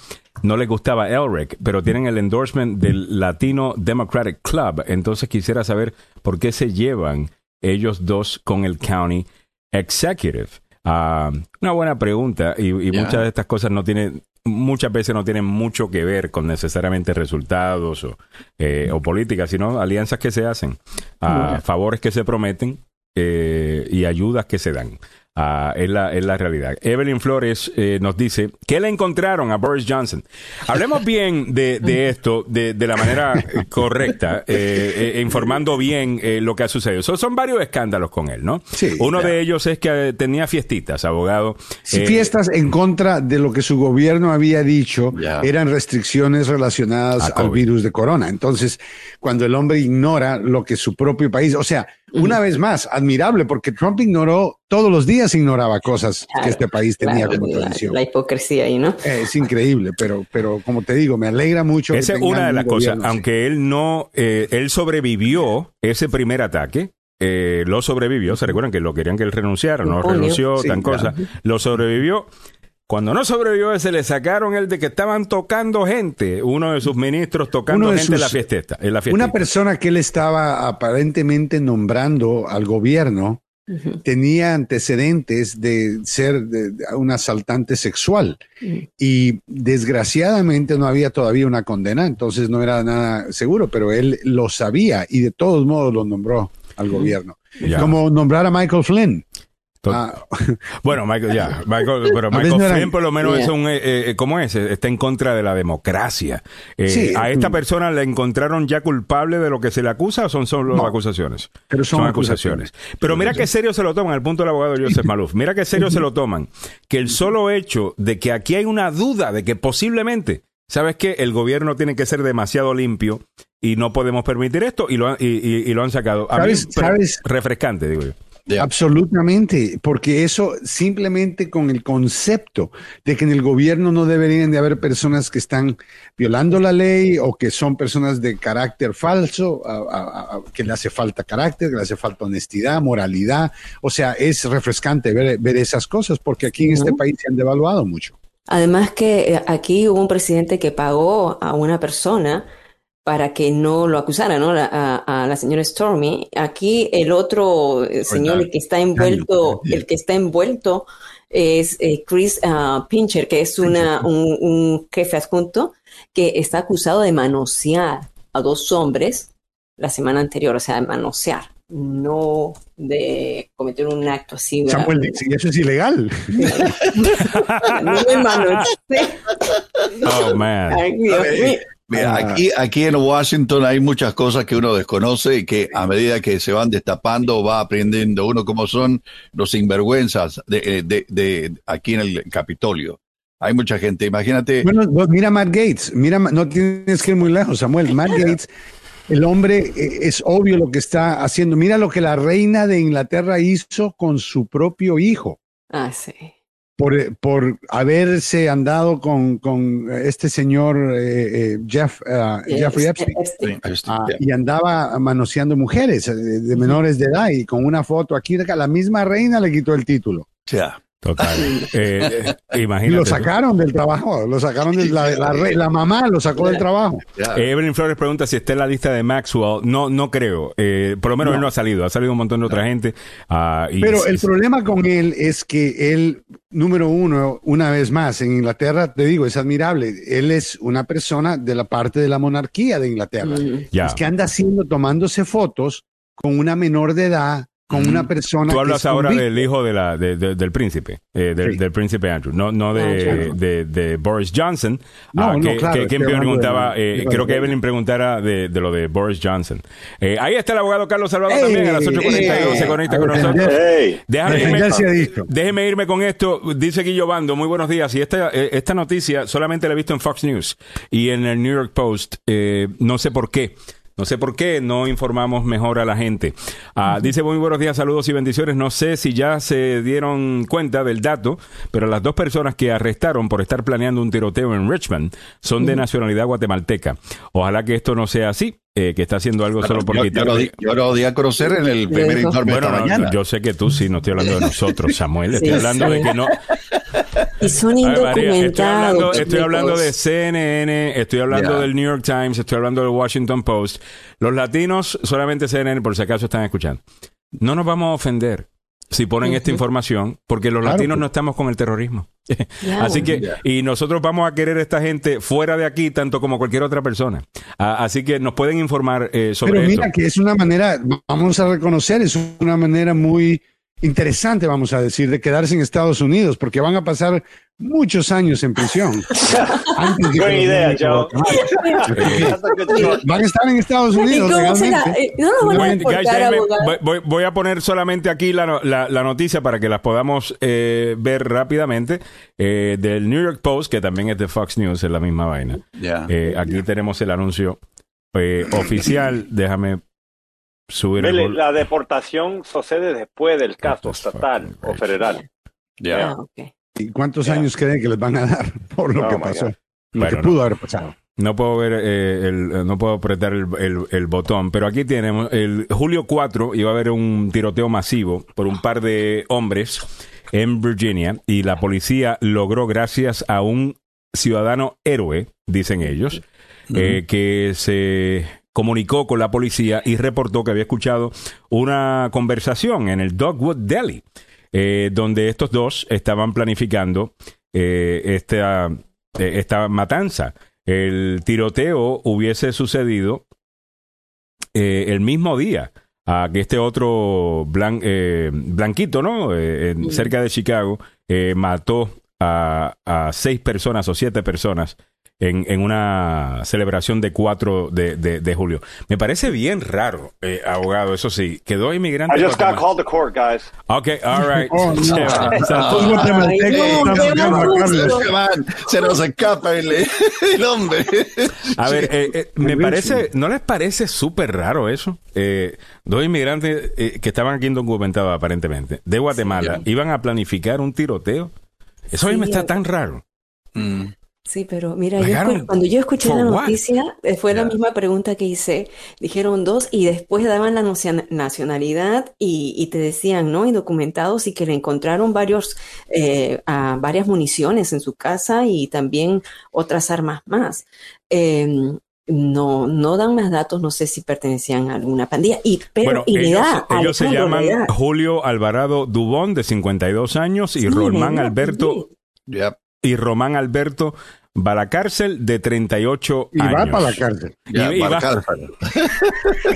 B: no les gustaba Elrec, pero tienen el endorsement del Latino Democratic Club. Entonces quisiera saber por qué se llevan ellos dos con el County Executive. Ah, una buena pregunta y, muchas de estas cosas no tienen, muchas veces no tienen mucho que ver con necesariamente resultados o, eh, o políticas, sino alianzas que se hacen, ah, favores que se prometen eh, y ayudas que se dan. Ah, es, la, es la realidad. Evelyn Flores eh, nos dice que le encontraron a Boris Johnson. Hablemos bien de, de esto de, de la manera correcta, eh, eh, informando bien lo que ha sucedido. So- son varios escándalos con él, ¿no?
H: Sí,
B: Uno
H: claro.
B: de ellos es que tenía fiestitas, abogado. Eh,
H: fiestas en contra de lo que su gobierno había dicho, eran restricciones relacionadas al virus de corona. Entonces, cuando el hombre ignora lo que su propio país, o sea, una vez más, admirable, porque Trump ignoró, todos los días ignoraba cosas
D: Claro,
H: que este país tenía
D: Claro,
H: como tradición.
D: la hipocresía ahí, ¿no?
H: Eh, Es increíble, pero, pero como te digo, me alegra mucho. que
B: Esa es una de las cosas. Aunque él no, eh, él sobrevivió ese primer ataque. eh, lo sobrevivió. Se recuerdan que lo querían que él renunciara, no renunció,
H: Sí,
B: tan
H: claro.
B: cosa. Lo sobrevivió. Cuando no sobrevivió ese, le sacaron el de que estaban tocando gente. Uno de sus ministros tocando gente en la fiesta. En la
H: Una persona que él estaba aparentemente nombrando al gobierno tenía antecedentes de ser de- de un asaltante sexual y desgraciadamente no había todavía una condena, entonces no era nada seguro, pero él lo sabía y de todos modos lo nombró al gobierno. Como nombrar a Michael Flynn. Ah,
B: Bueno, Michael, ya. Michael, pero Michael
H: no
B: Flynn, por lo menos,
D: Yeah.
B: es un. eh, eh, ¿Cómo es? Está en contra de la democracia. Eh,
H: Sí,
B: ¿A esta
H: mm.
B: persona le encontraron ya culpable de lo que se le acusa o son solo
H: No.
B: acusaciones?
H: Pero son
B: acusaciones.
H: acusaciones.
B: Pero mira qué serio se lo toman, al punto del abogado Joseph Maluf. Mira qué serio se lo toman. Que el solo hecho de que aquí hay una duda de que posiblemente, ¿sabes qué? El gobierno tiene que ser demasiado limpio y no podemos permitir esto y lo, han- y, y- y lo han sacado. A mí,
H: ¿Sabes-
B: pero
H: sabes?
B: refrescante, digo yo.
H: Absolutamente, porque eso simplemente con el concepto de que en el gobierno no deberían de haber personas que están violando la ley o que son personas de carácter falso, a- a- a- que le hace falta carácter, que le hace falta honestidad, moralidad. O sea, es refrescante ver, ver esas cosas porque aquí en este país se han devaluado mucho.
D: Además que eh, aquí hubo un presidente que pagó a una persona para que no lo acusara, ¿no? La- a, a la señora Stormy. Aquí el otro eh, señor el que está envuelto, el que está envuelto es eh, Chris ah, Pincher, que es una, un, un jefe adjunto que está acusado de manosear a dos hombres la semana anterior, o sea, de manosear, no de cometer un acto así. ¿verdad?
H: Samuel dice, "Y eso es ilegal.
D: no de manosear.
B: Oh, man.
D: Ay, Dios mío.
C: Mira,
H: Ah.
C: aquí, aquí en Washington hay muchas cosas que uno desconoce y que a medida que se van destapando va aprendiendo uno cómo son los sinvergüenzas de, eh, de, de aquí en el Capitolio. Hay mucha gente, imagínate.
H: Bueno, no, mira Matt Gates, mira, no tienes que ir muy lejos, Samuel. Matt Gates, el hombre eh, es obvio lo que está haciendo. Mira lo que la reina de Inglaterra hizo con su propio hijo.
D: Ah, sí.
H: Por, por haberse andado con, con este señor eh, eh, Jeff, Jeffrey
D: Eh,
H: Epstein.
D: Epstein.
C: Este,
H: Ah,
C: ya.
H: y andaba manoseando mujeres eh, de, de menores de edad y con una foto aquí, la misma reina le quitó el título.
C: Ya.
B: Total. Eh, imagínate.
H: lo sacaron del trabajo, lo sacaron de la, la, la mamá lo sacó del trabajo.
B: Eh, Evelyn Flores pregunta si está en la lista de Maxwell. No, no creo. Eh, por lo menos
H: No.
B: él no ha salido. Ha salido un montón de otra gente. ah, y-
H: Pero el problema con él es que él, número uno, una vez más, en Inglaterra, te digo, es admirable. Él es una persona de la parte de la monarquía de Inglaterra.
D: Mm.
H: Es que anda haciendo, tomándose fotos con una menor de edad, con una persona.
B: Tú hablas ahora del hijo de la, de- de- del príncipe, eh, del,
H: Sí.
B: del príncipe Andrew, no, no de,
H: Andrew.
B: de, de Boris Johnson.
H: No,
B: ah,
H: no,
B: que,
H: claro,
B: que- quien preguntaba,
H: de-
B: eh,
H: de-
B: creo que Evelyn preguntara de, de lo de Boris Johnson. Eh, ahí está el abogado Carlos Salvador
H: Ey,
B: también, a las 8.42 se conecta con nosotros. Déjame irme, déjeme irme con esto. Dice Guillo Bando, muy buenos días. Y esta, eh, esta noticia solamente la he visto en Fox News y en el New York Post. Eh, no sé por qué. No sé por qué no informamos mejor a la gente. Ah, Dice muy buenos días, saludos y bendiciones. No sé si ya se dieron cuenta del dato, pero las dos personas que arrestaron por estar planeando un tiroteo en Richmond son de nacionalidad guatemalteca. Ojalá que esto no sea así, eh, que está haciendo algo solo por
C: yo, yo
B: quitar.
C: lo di, yo lo di a conocer en el primer informe
B: Bueno,
C: esta
B: no,
C: mañana.
B: yo sé que tú sí, no estoy hablando de nosotros, Samuel. Estoy
D: Sí,
B: hablando de que no.
D: Y son
B: estoy hablando,
D: indocumentados.
B: estoy hablando de. CNN, estoy hablando del New York Times, estoy hablando del Washington Post. Los latinos, solamente CNN, por si acaso están escuchando. No nos vamos a ofender si ponen esta información, porque los
H: Claro.
B: latinos no estamos con el terrorismo. Así que, y nosotros vamos a querer a esta gente fuera de aquí, tanto como cualquier otra persona. Ah, así que nos pueden informar eh, sobre
H: Pero
B: esto.
H: mira que es una manera, vamos a reconocer, es una manera muy interesante, vamos a decir, de quedarse en Estados Unidos, porque van a pasar muchos años en prisión. Antes de que
I: Buena idea, Joe.
H: Van a estar en Estados
D: ¿Y
H: Unidos.
D: Eh, No nos van a
B: voy, a poner solamente aquí la, no- la- la noticia para que las podamos eh, ver rápidamente eh, del New York Post, que también es de Fox News, es la misma vaina.
C: Ya.
B: Eh, aquí tenemos el anuncio eh, oficial. Déjame subir el
I: la deportación sucede después del caso estatal o federal.
C: Ya.
D: Ah.
H: ¿Y cuántos años creen que les van a dar por lo que pasó? Lo
B: Bueno,
H: que pudo haber pasado.
B: No puedo ver eh, el, no puedo apretar el, el- el botón, pero aquí tenemos el julio 4 iba a haber un tiroteo masivo por un par de hombres en Virginia y la policía logró gracias a un ciudadano héroe, dicen ellos, eh, que se comunicó con la policía y reportó que había escuchado una conversación en el Dogwood Deli, eh, donde estos dos estaban planificando eh, esta, eh, esta matanza. El tiroteo hubiese sucedido eh, el mismo día a que este otro blan- eh, blanquito, ¿no? Eh, cerca de Chicago, mató a, a seis personas o siete personas en, en una celebración de 4 de, de- de julio. Me parece bien raro, eh, abogado, eso sí. Quedó inmigrante.
I: I just got called to court, guys.
B: Ok, all right.
H: Oh, no.
C: Se nos escapa el, el hombre.
B: A ver, eh, eh, me parece, ¿no les parece súper raro eso? Eh, dos inmigrantes eh, que estaban aquí indocumentados aparentemente, de Guatemala, iban a planificar un tiroteo. Eso a mí
D: Sí,
B: me está tan raro.
C: Mm.
D: Sí, pero mira, yo cuando yo escuché la noticia, eh, fue la misma pregunta que hice. Dijeron dos y después daban la nacionalidad y, y te decían, ¿no? Indocumentados y que le encontraron varios, eh, a varias municiones en su casa y también otras armas más. Eh, no, no dan más datos, no sé si pertenecían a alguna pandilla. Y, pero,
B: bueno,
D: y le
B: ellos,
D: da,
B: ellos se
D: Alejandro,
B: llaman
D: le da.
B: Julio Alvarado Dubón, de 52 años, y
D: Sí,
B: Román Alberto
D: sí.
B: Y Román Alberto va a la cárcel de 38
H: Y
B: años.
H: va para la cárcel.
C: Ya,
B: Y- y
C: para
B: va-
C: cárcel.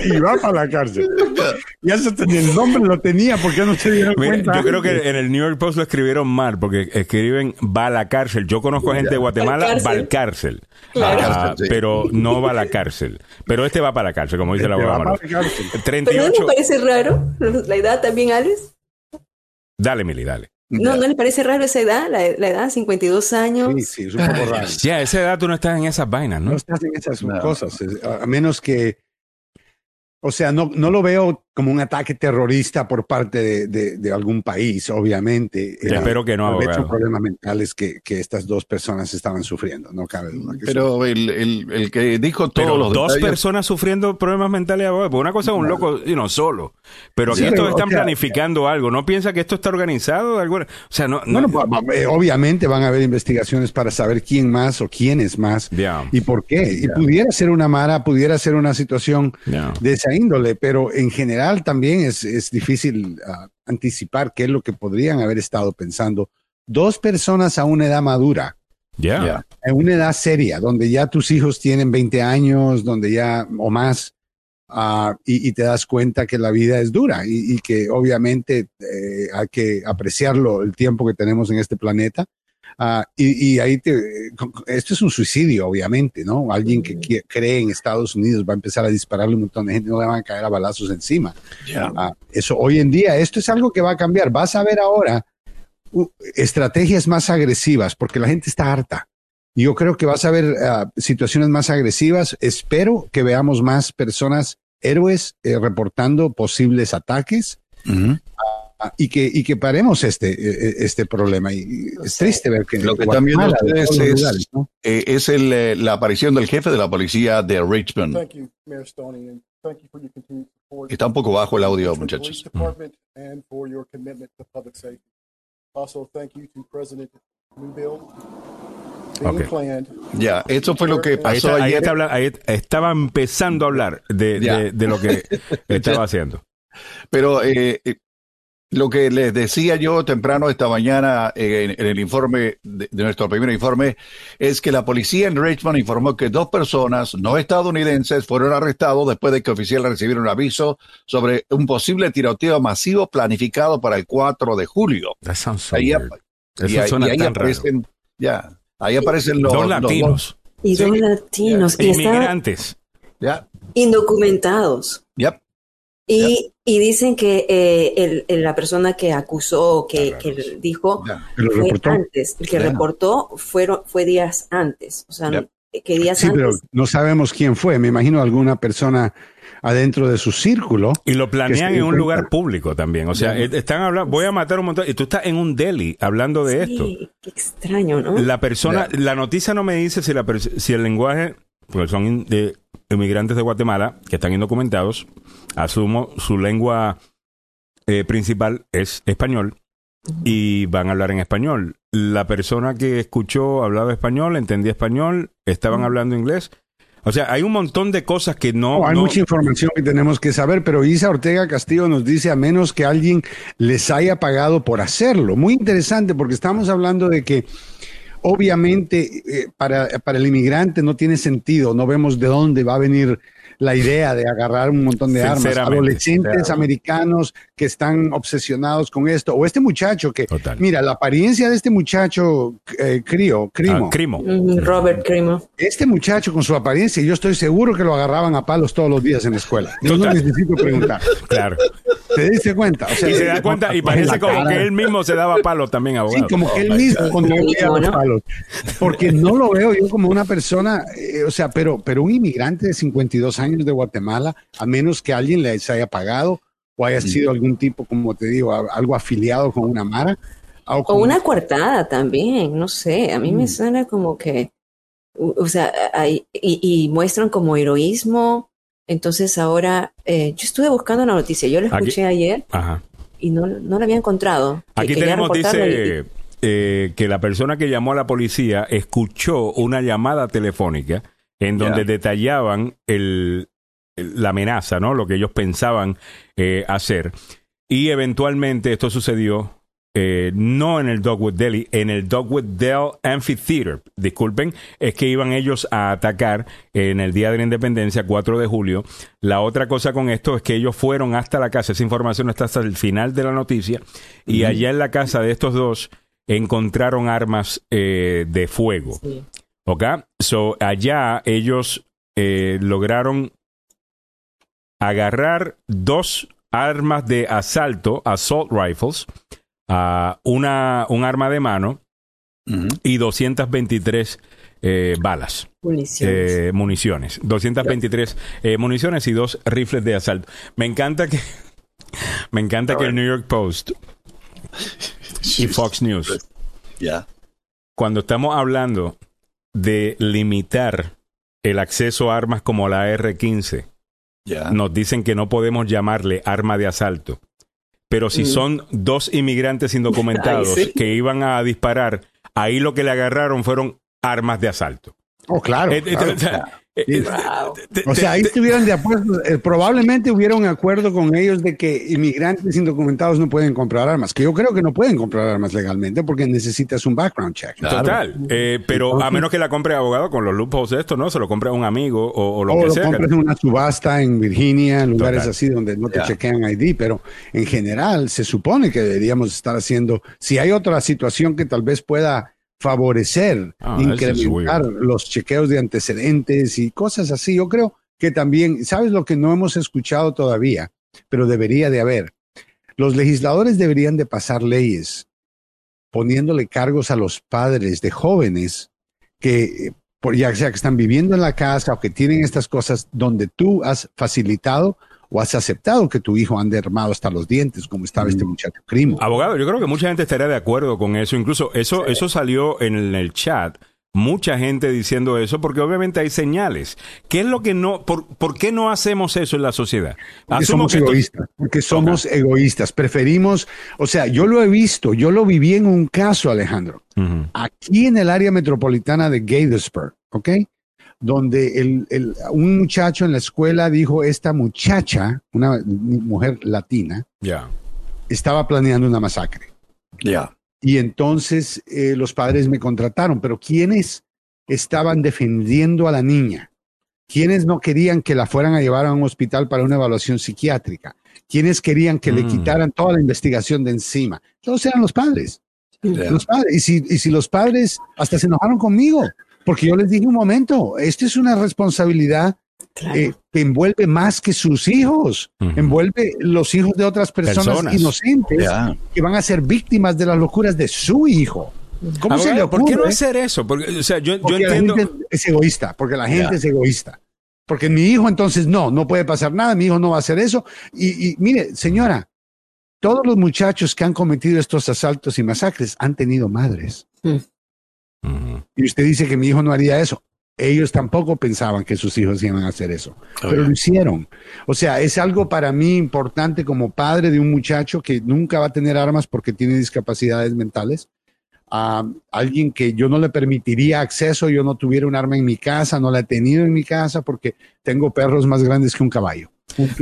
H: Y va para la cárcel. Ya se tenía el nombre, lo tenía, ¿por qué no se dieron
B: Mira,
H: cuenta?
B: yo creo que en el New York Post lo escribieron mal, porque escriben va a la cárcel. Yo conozco a gente de Guatemala, va al cárcel.
C: Claro.
B: Ah,
C: Cárcel, sí.
B: pero no va a la cárcel. Pero este va para la cárcel, como dice
H: Este va la cárcel.
D: Pero ¿no
B: 38.
D: les parece raro la edad también, Alex?
B: Dale, Mili, dale.
D: ¿No, ¿no les parece raro esa edad? La, la edad, 52 años.
H: Sí, sí, es un poco raro.
B: Ya, a esa edad tú no estás en esas vainas, ¿no?
H: No se hacen esas
C: No.
H: cosas, a a menos que, o sea, no, no lo veo como un ataque terrorista por parte de, de- de algún país, obviamente.
B: Yo espero que no, abogado.
H: Problemas mentales que, que estas dos personas estaban sufriendo, no cabe duda. que
C: Pero el, el, el que dijo todos
B: Pero
C: los
B: dos
C: detalles-
B: personas sufriendo problemas mentales abogado. Porque una cosa es un loco y no solo. Pero aquí
H: Sí,
B: estos
H: pero,
B: están
H: o sea,
B: planificando algo. ¿No piensa que esto está organizado? de alguna- O sea, no. no-
H: Bueno, eh, obviamente van a haber investigaciones para saber quién más o quiénes más
B: Ya.
H: y por qué. Y pudiera ser una mara, pudiera ser una situación
B: Ya.
H: de esa índole, pero en general también es, es difícil ah, anticipar qué es lo que podrían haber estado pensando dos personas a una edad madura,
B: Ya.
H: En una edad seria, donde ya tus hijos tienen 20 años, donde ya o más, ah, y, y te das cuenta que la vida es dura y, y que obviamente eh, hay que apreciarlo el tiempo que tenemos en este planeta. Ah, y, y ahí te, esto es un suicidio, obviamente, ¿no? Alguien que qui- cree en Estados Unidos va a empezar a dispararle un montón de gente, no le van a caer a balazos encima.
C: Ya.
H: Ah, eso hoy en día, esto es algo que va a cambiar. Vas a ver ahora uh, estrategias más agresivas porque la gente está harta. Yo creo que vas a ver ah, situaciones más agresivas. Espero que veamos más personas héroes eh, reportando posibles ataques
C: Ujú.
H: ah, y que, y que paremos este, eh, este problema. Y, es triste ver que
C: Lo que están viendo ustedes es-
H: lugares, ¿no?
C: Eh, es el, eh, la aparición del jefe de la policía de Richmond.
J: Thank you, Mayor Stoney, and thank you for your continued support.
C: Está un poco bajo el audio, muchachos.
J: Department and for your commitment to public safety. Also, thank you to President Newbill. Being
B: Okay.
C: Ya, eso fue lo que
B: Ahí,
C: pasó
B: está- ahí
C: ayer.
B: está habla- ahí estaba empezando a hablar de,
C: Ya.
B: de- de lo que estaba haciendo.
C: Pero eh, eh, lo que les decía yo temprano esta mañana eh, en, en el informe de, de nuestro primer informe es que la policía en Richmond informó que dos personas no estadounidenses fueron arrestados después de que oficiales recibieron un aviso sobre un posible tiroteo masivo planificado para el 4 de julio.
B: That sounds so
C: Ahí,
B: weird.
C: ap-
B: Eso
C: y ahí,
B: suena
C: y ahí
B: tan raro.
C: aparecen, ya, ahí aparecen los,
B: Dos
C: los
B: latinos,
D: Y dos latinos. Y estaban
B: inmigrantes.
C: ya,
D: indocumentados.
C: ya,
D: Y, y dicen que eh, el- el- la persona que acusó, que, que dijo,
C: ya.
H: Que
D: fue
H: reportó.
D: antes. El que
C: Ya.
D: reportó fueron, fue días antes. O sea,
C: Ya.
D: que días
H: Sí, pero
D: antes.
H: no sabemos quién fue. Me imagino alguna persona adentro de su círculo.
B: Y lo planean en un lugar público también. O sea, eh, están hablando, voy a matar un montón. Y tú estás en un deli hablando de esto.
D: Sí, qué extraño, ¿no?
B: La persona, la noticia no me dice si, la si el lenguaje, porque son de inmigrantes de Guatemala que están indocumentados, asumo su lengua eh, principal es español y van a hablar en español. La persona que escuchó hablaba español, entendía español, estaban hablando inglés. O sea, hay un montón de cosas que no...
H: No, hay
B: no-
H: mucha información que tenemos que saber, pero Isa Ortega Castillo nos dice a menos que alguien les haya pagado por hacerlo. Muy interesante porque estamos hablando de que obviamente eh, para, para el inmigrante no tiene sentido, no vemos de dónde va a venir la idea de agarrar un montón de armas. Adolescentes
C: claro.
H: americanos que están obsesionados con esto, o este muchacho que,
B: Total.
H: mira, la apariencia de este muchacho, eh, Crío, Crimo,
B: Ah, crimo.
D: Ujú, Robert Crimo.
H: este muchacho con su apariencia, yo estoy seguro que lo agarraban a palos todos los días en la escuela. Yo no
B: Total.
H: necesito preguntar.
B: Claro.
H: ¿Te diste cuenta? O sea,
B: Y se da cuenta, y parece como
H: cara.
B: que él mismo se daba palo también,
H: Sí,
B: abogado.
H: como que él
C: Oh,
H: mismo
C: God.
H: contribuía a los
D: ¿no?
H: palos. Porque no lo veo yo como una persona, eh, o sea, pero, pero un inmigrante de 52 años de Guatemala, a menos que alguien les haya pagado o haya sido algún tipo, como te digo, a- algo afiliado con una mara. O,
D: una coartada también, no sé, a mí
H: Mm.
D: me suena como que, o sea, hay- y, y muestran como heroísmo. Entonces ahora, eh, yo estuve buscando la noticia, yo la
B: Aquí-
D: escuché ayer
B: Ajá.
D: y no, no la había encontrado. que
B: Aquí
D: quería
B: tenemos,
D: y-
B: dice eh, que la persona que llamó a la policía escuchó una llamada telefónica en donde detallaban el, el- la amenaza, ¿no? Lo que ellos pensaban eh, hacer. Y eventualmente esto sucedió eh, no en el Dogwood Deli, en el Dogwood Dell Amphitheater, disculpen, es que iban ellos a atacar en el Día de la Independencia, 4 de julio. La otra cosa con esto es que ellos fueron hasta la casa, esa información está hasta el final de la noticia, y allá en la casa de estos dos encontraron armas eh, de fuego. ¿Ok? So, allá ellos eh, lograron agarrar dos armas de asalto, assault rifles, a una, un arma de mano y 223 eh, balas.
D: Municiones.
B: Eh, municiones. 223 eh, municiones y dos rifles de asalto. Me encanta que me encanta que el New York Post y Fox News
C: Ya.
B: cuando estamos hablando de limitar el acceso a armas como la R-15,
C: Ya.
B: nos dicen que no podemos llamarle arma de asalto. Pero si
D: Mm.
B: son dos inmigrantes indocumentados
D: Ay, sí.
B: que iban a disparar, ahí lo que le agarraron fueron armas de asalto.
H: Oh, claro.
B: Eh, eh,
H: claro.
B: O sea, eh,
H: Sí.
B: eh,
H: O sea, ahí estuvieron de acuerdo, eh, probablemente hubiera un acuerdo con ellos de que inmigrantes indocumentados no pueden comprar armas, que yo creo que no pueden comprar armas legalmente porque necesitas un background check.
B: Total, eh, pero a menos que la compre abogado con los loopholes de esto, ¿no? Se lo compre a un amigo o, o lo
H: o
B: que
H: lo
B: sea.
H: compras en una subasta en Virginia, en lugares
B: Total.
H: así donde no te chequean ID, pero en general se supone que deberíamos estar haciendo, si hay otra situación que tal vez pueda favorecer,
B: Ah, es
H: incrementar los chequeos de antecedentes y cosas así, yo creo que también, ¿sabes lo que no hemos escuchado todavía? Pero debería de haber. Los legisladores deberían de pasar leyes poniéndole cargos a los padres de jóvenes que por ya sea que están viviendo en la casa o que tienen estas cosas donde tú has facilitado o has aceptado que tu hijo ande armado hasta los dientes, como estaba este muchacho Crimo.
B: Abogado, yo creo que mucha gente estaría de acuerdo con eso. Incluso eso, eso salió en el, en el chat. Mucha gente diciendo eso, porque obviamente hay señales. ¿Qué es lo que no, por, por qué no hacemos eso en la sociedad?
H: Porque somos
B: que esto-
H: egoístas, porque somos egoístas. Preferimos, o sea, yo lo he visto, yo lo viví en un caso, Alejandro, aquí en el área metropolitana de Gaithersburg, ¿ok? Donde el, el- un muchacho en la escuela dijo, esta muchacha, una mujer latina,
B: Ya.
H: estaba planeando una masacre.
C: Ya.
H: Y entonces eh, los padres me contrataron, pero ¿quiénes estaban defendiendo a la niña? ¿Quiénes no querían que la fueran a llevar a un hospital para una evaluación psiquiátrica? ¿Quiénes querían que le
B: Mm.
H: quitaran toda la investigación de encima? Todos eran los padres. Los padres. Y, si, y si los padres hasta se enojaron conmigo, porque yo les dije un momento, esta es una responsabilidad
D: Claro.
H: eh, que envuelve más que sus hijos, envuelve los hijos de otras personas,
B: Personas.
H: inocentes que van a ser víctimas de las locuras de su hijo. ¿Cómo se le
B: Abogado, ¿Por qué no
H: ocurre?
B: hacer eso? Porque, o sea, yo, yo
H: Porque la
B: entiendo.
H: gente es egoísta, porque la gente es egoísta. Porque mi hijo entonces no, no puede pasar nada, mi hijo no va a hacer eso. Y, y mire, señora, todos los muchachos que han cometido estos asaltos y masacres han tenido madres. Y usted dice que mi hijo no haría eso. Ellos tampoco pensaban que sus hijos iban a hacer eso, pero lo hicieron. O sea, es algo para mí importante como padre de un muchacho que nunca va a tener armas porque tiene discapacidades mentales. A alguien que yo no le permitiría acceso, yo no tuviera un arma en mi casa, no la he tenido en mi casa porque tengo perros más grandes que un caballo.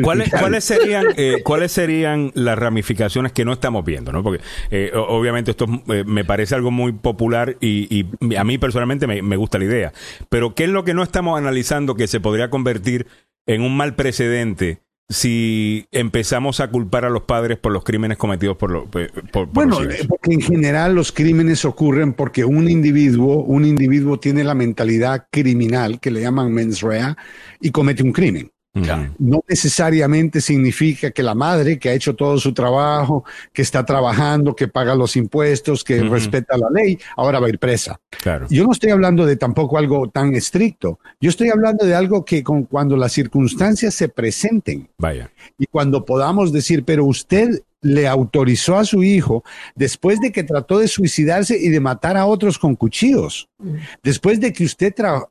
B: ¿Cuáles, cuáles serían, eh, ¿Cuáles serían las ramificaciones que no estamos viendo? ¿no? Porque eh, obviamente esto eh, me parece algo muy popular y, y a mí personalmente me, me gusta la idea. Pero ¿qué es lo que no estamos analizando que se podría convertir en un mal precedente si empezamos a culpar a los padres por los crímenes cometidos por, lo- por, por
H: Bueno,
B: los hijos?
H: porque en general los crímenes ocurren porque un individuo, un individuo tiene la mentalidad criminal que le llaman mens rea y comete un crimen. No necesariamente significa que la madre que ha hecho todo su trabajo, que está trabajando, que paga los impuestos, que respeta la ley, ahora va a ir presa.
B: Claro.
H: Yo no estoy hablando de tampoco algo tan estricto. Yo estoy hablando de algo que con, cuando las circunstancias se presenten
B: Vaya.
H: y cuando podamos decir, pero usted le autorizó a su hijo después de que trató de suicidarse y de matar a otros con cuchillos. Después de que usted, tra-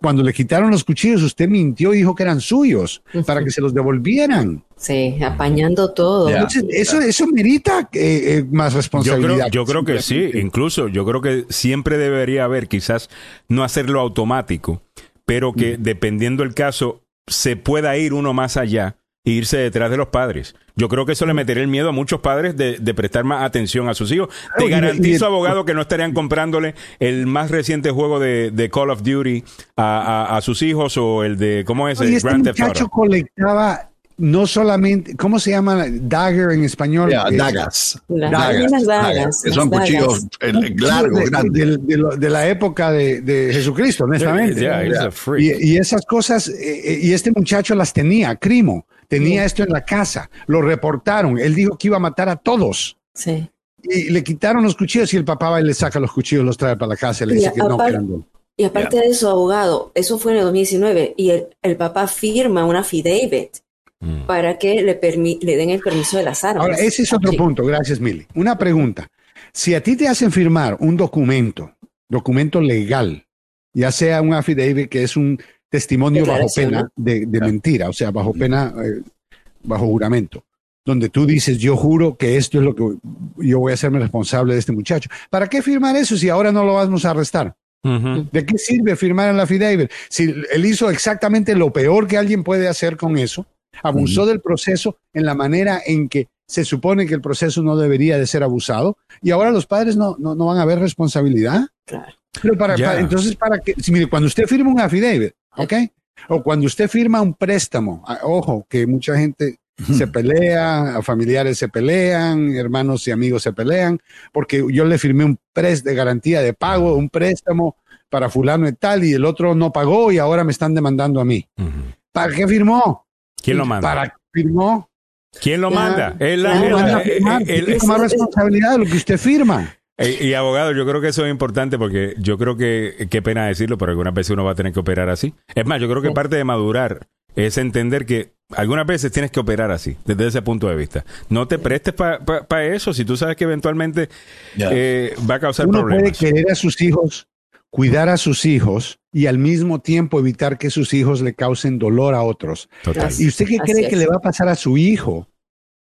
H: cuando le quitaron los cuchillos, usted mintió y dijo que eran suyos para que se los devolvieran.
D: Sí, apañando todo.
H: Entonces, eso, eso merita eh, eh, más
B: Yo
H: responsabilidad.
B: creo, yo creo que sí, incluso yo creo que siempre debería haber, quizás no hacerlo automático, pero que dependiendo el caso se pueda ir uno más allá e irse detrás de los padres. Yo creo que eso le metería el miedo a muchos padres de, de prestar más atención a sus hijos. Te garantizo, abogado, que no estarían comprándole el más reciente juego de, de Call of Duty a, a- a sus hijos o el de, ¿cómo es?
H: Y
B: El
H: este
B: Grand Theft
H: muchacho
B: Auto.
H: colectaba no solamente, ¿cómo se llama? Dagger en español. Eh,
C: dagas. Dagas,
D: las
C: dagas,
D: dagas,
C: que
D: las
C: son
D: dagas.
C: cuchillos eh, largos,
H: de,
C: grandes.
H: de- de lo- de la época de, de Jesucristo, honestamente.
B: Yeah.
H: Y, y esas cosas, eh, y este muchacho las tenía, Crimo, tenía esto en la casa, lo reportaron, él dijo que iba a matar a todos.
D: Sí.
H: Y le quitaron los cuchillos y el papá va y le saca los cuchillos, los trae para la casa y le
D: Y
H: dice que no, que.
D: Y aparte de eso, abogado, eso fue en el 2019 y el, el papá firma una affidavit
B: Mm.
D: para que le, permi- le den el permiso de las armas.
H: Ahora, ese es otro punto, gracias, Mili. Una pregunta. Si a ti te hacen firmar un documento, documento legal, ya sea un affidavit que es un testimonio bajo pena de, de mentira, o sea, bajo pena, eh, bajo juramento, donde tú dices, yo juro que esto es lo que yo voy a hacerme responsable de este muchacho. ¿Para qué firmar eso si ahora no lo vamos a arrestar? ¿De qué sirve firmar en la affidavit? Si él hizo exactamente lo peor que alguien puede hacer con eso, abusó del proceso en la manera en que se supone que el proceso no debería de ser abusado, y ahora los padres no, no, no van a ver responsabilidad.
D: Claro.
H: Pero para- entonces, para que, si, mire, cuando usted firma un affidavit, ¿ok? O cuando usted firma un préstamo, ah, ojo, que mucha gente se pelea, familiares se pelean, hermanos y amigos se pelean, porque yo le firmé un pres de garantía de pago, un préstamo para fulano y tal, y el otro no pagó y ahora me están demandando a mí. ¿Para qué firmó?
B: ¿Quién lo manda?
H: ¿Para qué firmó?
B: ¿Quién lo
D: Ya,
B: manda? Es
H: No
B: eh, el-
H: que tomar responsabilidad de lo que usted firma.
B: Eh, Y, abogado, yo creo que eso es importante porque yo creo que, qué pena decirlo, pero algunas veces uno va a tener que operar así. Es más, yo creo que parte de madurar es entender que algunas veces tienes que operar así, desde ese punto de vista. No te prestes para eso si tú sabes que eventualmente eh, va a causar
H: Uno puede
B: problemas.
H: querer a sus hijos, cuidar a sus hijos y al mismo tiempo evitar que sus hijos le causen dolor a otros.
B: Total.
H: ¿Y usted qué cree
D: es.
H: que le va a pasar a su hijo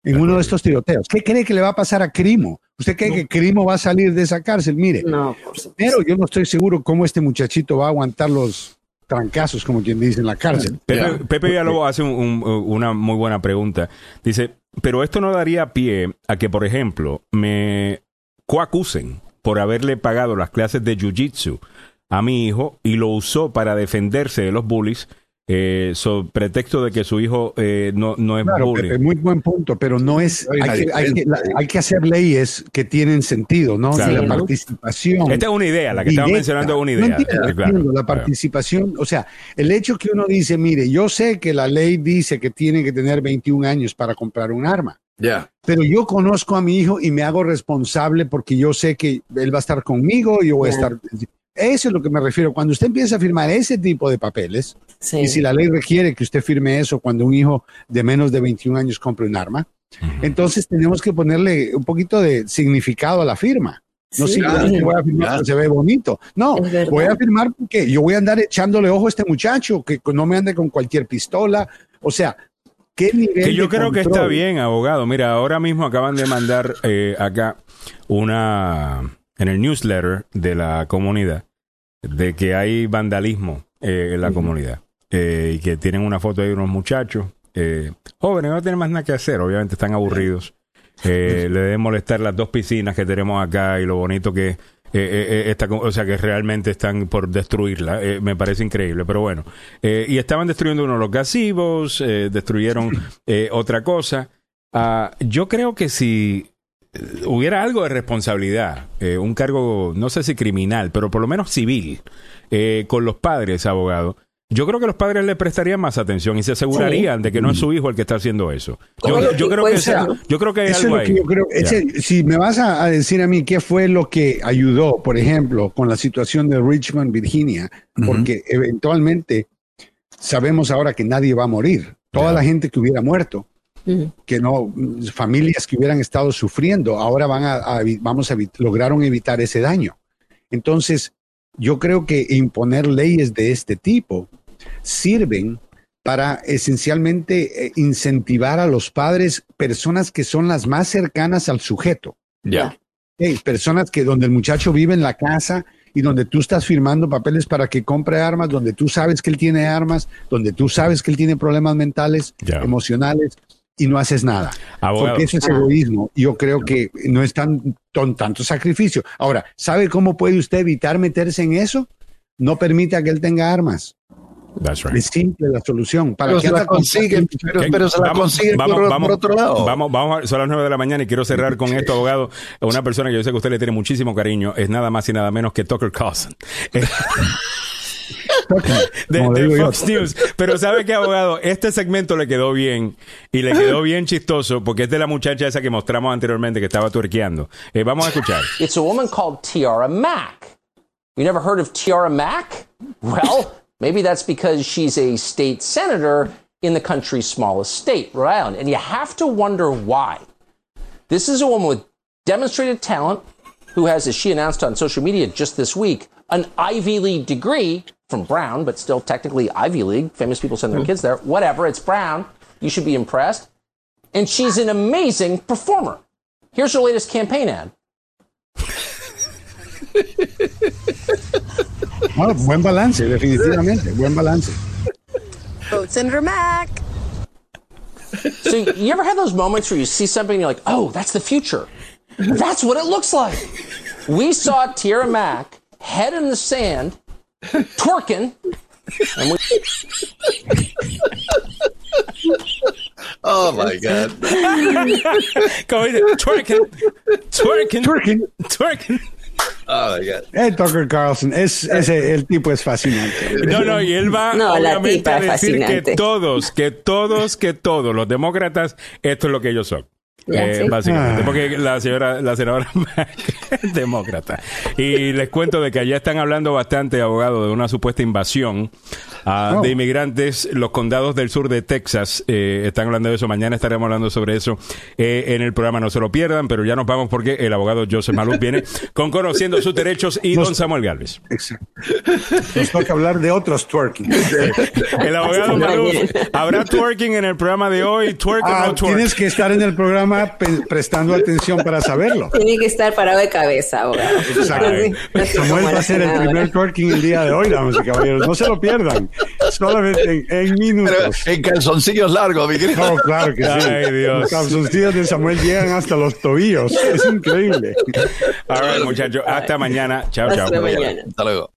H: en uno de estos tiroteos? ¿Qué cree que le va a pasar a Crimo? ¿Usted cree que Crimo va a salir de esa cárcel? Mire,
D: No,
H: pero yo no estoy seguro cómo este muchachito va a aguantar los trancazos, como quien dice, en la cárcel.
B: Pepe,
C: Ya.
B: Pepe Villalobos hace un- un- una muy buena pregunta. Dice, pero esto no daría pie a que, por ejemplo, me coacusen por haberle pagado las clases de Jiu-Jitsu a mi hijo y lo usó para defenderse de los bullies, eh, sobre pretexto de que su hijo eh, no, no es
H: Claro,
B: bully.
H: Pepe, muy buen punto, pero no es,
C: Hay
H: que, hay, que, hay que hacer leyes que tienen sentido, ¿no?
B: Claro.
H: Y la
D: ¿no?
H: participación.
B: Esta es una idea, la que estaba
H: directa.
B: mencionando es una
H: No
B: idea.
H: entiendo,
B: Sí, claro,
H: entiendo, la
B: claro.
H: participación, o sea, el hecho que uno dice, mire, yo sé que la ley dice que tiene que tener 21 años para comprar un arma,
C: Ya.
H: pero yo conozco a mi hijo y me hago responsable porque yo sé que él va a estar conmigo, yo voy a estar... Eso es lo que me refiero. Cuando usted empieza a firmar ese tipo de papeles,
D: Sí.
H: y si la ley requiere que usted firme eso cuando un hijo de menos de 21 años compre un arma, entonces tenemos que ponerle un poquito de significado a la firma. No
D: Sí,
H: simplemente voy a firmar
C: Claro.
H: porque se ve bonito. No, voy a firmar porque yo voy a andar echándole ojo a este muchacho, que no me ande con cualquier pistola. O sea, ¿qué nivel
B: Que yo
H: de
B: creo que está bien, abogado. Mira, ahora mismo acaban de mandar eh, acá una en el newsletter de la comunidad de que hay vandalismo eh, en la comunidad eh, y que tienen una foto de unos muchachos eh, jóvenes, no tienen más nada que hacer, obviamente están aburridos. Eh, le deben molestar las dos piscinas que tenemos acá y lo bonito que eh, esta o sea que realmente están por destruirla. Me parece increíble, pero bueno. Y estaban destruyendo uno de los gasivos, destruyeron otra cosa. Ah, yo creo que si hubiera algo de responsabilidad, eh, un cargo, no sé si criminal, pero por lo menos civil, eh, con los padres, abogado, yo creo que los padres le prestarían más atención y se asegurarían de que no es su hijo el que está haciendo eso. Yo, creo que yo creo que hay
H: Eso es
B: algo
H: lo que
B: ahí.
H: yo creo.
B: Ya.
H: Ese- si me vas a, a decir a mí qué fue lo que ayudó, por ejemplo, con la situación de Richmond, Virginia, porque eventualmente sabemos ahora que nadie va a morir. Toda la gente que hubiera muerto, Que no, familias que hubieran estado sufriendo, ahora van a, vamos a lograron evitar ese daño. Entonces, yo creo que imponer leyes de este tipo sirven para esencialmente eh, incentivar a los padres, personas que son las más cercanas al sujeto.
C: Ya.
H: Hey, personas que donde el muchacho vive en la casa y donde tú estás firmando papeles para que compre armas, donde tú sabes que él tiene armas, donde tú sabes que él tiene problemas mentales, emocionales y no haces nada.
B: Abogado.
H: Porque eso es egoísmo. Yo creo que no es tan, tan- tanto sacrificio. Ahora, ¿sabe cómo puede usted evitar meterse en eso? No permita que él tenga armas.
B: That's right.
H: Es simple la solución. ¿Para
C: Pero
H: qué
C: se la
H: anda con-
C: consigue, pero, pero se la
B: vamos-
C: consigue
B: vamos-
C: por,
B: vamos-
C: por otro lado.
B: Vamos, vamos, a- son las 9 de la mañana y quiero cerrar con esto, abogado. Una persona que yo sé que usted le tiene muchísimo cariño es nada más y nada menos que Tucker Carlson. de,
H: Como
B: de
H: digo yo.
B: Fox News. Pero ¿sabe qué, abogado? Este segmento le quedó bien y le quedó bien chistoso porque es de la muchacha esa que mostramos anteriormente que estaba tuerqueando. Eh, vamos a escuchar.
K: It's a woman called Tiara Mack. You never heard of Tiara Mack? Well, maybe that's because she's a state senator in the country's smallest state, Rhode Island. And you have to wonder why. This is a woman with demonstrated talent who has, as she announced on social media just this week, an Ivy League degree from Brown, but still technically Ivy League. Famous people send their hmm. kids there. Whatever, it's Brown. You should be impressed. And she's an amazing performer. Here's her latest campaign ad.
H: Buen balance, definitivamente. Buen balance.
L: Vote Senator Mack.
K: So you ever have those moments where you see something and you're like, oh, that's the future. That's what it looks like. We saw Tierra Mack head in the sand, twerking, and we
C: Oh my God.
B: ¿Cómo dice? Twerking, twerking,
H: Twerking.
B: twerking.
C: Oh my God.
H: Eh, Tucker Carlson, es, ese, el tipo es fascinante.
B: No, no, y él va
D: No,
B: obviamente a decir que
D: fascinante.
B: todos, que todos, que todos los demócratas, esto es lo que ellos son. Eh,
D: sí.
B: Básicamente,
H: Ah.
B: porque la señora, la senadora es demócrata. Y les cuento de que allá están hablando bastante, abogado, de una supuesta invasión ah,
H: Oh.
B: de inmigrantes. Los condados del sur de Texas eh, están hablando de eso. Mañana estaremos hablando sobre eso eh, en el programa. No se lo pierdan, pero ya nos vamos porque el abogado Joseph Maluf viene con Conociendo sus Derechos y
H: Nos-
B: don Samuel Galvez.
H: Exacto. Nos toca hablar de otros twerking.
B: El abogado Maluf, ¿habrá twerking en el programa de hoy? ¿Twerk o
H: Ah,
B: no twerk?
H: tienes que estar en el programa prestando atención para saberlo.
D: Tiene que estar parado de cabeza, abogado.
H: Exacto. Samuel va a hacer el primer twerking el día de hoy, damas y caballeros. No se lo pierdan. Solamente en, en
C: Pero
H: minutos.
C: en calzoncillos largos, mi querido.
H: No, claro que sí.
B: Ay, Dios.
H: Los calzoncillos de Samuel llegan hasta los tobillos. Es increíble.
B: All right, muchachos. Hasta mañana. Chao, chao.
D: Hasta mañana.
C: Hasta luego.